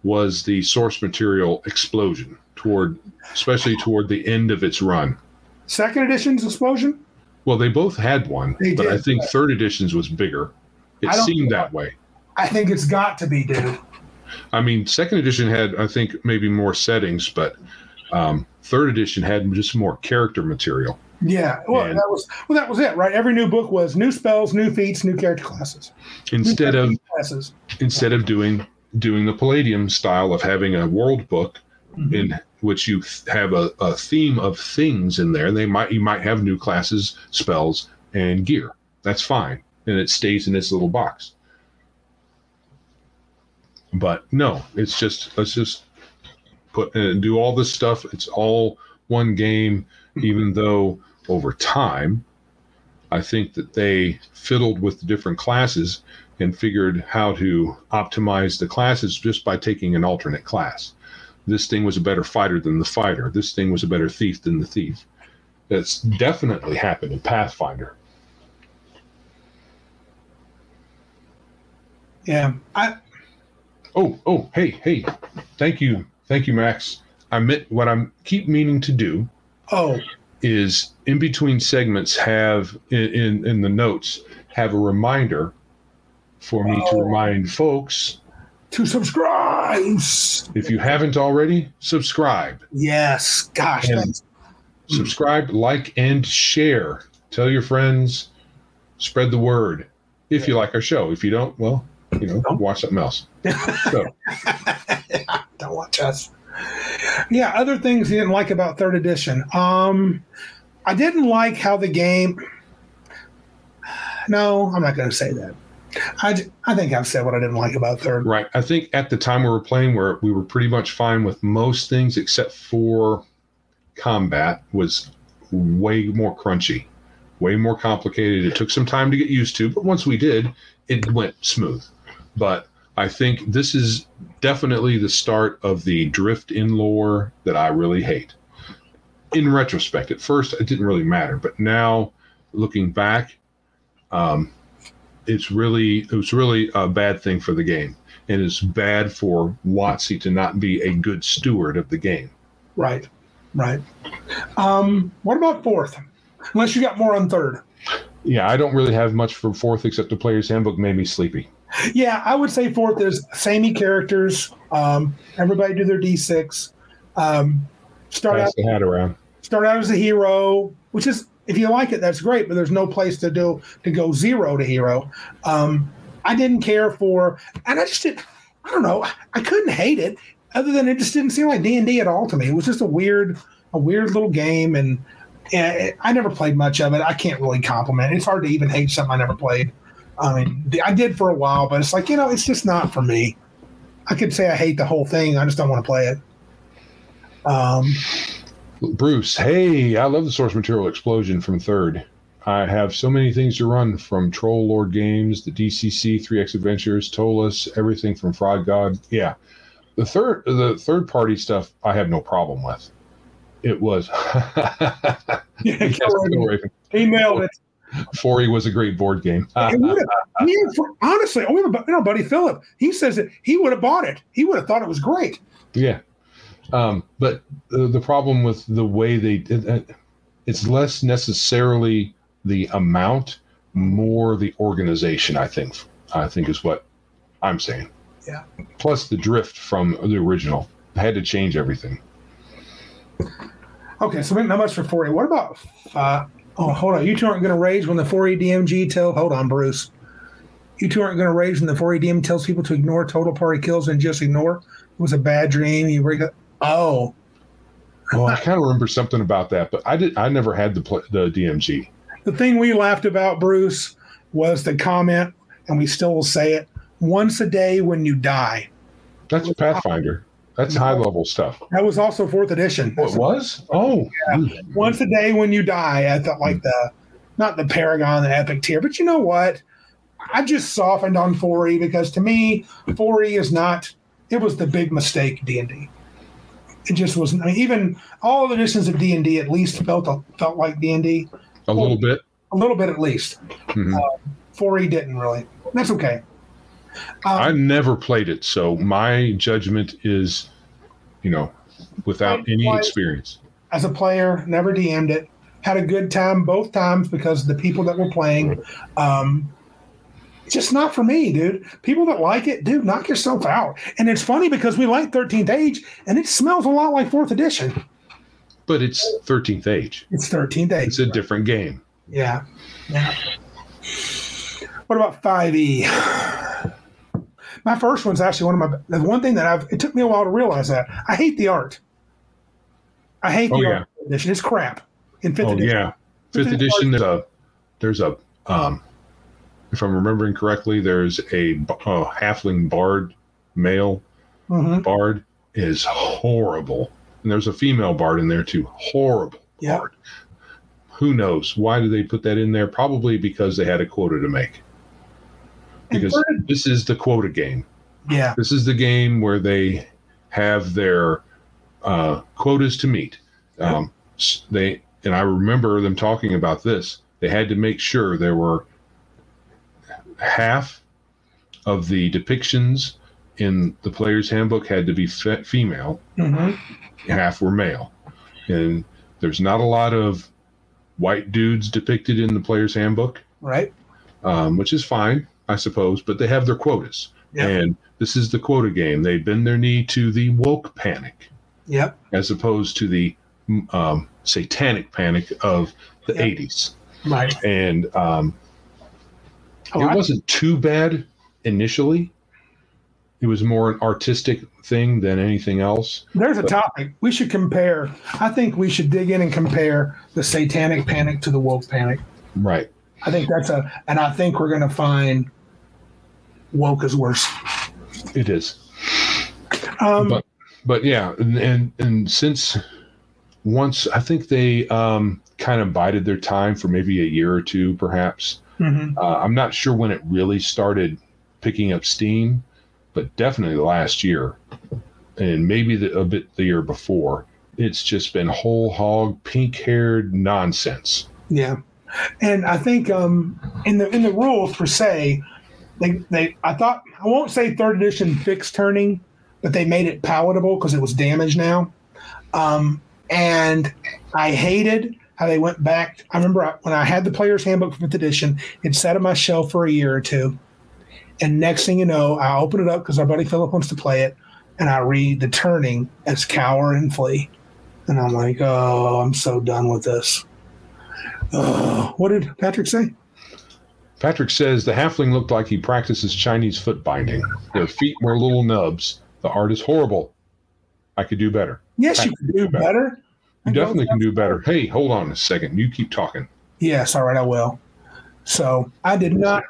was the source material explosion toward, especially toward the end of its run. Second edition's explosion. Well, they both had one, They but did, I think but- third edition's was bigger. It seemed that way. I think it's got to be, dude. I mean, second edition had, I think, maybe more settings, but um, third edition had just more character material. Yeah. Well, And- that was well, that was it, right? Every new book was new spells, new feats, new character classes. Instead of classes. instead of doing doing the Palladium style of having a world book Mhm. in which you have a, a theme of things in there. They might you might have new classes, spells, and gear. That's fine, and it stays in its little box. But no, it's just let's just put and do all this stuff. It's all one game, even though over time, I think that they fiddled with the different classes and figured how to optimize the classes just by taking an alternate class. This thing was a better fighter than the fighter. This thing was a better thief than the thief. That's definitely happened in Pathfinder. Yeah. I Oh, oh, hey, hey. Thank you. Thank you, Max. I meant what I'm keep meaning to do oh is in between segments have in, in, in the notes have a reminder for me to Oh. remind folks to subscribe. if you haven't already subscribe Yes. Gosh. Subscribe like and share tell your friends spread the word if you like our show if you don't well you know Don't. watch something else so [laughs] Don't watch us. Yeah, other things you didn't like about third edition. Um, I didn't like how the game. [sighs] No, I'm not going to say that. I, I think I've said what I didn't like about third. right. I think at the time we were playing where we were pretty much fine with most things except for combat was way more crunchy way more complicated. It took some time to get used to but once we did it went smooth. But i think this is definitely the start of the drift in lore that i really hate. In retrospect at first it didn't really matter but now looking back um, it's really it was really a bad thing for the game and it's bad for WotC to not be a good steward of the game. Right, right. Um, what about fourth? Unless you got more on third. Yeah, I don't really have much for fourth except the player's handbook made me sleepy. Yeah, I would say fourth is samey characters. Um, everybody do their d6. Um, start out Pass the hat around. start out as a hero, which is if you like it, that's great. But there's no place to do to go zero to hero. Um, I didn't care for, and I just didn't. I don't know. I couldn't hate it, other than it just didn't seem like D and D at all to me. It was just a weird, a weird little game, and, and I never played much of it. I can't really compliment. It's hard to even hate something I never played. I mean, I did for a while, but it's like you know, it's just not for me. I could say I hate the whole thing. I just don't want to play it. Um, Bruce, hey, I love the source material explosion from third. I have so many things to run from Troll Lord Games, the DCC, 3X Adventures, Ptolus, everything from Frog God. Yeah. The third the third party stuff I have no problem with. It was [laughs] yeah, Yes, Raven. he nailed it. 4E was a great board game. [laughs] It would've- for, honestly, we have a, you know, buddy Philip. He says that he would have bought it. He would have thought it was great. Yeah. Um, but the, the problem with the way they did it, it's less necessarily the amount, more the organization, I think. I think is what I'm saying. Yeah. Plus the drift from the original. I had to change everything. Okay, so not much for 4A. What about? Uh, oh, hold on. You two aren't going to rage when the 4A DMG tell. Hold on, Bruce. You two aren't going to rage when the 4A DM tells people to ignore total party kills and just ignore. It was a bad dream. You break up. Oh, Well, I kind of remember something about that, but I did. I never had the the DMG. The thing we laughed about, Bruce, was the comment, and we still will say it: once a day when you die. That's Pathfinder. That's high level stuff. That was also fourth edition. Oh, it was? Oh, Once a day when you die. I thought like the not the Paragon, the Epic tier, but you know what? I just softened on 4E because to me, 4E is not. It was the big mistake D and D. It just wasn't. I mean, even all the editions of D and D at least felt felt like D and D a little bit. a little bit at least. Mhm. 4E didn't really. That's okay. Um, I never played it, so my judgment is, you know, without any experience. as a player, never DM'd it. Had a good time both times because the people that were playing, um, it's just not for me, dude. People that like it, dude, knock yourself out. And it's funny because we like 13th Age, and it smells a lot like Fourth Edition. But it's 13th Age. It's 13th Age. It's a different game. Yeah. Yeah. What about 5e? My first one's actually one of my the one thing that I've it took me a while to realize that. I hate the art. I hate the Oh, art edition. It's crap. In fifth Oh edition. yeah, fifth edition. There's a there's a um, if I'm remembering correctly, there's a, a halfling bard, male Mhm. bard is horrible, and there's a female bard in there too. Horrible Yeah. bard. Who knows why did they put that in there? Probably because they had a quota to make. Because this is the quota game. yeah. This is the game where they have their uh, quotas to meet. Um, they and I remember them talking about this. They had to make sure there were half of the depictions in the player's handbook had to be fe- female, hmm half were male, and there's not a lot of white dudes depicted in the player's handbook, Right. um, which is fine, I suppose. But they have their quotas. Yeah. And this is the quota game. They bend their knee to the woke panic Yep. as opposed to the um, satanic panic of the Yeah. 80s. Right. And um, Oh, it I- wasn't too bad initially. It was more an artistic thing than anything else. There's a topic we should compare. I think we should dig in and compare the satanic panic to the woke panic. Right. I think that's a, and I think we're going to find woke is worse. It is. Um, But- But yeah, and and, and since once I think they um, kind of bided their time for maybe a year or two, perhaps. Mhm. Uh, I'm not sure when it really started picking up steam, but definitely last year, and maybe the, a bit the year before. It's just been whole hog, pink haired nonsense. Yeah, and I think um, in the in the rules per se, they they I thought I won't say third edition fixed turning, but they made it palatable because it was damaged now. Um, and I hated how they went back. I remember I- when I had the player's handbook fifth edition, it sat on my shelf for a year or two. And next thing you know, I open it up because our buddy Philip wants to play it, and I read the turning as cower and flee. And I'm like, oh, I'm so done with this. Uh, what did Patrick say? Patrick says the halfling looked like he practices Chinese foot binding. Their feet were little nubs. The art is horrible. I could do better. Yes, you could do better. You definitely can do better. Hey, hold on a second. You keep talking. Yes, all right, I will. So I did not,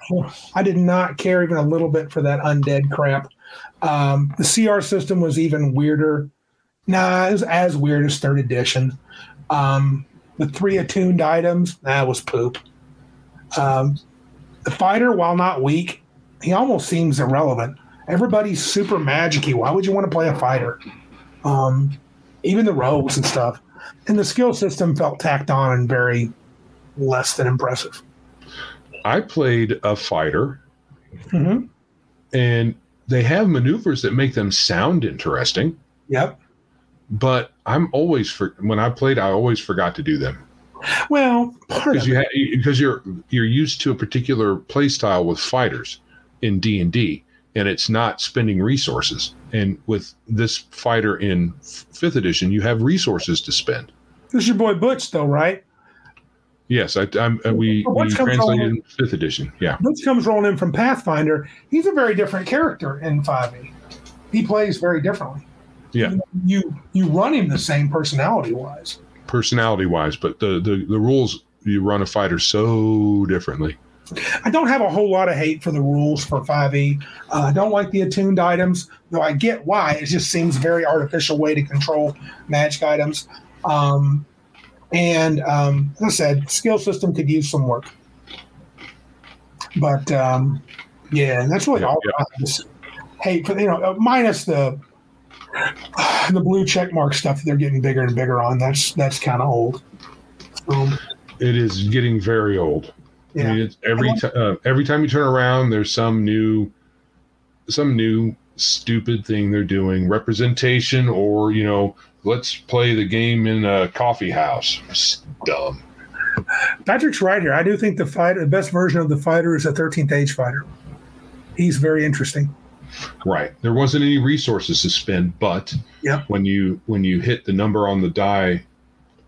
I did not care even a little bit for that undead crap. Um, the CR system was even weirder. Nah, it was as weird as third edition. Um, the three attuned items, that was poop. Um, the fighter, while not weak, he almost seems irrelevant. Everybody's super magicy. Why would you want to play a fighter? Um, even the rogues and stuff. And the skill system felt tacked on and very less than impressive. I played a fighter, Mm-hmm. and they have maneuvers that make them sound interesting. Yep. but I'm always for when I played, I always forgot to do them Well, part because of you because you're you're used to a particular play style with fighters in D and D, and it's not spending resources. And with this fighter in fifth edition, you have resources to spend. this is your boy Butch, though, right? Yes, I, I'm, uh, we, we translated in fifth edition. Yeah, Butch comes rolling in from Pathfinder. He's a very different character in 5e. He plays very differently. Yeah. You you run him the same personality wise. personality wise, but the, the the rules you run a fighter so differently. I don't have a whole lot of hate for the rules for 5e. Uh, I don't like the attuned items, though I get why. It just seems a very artificial way to control magic items. Um, and um, as I said, skill system could use some work. But um, yeah, that's really Yeah, all yeah. Hate for you know uh, minus the [sighs] the blue check mark stuff that they're getting bigger and bigger on. That's that's kind of old. Um, It is getting very old. I mean, it's every uh, every time you turn around, there's some new, some new stupid thing they're doing. Representation, or you know, let's play the game in a coffee house. It's dumb. Patrick's right here. I do think the fighter, the best version of the fighter is a 13th age fighter. He's very interesting. Right. There wasn't any resources to spend, but Yep. when you when you hit the number on the die,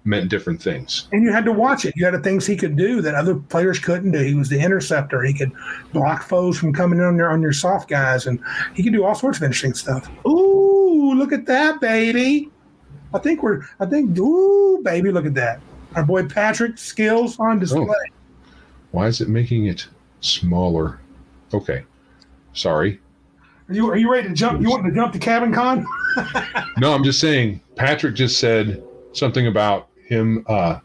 meant different things. And you had to watch it. You had the things he could do that other players couldn't do. He was the interceptor. He could block foes from coming in on your on your soft guys, and he could do all sorts of interesting stuff. Ooh, look at that, baby! I think we're. I think. Ooh, baby, look at that. Our boy Patrick skills on display. Oh. Why is it making it smaller? Okay. Sorry. Are you are you ready to jump? You want to jump to Cabin Con? [laughs] No, I'm just saying Patrick just said something about him uh,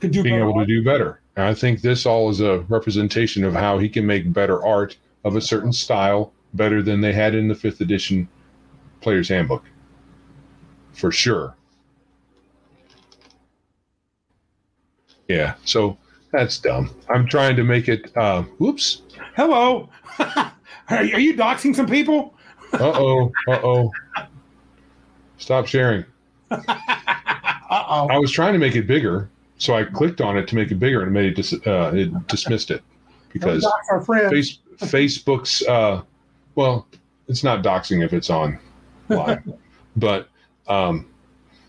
Could you being able to do better. And I think this all is a representation of how he can make better art of a certain style better than they had in the fifth edition player's handbook. For sure. Yeah, so that's dumb. I'm trying to make it uh whoops. Hello. [laughs] are, are you doxing some people? Uh-oh. Uh-oh. [laughs] Stop sharing. [laughs] Uh oh. I was trying to make it bigger, so I clicked on it to make it bigger, and it made it, dis- uh, it dismissed it because our friend. face, Facebook's uh, well, it's not doxing if it's on live, [laughs] but um,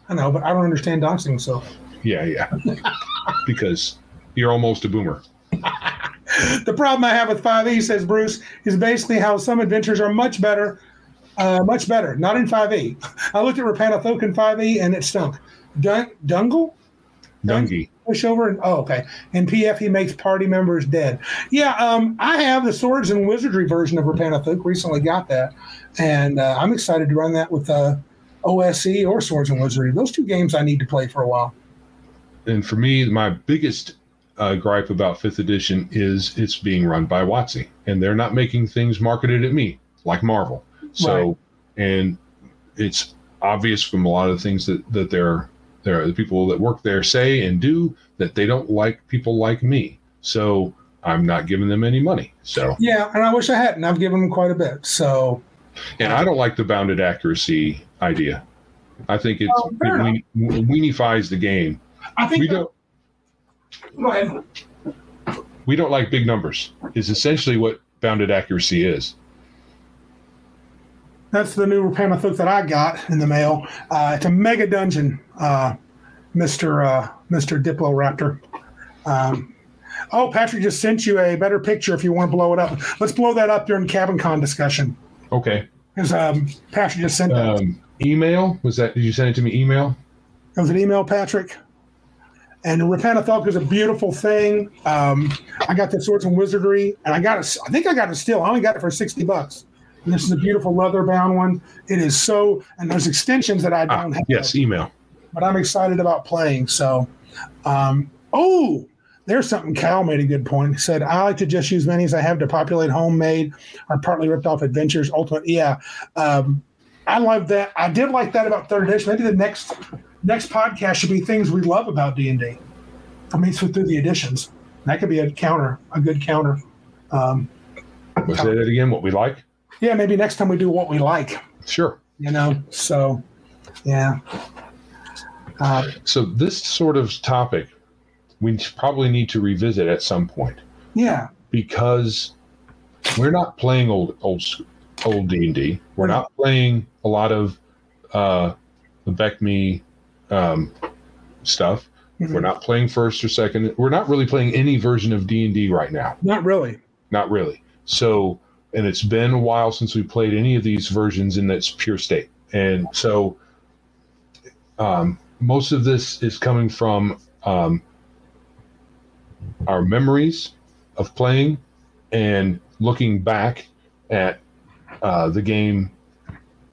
I know, but I don't understand doxing. So yeah, yeah, [laughs] because you're almost a boomer. [laughs] the problem I have with 5e, says Bruce, is basically how some adventures are much better, uh, much better. Not in 5e. I looked at Rappan Athuk in 5e and it stunk. Dun- Dungle? Dungy. Push over and oh, okay. In PF, he makes party members dead. Yeah, um, I have the Swords and Wizardry version of Rappan Athuk. Recently got that, and uh, I'm excited to run that with uh, OSE or Swords and Wizardry. Those two games I need to play for a while. And for me, my biggest uh, gripe about fifth edition is it's being run by WotC, and they're not making things marketed at me like Marvel. So, Right. and it's obvious from a lot of the things that that they're there are the people that work there say and do that they don't like people like me. So I'm not giving them any money. So, Yeah, and I wish I hadn't. I've given them quite a bit. So and I don't like the bounded accuracy idea. I think it's Oh, it weenie- weenifies the game. I think. We don't Go ahead. we don't like big numbers. Is essentially what bounded accuracy is. That's the new Rappan Athuk that I got in the mail. Uh, it's a mega dungeon, uh, Mister uh, Mister Diploraptor. Um, oh, Patrick just sent you a better picture if you want to blow it up. Let's blow that up during Cabin Con discussion Okay. because um, Patrick just sent that. Um, email was that? Did you send it to me? Email. It was an email, Patrick. And Rappan Athuk is a beautiful thing. Um, I got the Swords and Wizardry, and I got it. I think I got it still. I only got it for sixty bucks. And this is a beautiful leather bound one. It is so, and there's extensions that I Ah, don't have. yes, email. but I'm excited about playing. So, um, oh, there's something. Cal made a good point. He said, I like to just use many as I have to populate homemade or partly ripped off adventures. Ultimate, yeah. Um, I love that. I did like that about third edition. Maybe the next next podcast should be things we love about D and D. I mean, through through the editions. That could be a counter, a good counter. Um, Was that again? What we like? Yeah, maybe next time we do what we like. Sure. You know, so yeah. Uh, So this sort of topic, we probably need to revisit at some point yeah, because we're not playing old old old D and D. We're not playing a lot of uh, the BECMI um, stuff. We're not playing first or second. We're not really playing any version of D and D right now. not really. Not really. So, and it's been a while since we played any of these versions in its pure state. And so um, most of this is coming from um, our memories of playing and looking back at uh, the game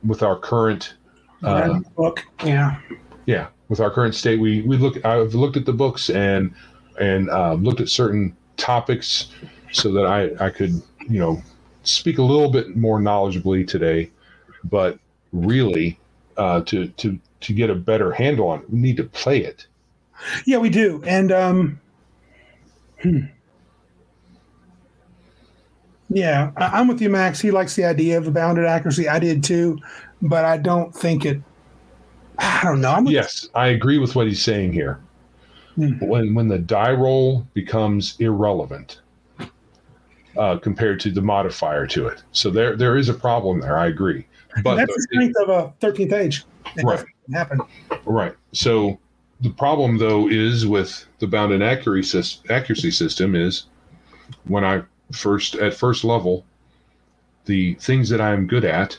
with our current uh, book. Yeah. yeah with our current state we we look i've looked at the books and and uh, looked at certain topics so that i i could you know speak a little bit more knowledgeably today but really uh, to to to get a better handle on it we need to play it Yeah, we do. And um hmm. Yeah, I, I'm with you, Max. He likes the idea of the bounded accuracy. I did too, but I don't think it. I don't know. I'm with- yes i agree with what he's saying here Hmm. when when the die roll becomes irrelevant uh, compared to the modifier to it so there there is a problem there i agree but that's the strength of a 13th age. It Right. happen. Right. So the problem though is with the bounded accuracy sys- accuracy system is when I first at first level, the things that I'm good at,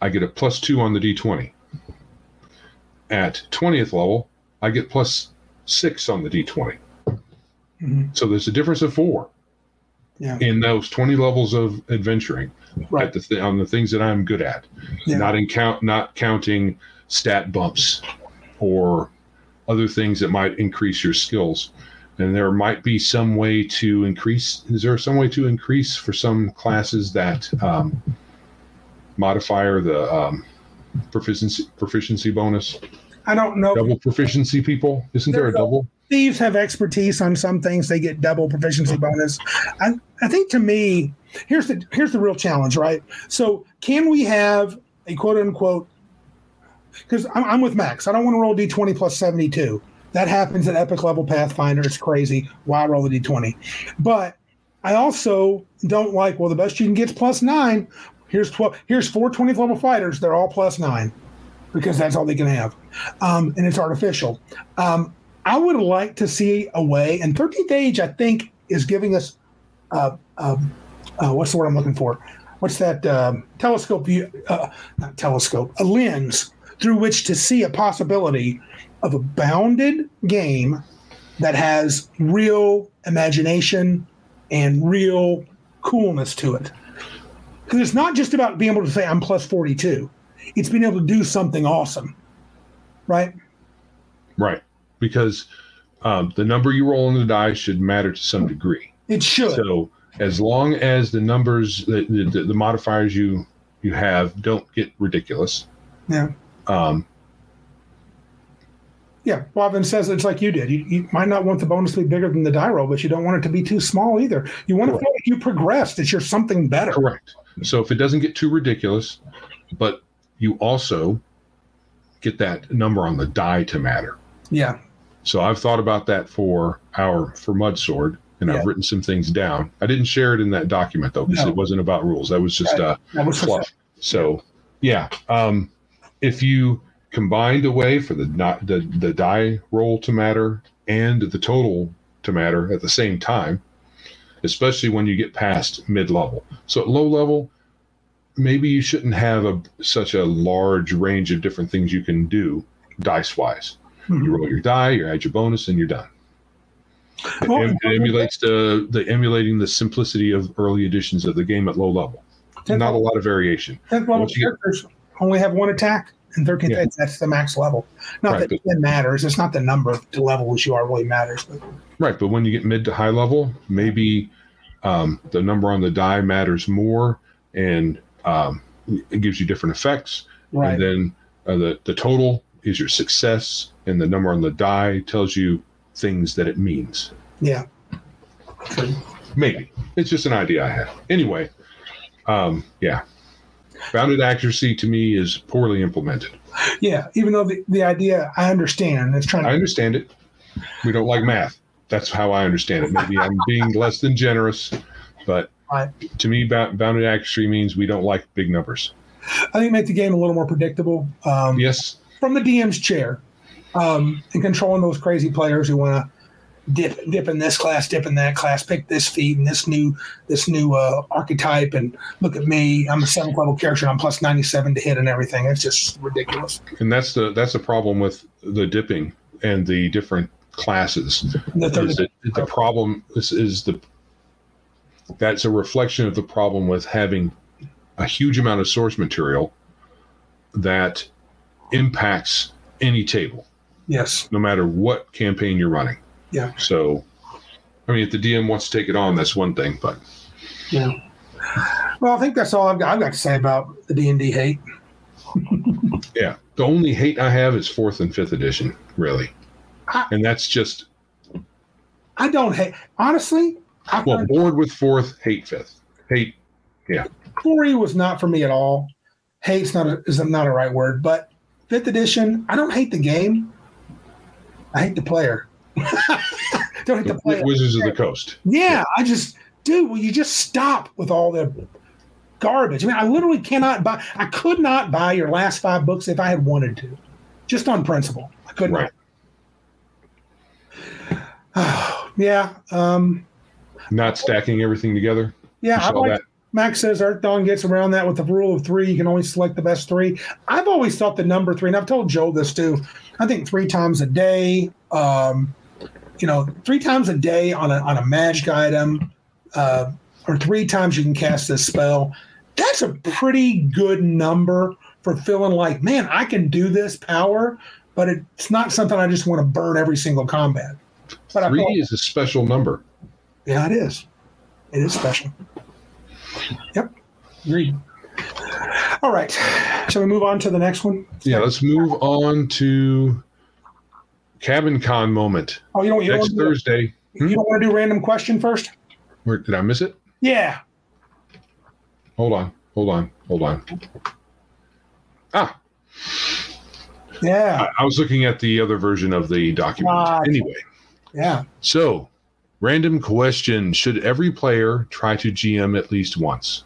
I get a plus two on the d20. At 20th level, I get plus six on the d20. Mhm. So there's a difference of four Yeah. in those 20 levels of adventuring Right. at the th- on the things that I'm good at Yeah. not in count not counting stat bumps or other things that might increase your skills and there might be some way to increase is there some way to increase for some classes that um, modifier the um, proficiency proficiency bonus I don't know. double proficiency people isn't there a a- double thieves have expertise on some things they get double proficiency bonus. I, I think to me here's the here's the real challenge right? So can we have a quote unquote because I'm, I'm with max. I don't want to roll d20 plus 72 that happens at epic level pathfinder. It's crazy. Why roll the d20 but i also don't like well the best you can get is plus 9 here's 12 here's four 20th level fighters. They're all plus 9 because that's all they can have. Um, and it's artificial. Um, I would like to see a way, and 13th Age, I think, is giving us, uh, um, uh, what's the word I'm looking for? What's that um, telescope view? Uh, not telescope, a lens through which to see a possibility of a bounded game that has real imagination and real coolness to it. Because it's not just about being able to say I'm plus 42; it's being able to do something awesome, right? right because um, the number you roll on the die should matter to some degree It should. So as long as the numbers, the, the, the modifiers you you have don't get ridiculous, yeah. um, Yeah, Bobbin says it's like you did. You, you might not want the bonus to be bigger than the die roll, but you don't want it to be too small either. You want to feel like you progressed, that you're something better. correct. So if it doesn't get too ridiculous, but you also get that number on the die to matter. Yeah, So I've thought about that for our for Mud Sword, and Yeah. I've written some things down. I didn't share it in that document though, because No. it wasn't about rules. That was just Right. uh, was fluff. So, yeah, um, if you combined a way for the not the the die roll to matter and the total to matter at the same time, especially when you get past mid level. So at low level, maybe you shouldn't have a such a large range of different things you can do dice wise. Mhm. You roll your die, you add your bonus, and you're done. It, em- it emulates the the emulating the simplicity of early editions of the game at low level. Tenth Not a lot of variation. tenth level you get- characters only have one attack, and 13th Yeah. That's the max level. Not Right, that it matters. It's not the number of levels you are really matters. But Right, but when you get mid to high level, maybe um, the number on the die matters more, and um, it gives you different effects. right, And then uh, the the total is your success, and the number on the die tells you things that it means. yeah, Maybe it's just an idea I have. Anyway, um, yeah, bounded accuracy to me is poorly implemented. yeah. Even though the, the idea I understand, it's trying I understand it. We don't like math. That's how I understand it. Maybe I'm [laughs] being less than generous, but Right. to me, bounded accuracy means we don't like big numbers. I think make the game a little more predictable. Um, Yes, from the DM's chair um, and controlling those crazy players who want to dip dip in this class, dip in that class, pick this feat and this new this new uh, archetype, and look at me, I'm a seventh level character, and I'm plus ninety seven to hit and everything. It's just ridiculous. And that's the that's the problem with the dipping and the different classes. The third- Is that the problem is, is the that's a reflection of the problem with having a huge amount of source material that impacts any table, yes, no matter what campaign you're running. Yeah. So, I mean, if the DM wants to take it on, that's one thing, but yeah. Well, I think that's all I've got, I've got to say about the D and D hate. [laughs] yeah, the only hate I have is fourth and fifth edition, really, I- and that's just I don't hate honestly. I well, bored with fourth, hate fifth, hate. Yeah. Corey was not for me at all. Hate's not a, is not a right word, but fifth edition. I don't hate the game. I hate the player. [laughs] don't hate the player. Wizards of the Coast. Yeah, I just, dude, will you just stop with all the garbage? I mean, I literally cannot buy, I could not buy your last five books if I had wanted to, just on principle. I couldn't. Right. [sighs] yeah. Um, Not stacking everything together. yeah. I like, that? Max says Earthdawn gets around that with the rule of three. You can only select the best three. I've always thought the number three, and I've told Joe this too. I think three times a day, um, you know, three times a day on a on a magic item, uh, or three times you can cast this spell. That's a pretty good number for feeling like, man, I can do this power, but it's not something I just want to burn every single combat. But Three feel, is a special number. yeah, it is. It is special. Yep. Agreed. All right. Shall we move on to the next one? Yeah, let's move on to Cabin Con moment. Oh, you don't, you don't, Next do, Thursday. you don't want to do random question first? Where did I miss it? Yeah. Hold on. Hold on. Hold on. Ah, Yeah. I, I was looking at the other version of the document. Ah. Anyway, Yeah. so random question: Should every player try to GM at least once?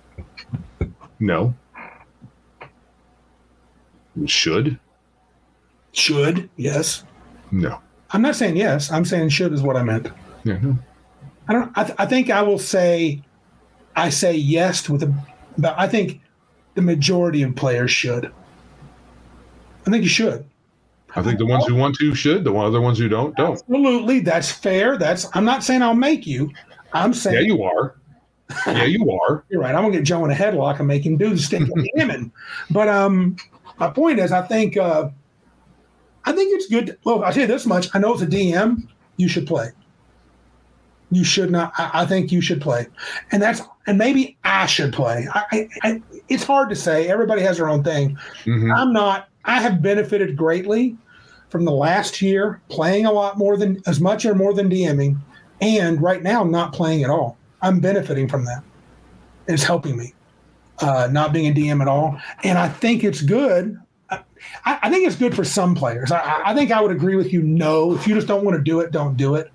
No. Should? Should. Yes. No. I'm not saying yes. I'm saying should is what I meant. Yeah. No. I don't. I, th- I think I will say, I say yes with a, but I think the majority of players should. I think you should. I think the ones who want to should. The other ones who don't don't. Absolutely, that's fair. That's. I'm not saying I'll make you. I'm saying. Yeah, you are. Yeah, you are. you're right. I'm gonna get Joe in a headlock and make him do the stinking [laughs] jamming. But um, my point is, I think uh, I think it's good. To, well, I'll tell you this much: I know as a DM, you should play. You should not. I, I think you should play, and that's and maybe I should play. I, I, it's hard to say. Everybody has their own thing. Mhm. I'm not. I have benefited greatly from the last year playing a lot more than as much or more than DMing, and right now not playing at all. I'm benefiting from that. It's helping me uh, not being a DM at all, and I think it's good. I, I think it's good for some players. I, I think I would agree with you. No, if you just don't want to do it, don't do it.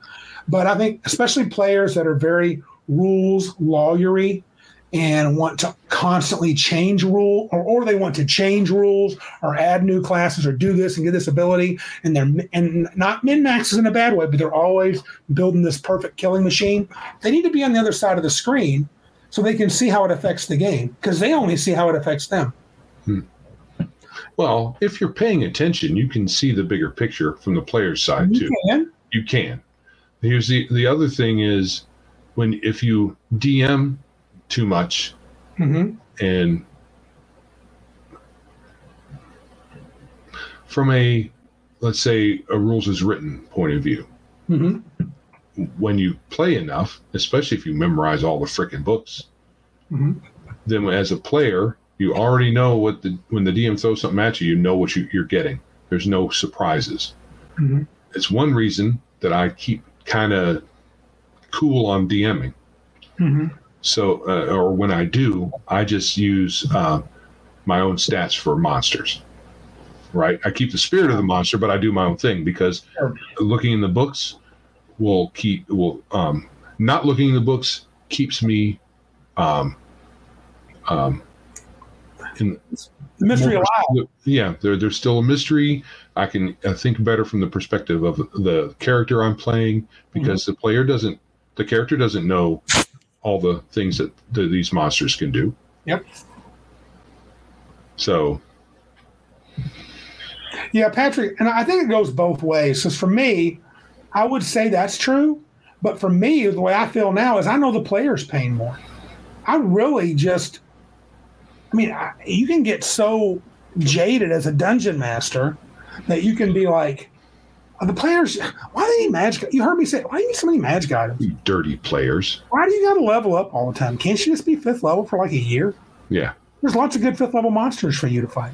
But I think especially players that are very rules lawyery and want to constantly change rule or, or they want to change rules or add new classes or do this and get this ability. And they're and not min maxes in a bad way but they're always building this perfect killing machine. They need to be on the other side of the screen so they can see how it affects the game because they only see how it affects them. Hmm. Well, if you're paying attention, you can see the bigger picture from the player's side too. you can. You can. Here's the the other thing is when if you DM too much hmm and from a let's say a rules is written point of view, hmm when you play enough, especially if you memorize all the freaking books, Mhm. then as a player, you already know what the when the DM throws something at you, you know what you, you're getting. There's no surprises. Mhm. It's one reason that I keep kind of cool on DMing. So, uh, or when I do, I just use uh, my own stats for monsters. Right? I keep the spirit of the monster, but I do my own thing because looking in the books will keep will um, not looking in the books keeps me um, um, in The mystery more- alive. Yeah, there, there's still a mystery. I can uh, think better from the perspective of the character I'm playing because Mm-hmm. the player doesn't, the character doesn't know all the things that, that these monsters can do. Yep. So Yeah, Patrick, and I think it goes both ways. Because for me, I would say that's true. But for me, the way I feel now is I know the player's paying more. I really just, I mean, I, you can get so jaded as a dungeon master that you can be like, "Oh, Uh, the players, why do they need magic? You heard me say, why do you need so many magic items? you dirty players. Why do you got to level up all the time? Can't you just be fifth level for like a year? Yeah. There's lots of good fifth level monsters for you to fight.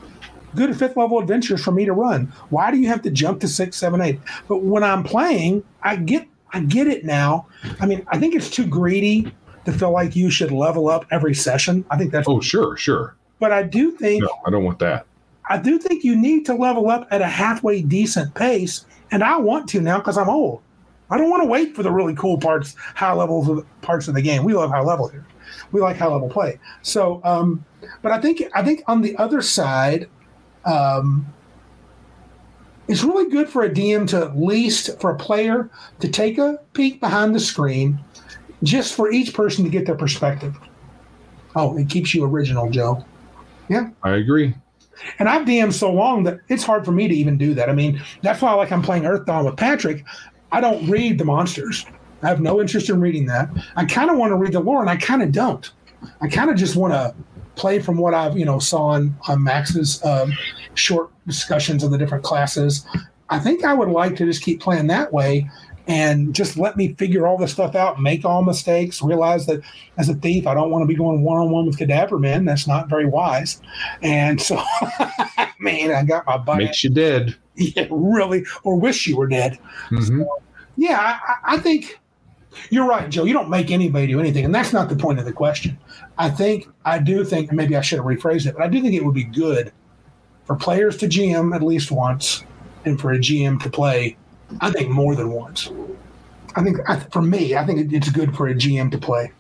Good fifth level adventures for me to run. Why do you have to jump to six, seven, eight? But when I'm playing, I get I get it now. I mean, I think it's too greedy to feel like you should level up every session. I think that's Oh, sure, sure. but I do think No, I don't want that. I do think you need to level up at a halfway decent pace, and I want to now because I'm old. I don't want to wait for the really cool parts, high levels of parts of the game. We love high level here. We like high level play. So, um, but I think I think on the other side, um, it's really good for a DM to at least for a player to take a peek behind the screen, just for each person to get their perspective. Oh, it keeps you original, Joe. Yeah, I agree. And I've DM'd so long that it's hard for me to even do that. I mean, that's why like I'm playing Earthdawn with Patrick. I don't read the monsters. I have no interest in reading that. I kind of want to read the lore, and I kind of don't. I kind of just want to play from what I've you know saw on, on Max's um, short discussions of the different classes. I think I would like to just keep playing that way and just let me figure all this stuff out, make all mistakes, realize that as a thief, I don't want to be going one on one with cadaver men. That's not very wise. And so, [laughs] man, I got my butt. Makes you dead. [laughs] Yeah, really, or wish you were dead. hmm Yeah, I, I- I think you're right, Joe. You don't make anybody do anything, and that's not the point of the question. I think I do think maybe I should have rephrased it, but I do think it would be good for players to GM at least once, and for a GM to play. I think more than once. I think I, for me, I think it- it's good for a GM to play.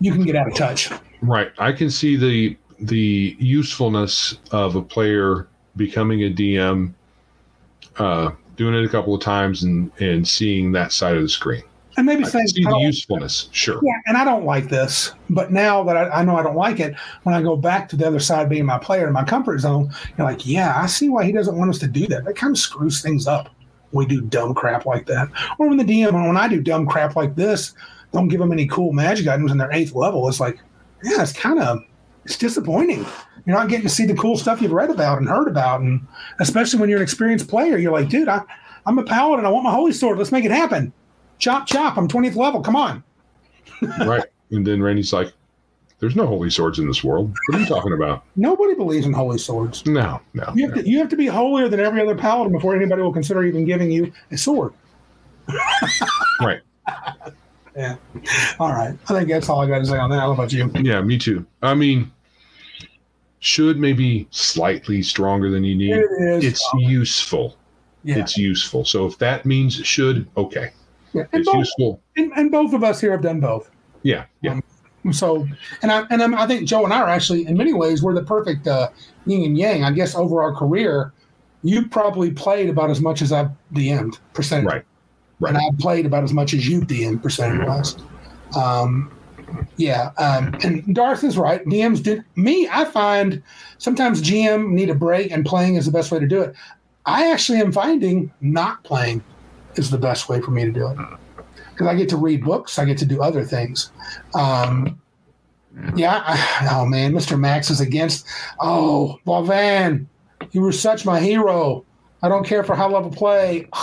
You can get out of touch. Right. I can see the the usefulness of a player becoming a DM, uh, doing it a couple of times and and seeing that side of the screen. And maybe I saying, see the don't- usefulness. Sure. Yeah, and I don't like this, but now that I, I know I don't like it, when I go back to the other side being my player in my comfort zone, you're like, yeah, I see why he doesn't want us to do that. That kind of screws things up. We do dumb crap like that, or when the DM, when I do dumb crap like this, don't give them any cool magic items in their eighth level. It's like, yeah, it's kind of it's disappointing. You're not getting to see the cool stuff you've read about and heard about, and especially when you're an experienced player, you're like, dude, I, I'm a paladin. I want my holy sword. Let's make it happen. Chop, chop. I'm 20th level. Come on. right. And then Randy's like, "There's no holy swords in this world. What are you talking about?" Nobody believes in holy swords. No, no. You have, to, you have to be holier than every other paladin before anybody will consider even giving you a sword. [laughs] Right. Yeah. All right. I think that's all I got to say on that. How about you? Yeah, me too. I mean, should maybe slightly stronger than you need. It is. It's useful. yeah. It's useful. So if that means should, okay, yeah. And, it's both, useful. and, and both of us here have done both. Yeah, yeah. Um, So, and I and I'm, I think Joe and I are actually, in many ways, we're the perfect uh, yin and yang. I guess over our career, you probably played about as much as I've DM'd percentage. Right. Right. And I've played about as much as you've DM'd percentage wise. Um, yeah. Um, and Darth is right. DMs did me. I find sometimes GM need a break, and playing is the best way to do it. I actually am finding not playing is the best way for me to do it because I get to read books, I get to do other things. Um, yeah, I, oh man, Mr. Max is against. Oh, Van, you were such my hero. I don't care for high level play. [sighs]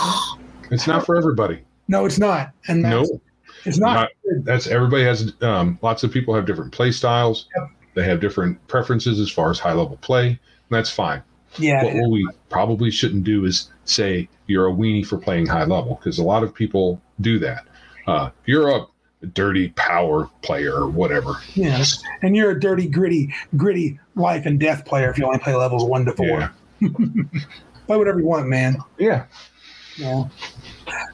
It's not for everybody. no, it's not. And Max, No, it's not. not- that's everybody has. Um, lots of people have different play styles. Yep. They have different preferences as far as high level play. And that's fine. yeah, But what we probably shouldn't do is say you're a weenie for playing high level because a lot of people do that. Uh, you're a dirty power player or whatever. Yes, And you're a dirty, gritty, gritty life and death player if you only play levels one to four. Yeah. [laughs] Play whatever you want, man. Yeah. Yeah.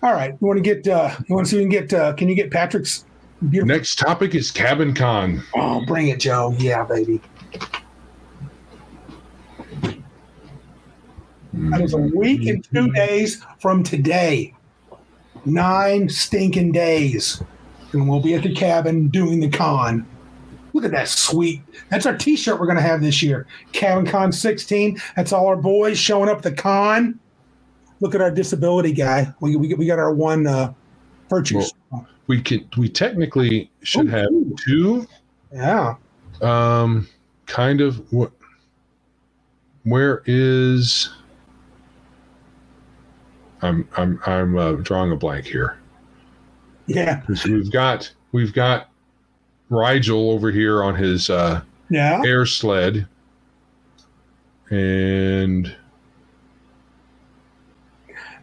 All right. You want to get? uh You want to see? if We can get? uh Can you get Patrick's beautiful? Next topic is Cabin Con. Oh, bring it, Joe. Yeah, baby. That is a week and two days from today. Nine stinking days. And we'll be at the cabin doing the con. Look at that sweet. That's our t shirt we're going to have this year. Cabin Con 16. That's all our boys showing up the con. Look at our disability guy. We, we, we got our one uh, purchase. We could we technically should Oh, have two yeah. um kind of what where is I'm I'm I'm uh, drawing a blank here. Yeah. We've got we've got Rygel over here on his uh, Yeah. air sled, and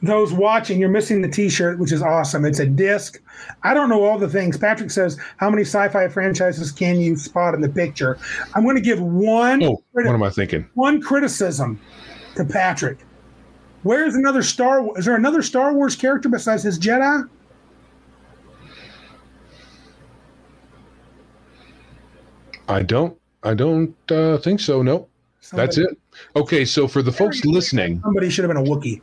those watching, you're missing the T-shirt, which is awesome. It's a disc. I don't know all the things. Patrick says, "How many sci-fi franchises can you spot in the picture?" I'm going to give one oh, what am I thinking? one criticism to Patrick. Where's another Star? Is there another Star Wars character besides his Jedi? I don't I don't uh, think so. Nope, that's it. Okay, so for the folks listening, Somebody should have been a Wookiee.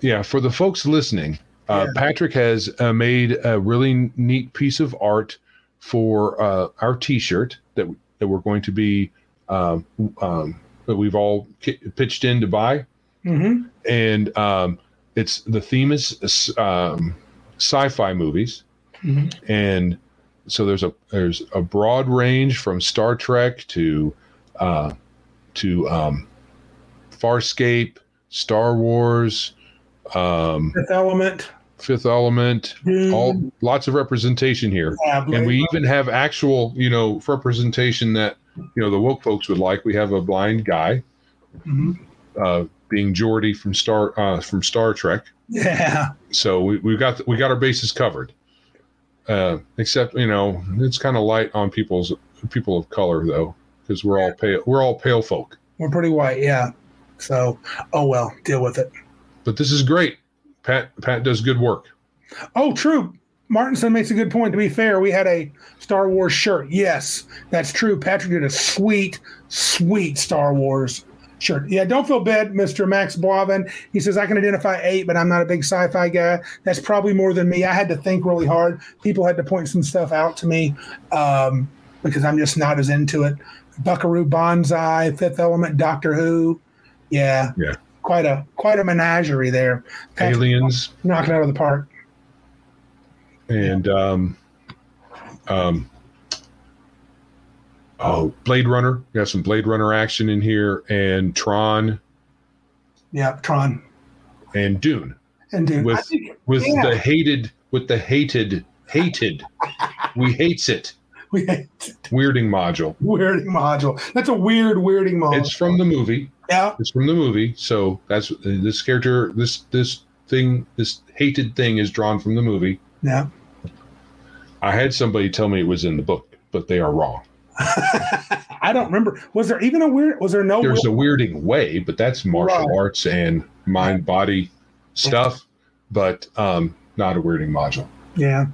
Yeah, for the folks listening, uh, Yeah. Patrick has uh, made a really neat piece of art for uh, our T-shirt that that we're going to be um, um, that we've all ki- pitched in to buy, Mm-hmm. and um, it's the theme is um, sci-fi movies, Mhm. and so there's a there's a broad range from Star Trek to uh, to um, Farscape, Star Wars. Um, Fifth Element. Fifth Element, Dune, all lots of representation here, yeah, and we even have actual, you know, representation that you know the woke folks would like. We have a blind guy, Mhm. uh, being Geordi from Star uh, from Star Trek. Yeah. So we we got we got our bases covered. Uh, except you know it's kind of light on people's people of color though, because we're all pale we're all pale folk. We're pretty white. Yeah. So, oh well, deal with it. But this is great. Pat Pat does good work. Oh, true. Martinson makes a good point. To be fair, we had a Star Wars shirt. Yes, that's true. Patrick did a sweet, sweet Star Wars shirt. Yeah, don't feel bad, Mr. Max Boivin. He says, I can identify eight, but I'm not a big sci fi guy. That's probably more than me. I had to think really hard. People had to point some stuff out to me um, because I'm just not as into it. Buckaroo Banzai, Fifth Element, Doctor Who. Yeah. Yeah. Quite a quite a menagerie there. Patrick Aliens. knocking out of the park. and um, um, Uh, oh, Blade Runner. We have some Blade Runner action in here, and Tron Yeah, Tron and Dune and Dune. With think with Yeah. the hated with the hated hated. we hates it [laughs] we hate weirding module. weirding module. That's a weird weirding module. It's from the movie. yeah, It's from the movie. So that's uh, this character. This this thing. This hated thing is drawn from the movie. yeah. I had somebody tell me it was in the book, but they are wrong. [laughs] I don't remember. Was there even a weird? Was there no? there's weird- a weirding way, but that's martial Right. arts and mind body stuff, but um, not a weirding module. yeah.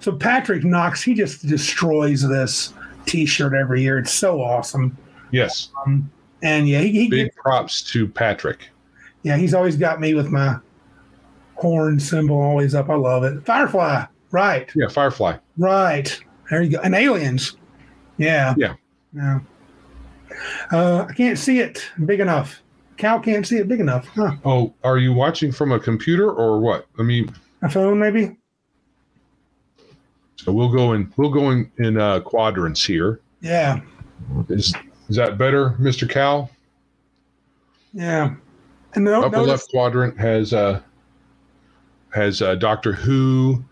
So Patrick Knox, he just destroys this T-shirt every year. It's so awesome. Yes, Um, and yeah, he, he big props to Patrick. yeah, he's always got me with my horn symbol always up. I love it. Firefly, right? Yeah, Firefly. Right. There you go. And aliens. Yeah. Yeah. Yeah. Uh, I can't see it big enough. Cal can't see it big enough. Huh. Oh, are you watching from a computer or what? I mean, A phone, maybe? so we'll go in. We'll go in in uh, quadrants here. Yeah. Is is that better, Mister Cal? Yeah. And no, Upper notice, left quadrant has uh has uh, Doctor Who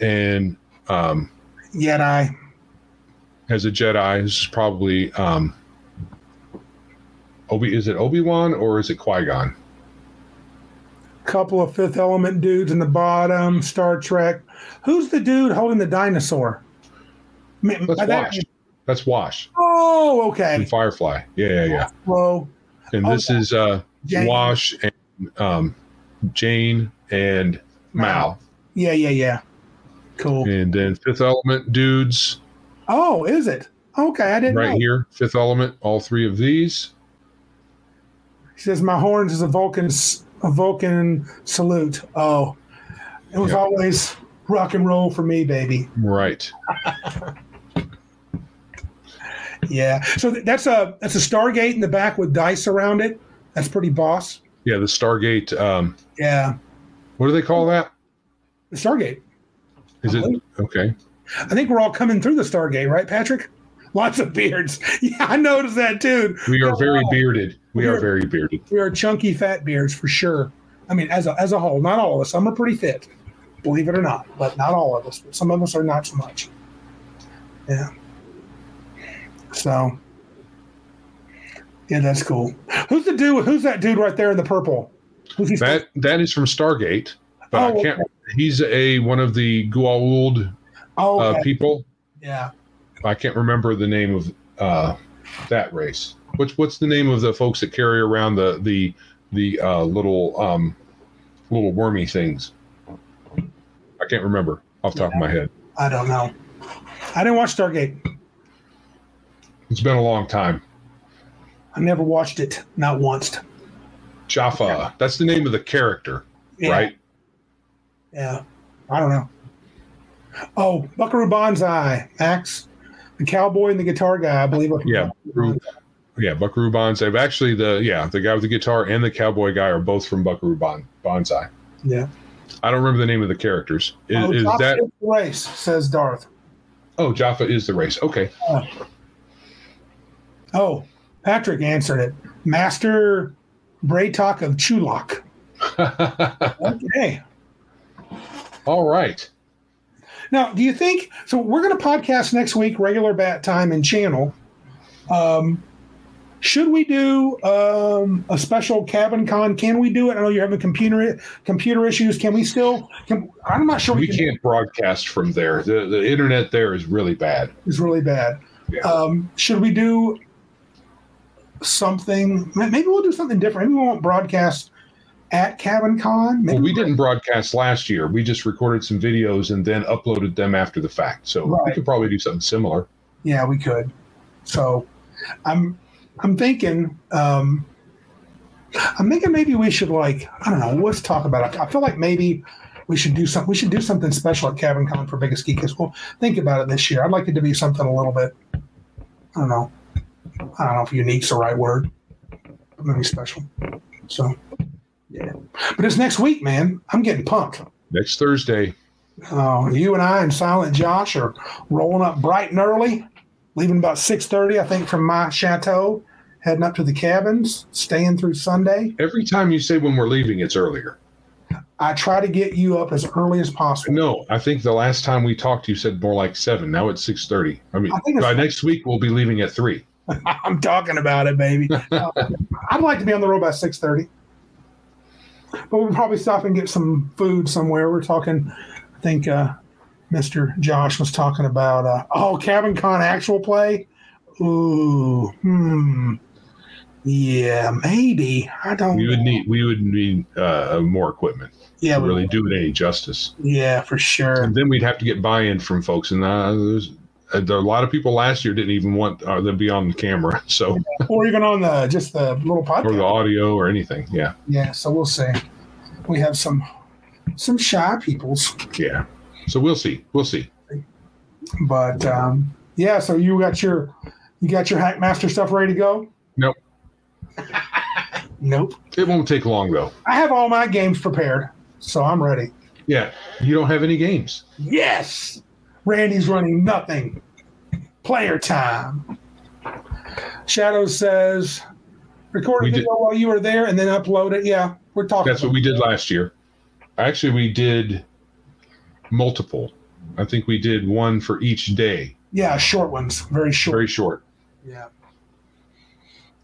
and um, Jedi. Has a Jedi. This is probably um, Obi. Is it Obi Wan or is it Qui Gon? Couple of Fifth Element dudes in the bottom. Star Trek. Who's the dude holding the dinosaur? That's by that- Wash. That's Wash Oh, okay. Firefly. Yeah, yeah, yeah. Whoa. And this Okay. is uh, Jane. Wash and um, Jane and Mal. Yeah, yeah, yeah. Cool. And then Fifth Element dudes Oh, is it? Okay, I didn't right know. here. Fifth Element, all three of these. He says, "My horns is a Vulcan, a Vulcan salute." Oh, it was Yeah. always rock and roll for me, baby. Right. [laughs] Yeah. So that's a that's a Stargate in the back with dice around it. That's pretty boss. Yeah, the Stargate. Um, Yeah, what do they call that? the Stargate. Is it okay? I think we're all coming through the Stargate, right, Patrick? Lots of beards. [laughs] Yeah, I noticed that too. We are very bearded. We are We're- very bearded. We are chunky fat beards for sure. I mean, as a, as a whole, not all of us. Some are pretty fit, believe it or not, but not all of us. But some of us are not so much. Yeah. So, yeah, that's cool. Who's the dude? Who's that dude right there in the purple? That that is from Stargate, but Oh, I can't. He's a one of the Goa'uld oh, uh, people. yeah. I can't remember the name of uh, that race. What's what's the name of the folks that carry around the the the uh, little um, little wormy things? I can't remember off the top of my head. I don't know. I didn't watch Stargate. It's been a long time. I never watched it, not once. Jaffa. That's the name of the character, Yeah, right? Yeah. I don't know. Oh, Buckaroo Banzai, Max, the cowboy and the guitar guy. I believe. Yeah, Buckaroo. Yeah, Buckaroo Banzai. Actually, the yeah, the guy with the guitar and the cowboy guy are both from Buckaroo Ban- Banzai. Yeah. I don't remember the name of the characters. Is, oh, is that? tip race? Says Darth. Oh, Jaffa is the race. Okay. Uh, oh, Patrick answered it. Master Bra'tac of Chulak. [laughs] Okay. All right. Now, do you think so? We're going to podcast next week, regular bat time and channel. Um, should we do um, a special cabin con? Can we do it? I know you're having computer computer issues. Can we still? Can, I'm not sure we, We can. can't broadcast from there. The the internet there is really bad. It's really bad. Yeah. Um, should we do something? Maybe we'll do something different. Maybe we won't broadcast at Cabin Con. Well, we didn't broadcast last year. We just recorded some videos and then uploaded them after the fact. So we could probably do something similar. Yeah, we could. So, I'm I'm thinking um, I'm thinking maybe we should like I don't know. Let's talk about it. I feel like maybe we should do something. We should do something special at Cabin Con for Biggest Geek because we'll think about it this year. I'd like it to be something a little bit. I don't know. I don't know if unique's the right word. Maybe special. So, yeah. But it's next week, man. I'm getting pumped. Next Thursday. Uh, you and I and Silent Josh are rolling up bright and early, leaving about six thirty, I think, from my chateau, heading up to the cabins, staying through Sunday. Every time you say when we're leaving, it's earlier. I try to get you up as early as possible. No, I think the last time we talked, you said more like seven. Now it's six thirty. I mean, I by next week we'll be leaving at three. [laughs] I'm talking about it, baby. [laughs] Uh, I'd like to be on the road by six thirty, but we'll probably stop and get some food somewhere. We're talking. I think uh, Mr. Josh was talking about uh, oh Cabin Con actual play. Ooh, hmm. Yeah, maybe. I don't. We would know. need we would need uh, more equipment Yeah, to really do it any justice. yeah, for sure. And then we'd have to get buy-in from folks, and uh, there's a lot of people last year didn't even want uh, them to be on the camera, [laughs] so Or even on the just the little podcast or the audio or anything. Yeah, Yeah, so we'll see. We have some some shy peoples. yeah. So we'll see. We'll see. But um, yeah, so you got your you got your Hackmaster stuff ready to go? Nope. nope. It won't take long though. I have all my games prepared, so I'm ready. Yeah, you don't have any games. Yes. Randy's running nothing. Player time. Shadow says record a We did- video while you were there and then upload it. Yeah, we're talking. That's what we did last year. Actually, we did multiple. I think we did one for each day. Yeah, short ones, very short. Very short. Yeah.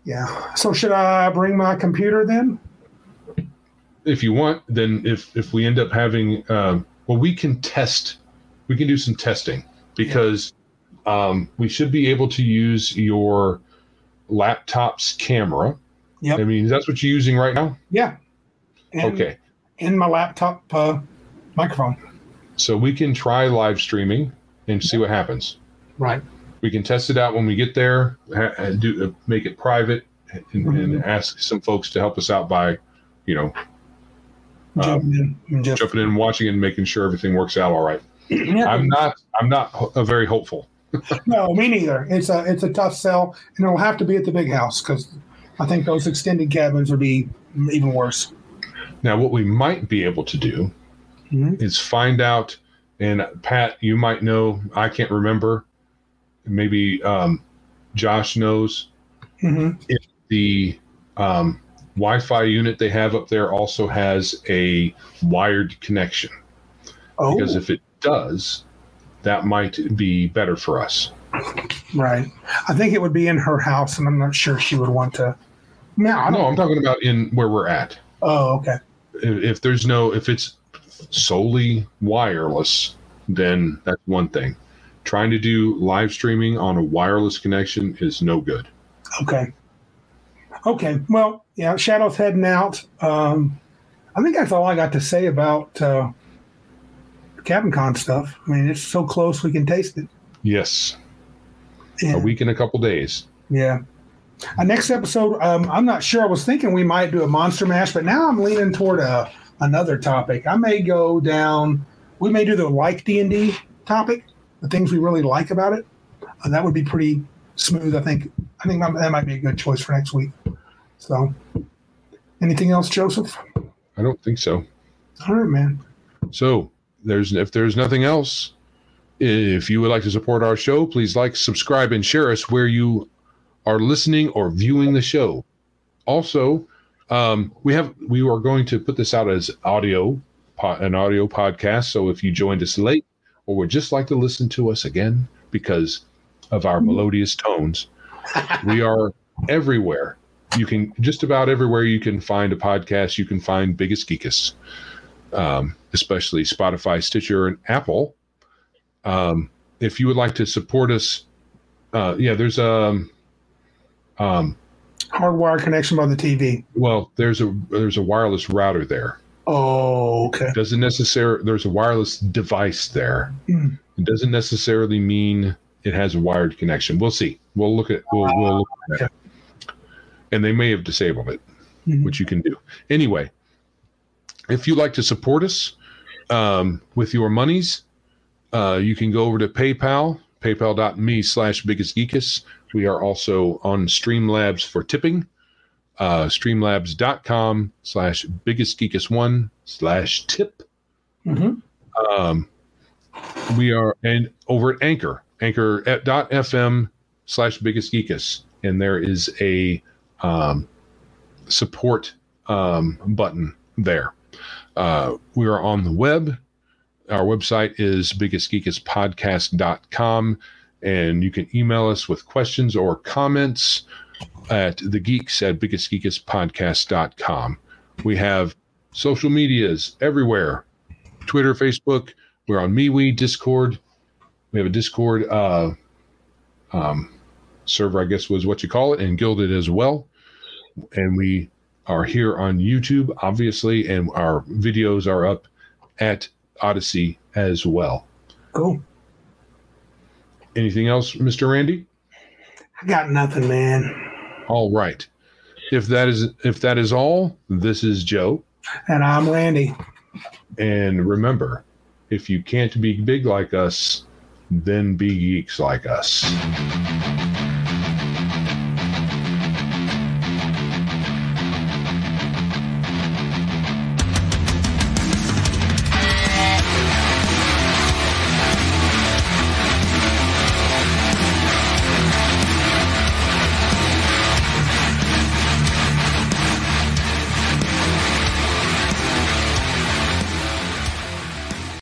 Yeah. So should I bring my computer then? If you want, then if if we end up having, um, well, we can test. We can do some testing because um, we should be able to use your laptop's camera. Yeah, I mean, that's what you're using right now. Yeah. And, okay. And my laptop uh, microphone. So we can try live streaming and see what happens. Right. We can test it out when we get there. Uh, do uh, make it private and, and ask some folks to help us out by, you know, um, Jumping in and jumping in, watching, and making sure everything works out all right. Yeah. I'm not. I'm not uh, very hopeful. [laughs] No, me neither. It's a it's a tough sell, and it'll have to be at the big house because I think those extended cabins would be even worse. Now, what we might be able to do Mhm. is find out. And Pat, you might know. I can't remember. Maybe um, Josh knows hmm the um, Wi-Fi unit they have up there also has a wired connection. Oh, Because if it does, that might be better for us. right. I think it would be in her house, and I'm not sure she would want to. No, I. No, I'm talking about in where we're at. Oh, okay. If, if there's no, if it's solely wireless, then that's one thing. Trying to do live streaming on a wireless connection is no good. Okay. Okay. Well, yeah, Shadow's heading out. Um, I think that's all I got to say about uh, Cabin Con stuff. I mean, it's so close we can taste it. Yes, a week and a couple days. Yeah. Uh, next episode, um, I'm not sure. I was thinking we might do a monster mash, but now I'm leaning toward a, another topic. I may go down. We may do the like D and D topic, the things we really like about it. Uh, that would be pretty smooth. I think. I think that might be a good choice for next week. So, anything else, Joseph? I don't think so. All right, man. So there's if there's nothing else, if you would like to support our show, please like, subscribe, and share us where you are listening or viewing the show. Also, um, we have we are going to put this out as audio, an audio podcast. So if you joined us late or would just like to listen to us again because of our melodious tones, we are everywhere. You can just about everywhere you can find a podcast. You can find Biggest Geekus um, especially Spotify, Stitcher, and Apple. Um, if you would like to support us, uh, yeah, there's a, um, Hardwire connection by the TV. well, there's a there's a wireless router there. Oh, okay. Doesn't necessarily there's a wireless device there. Hmm. It doesn't necessarily mean it has a wired connection. We'll see. We'll look at we'll, we'll look at that. And they may have disabled it. Mhm. which you can do. Anyway, if you'd like to support us um, with your monies, uh, you can go over to PayPal, paypal.me slash biggestgeekus. We are also on Streamlabs for tipping, uh, streamlabs.com slash biggestgeekus1 slash tip. Mhm. Um, we are and over at Anchor, anchor.fm slash biggest geekus. And there is a um, support um, button there. Uh, we are on the web. Our website is biggestgeekuspodcast.com. And you can email us with questions or comments at the geeks at biggestgeekuspodcast.com. We have social medias everywhere Twitter, Facebook. We're on MeWe, Discord. We have a Discord uh, um, server, I guess was what you call it, and Guilded as well. And we are here on YouTube, obviously, and our videos are up at Odysee as well. Cool. Anything else, Mr. Randy? I got nothing, man. All right. If that is if that is all, this is Joe. And I'm Randy. And remember, if you can't be big like us, then be geeks like us.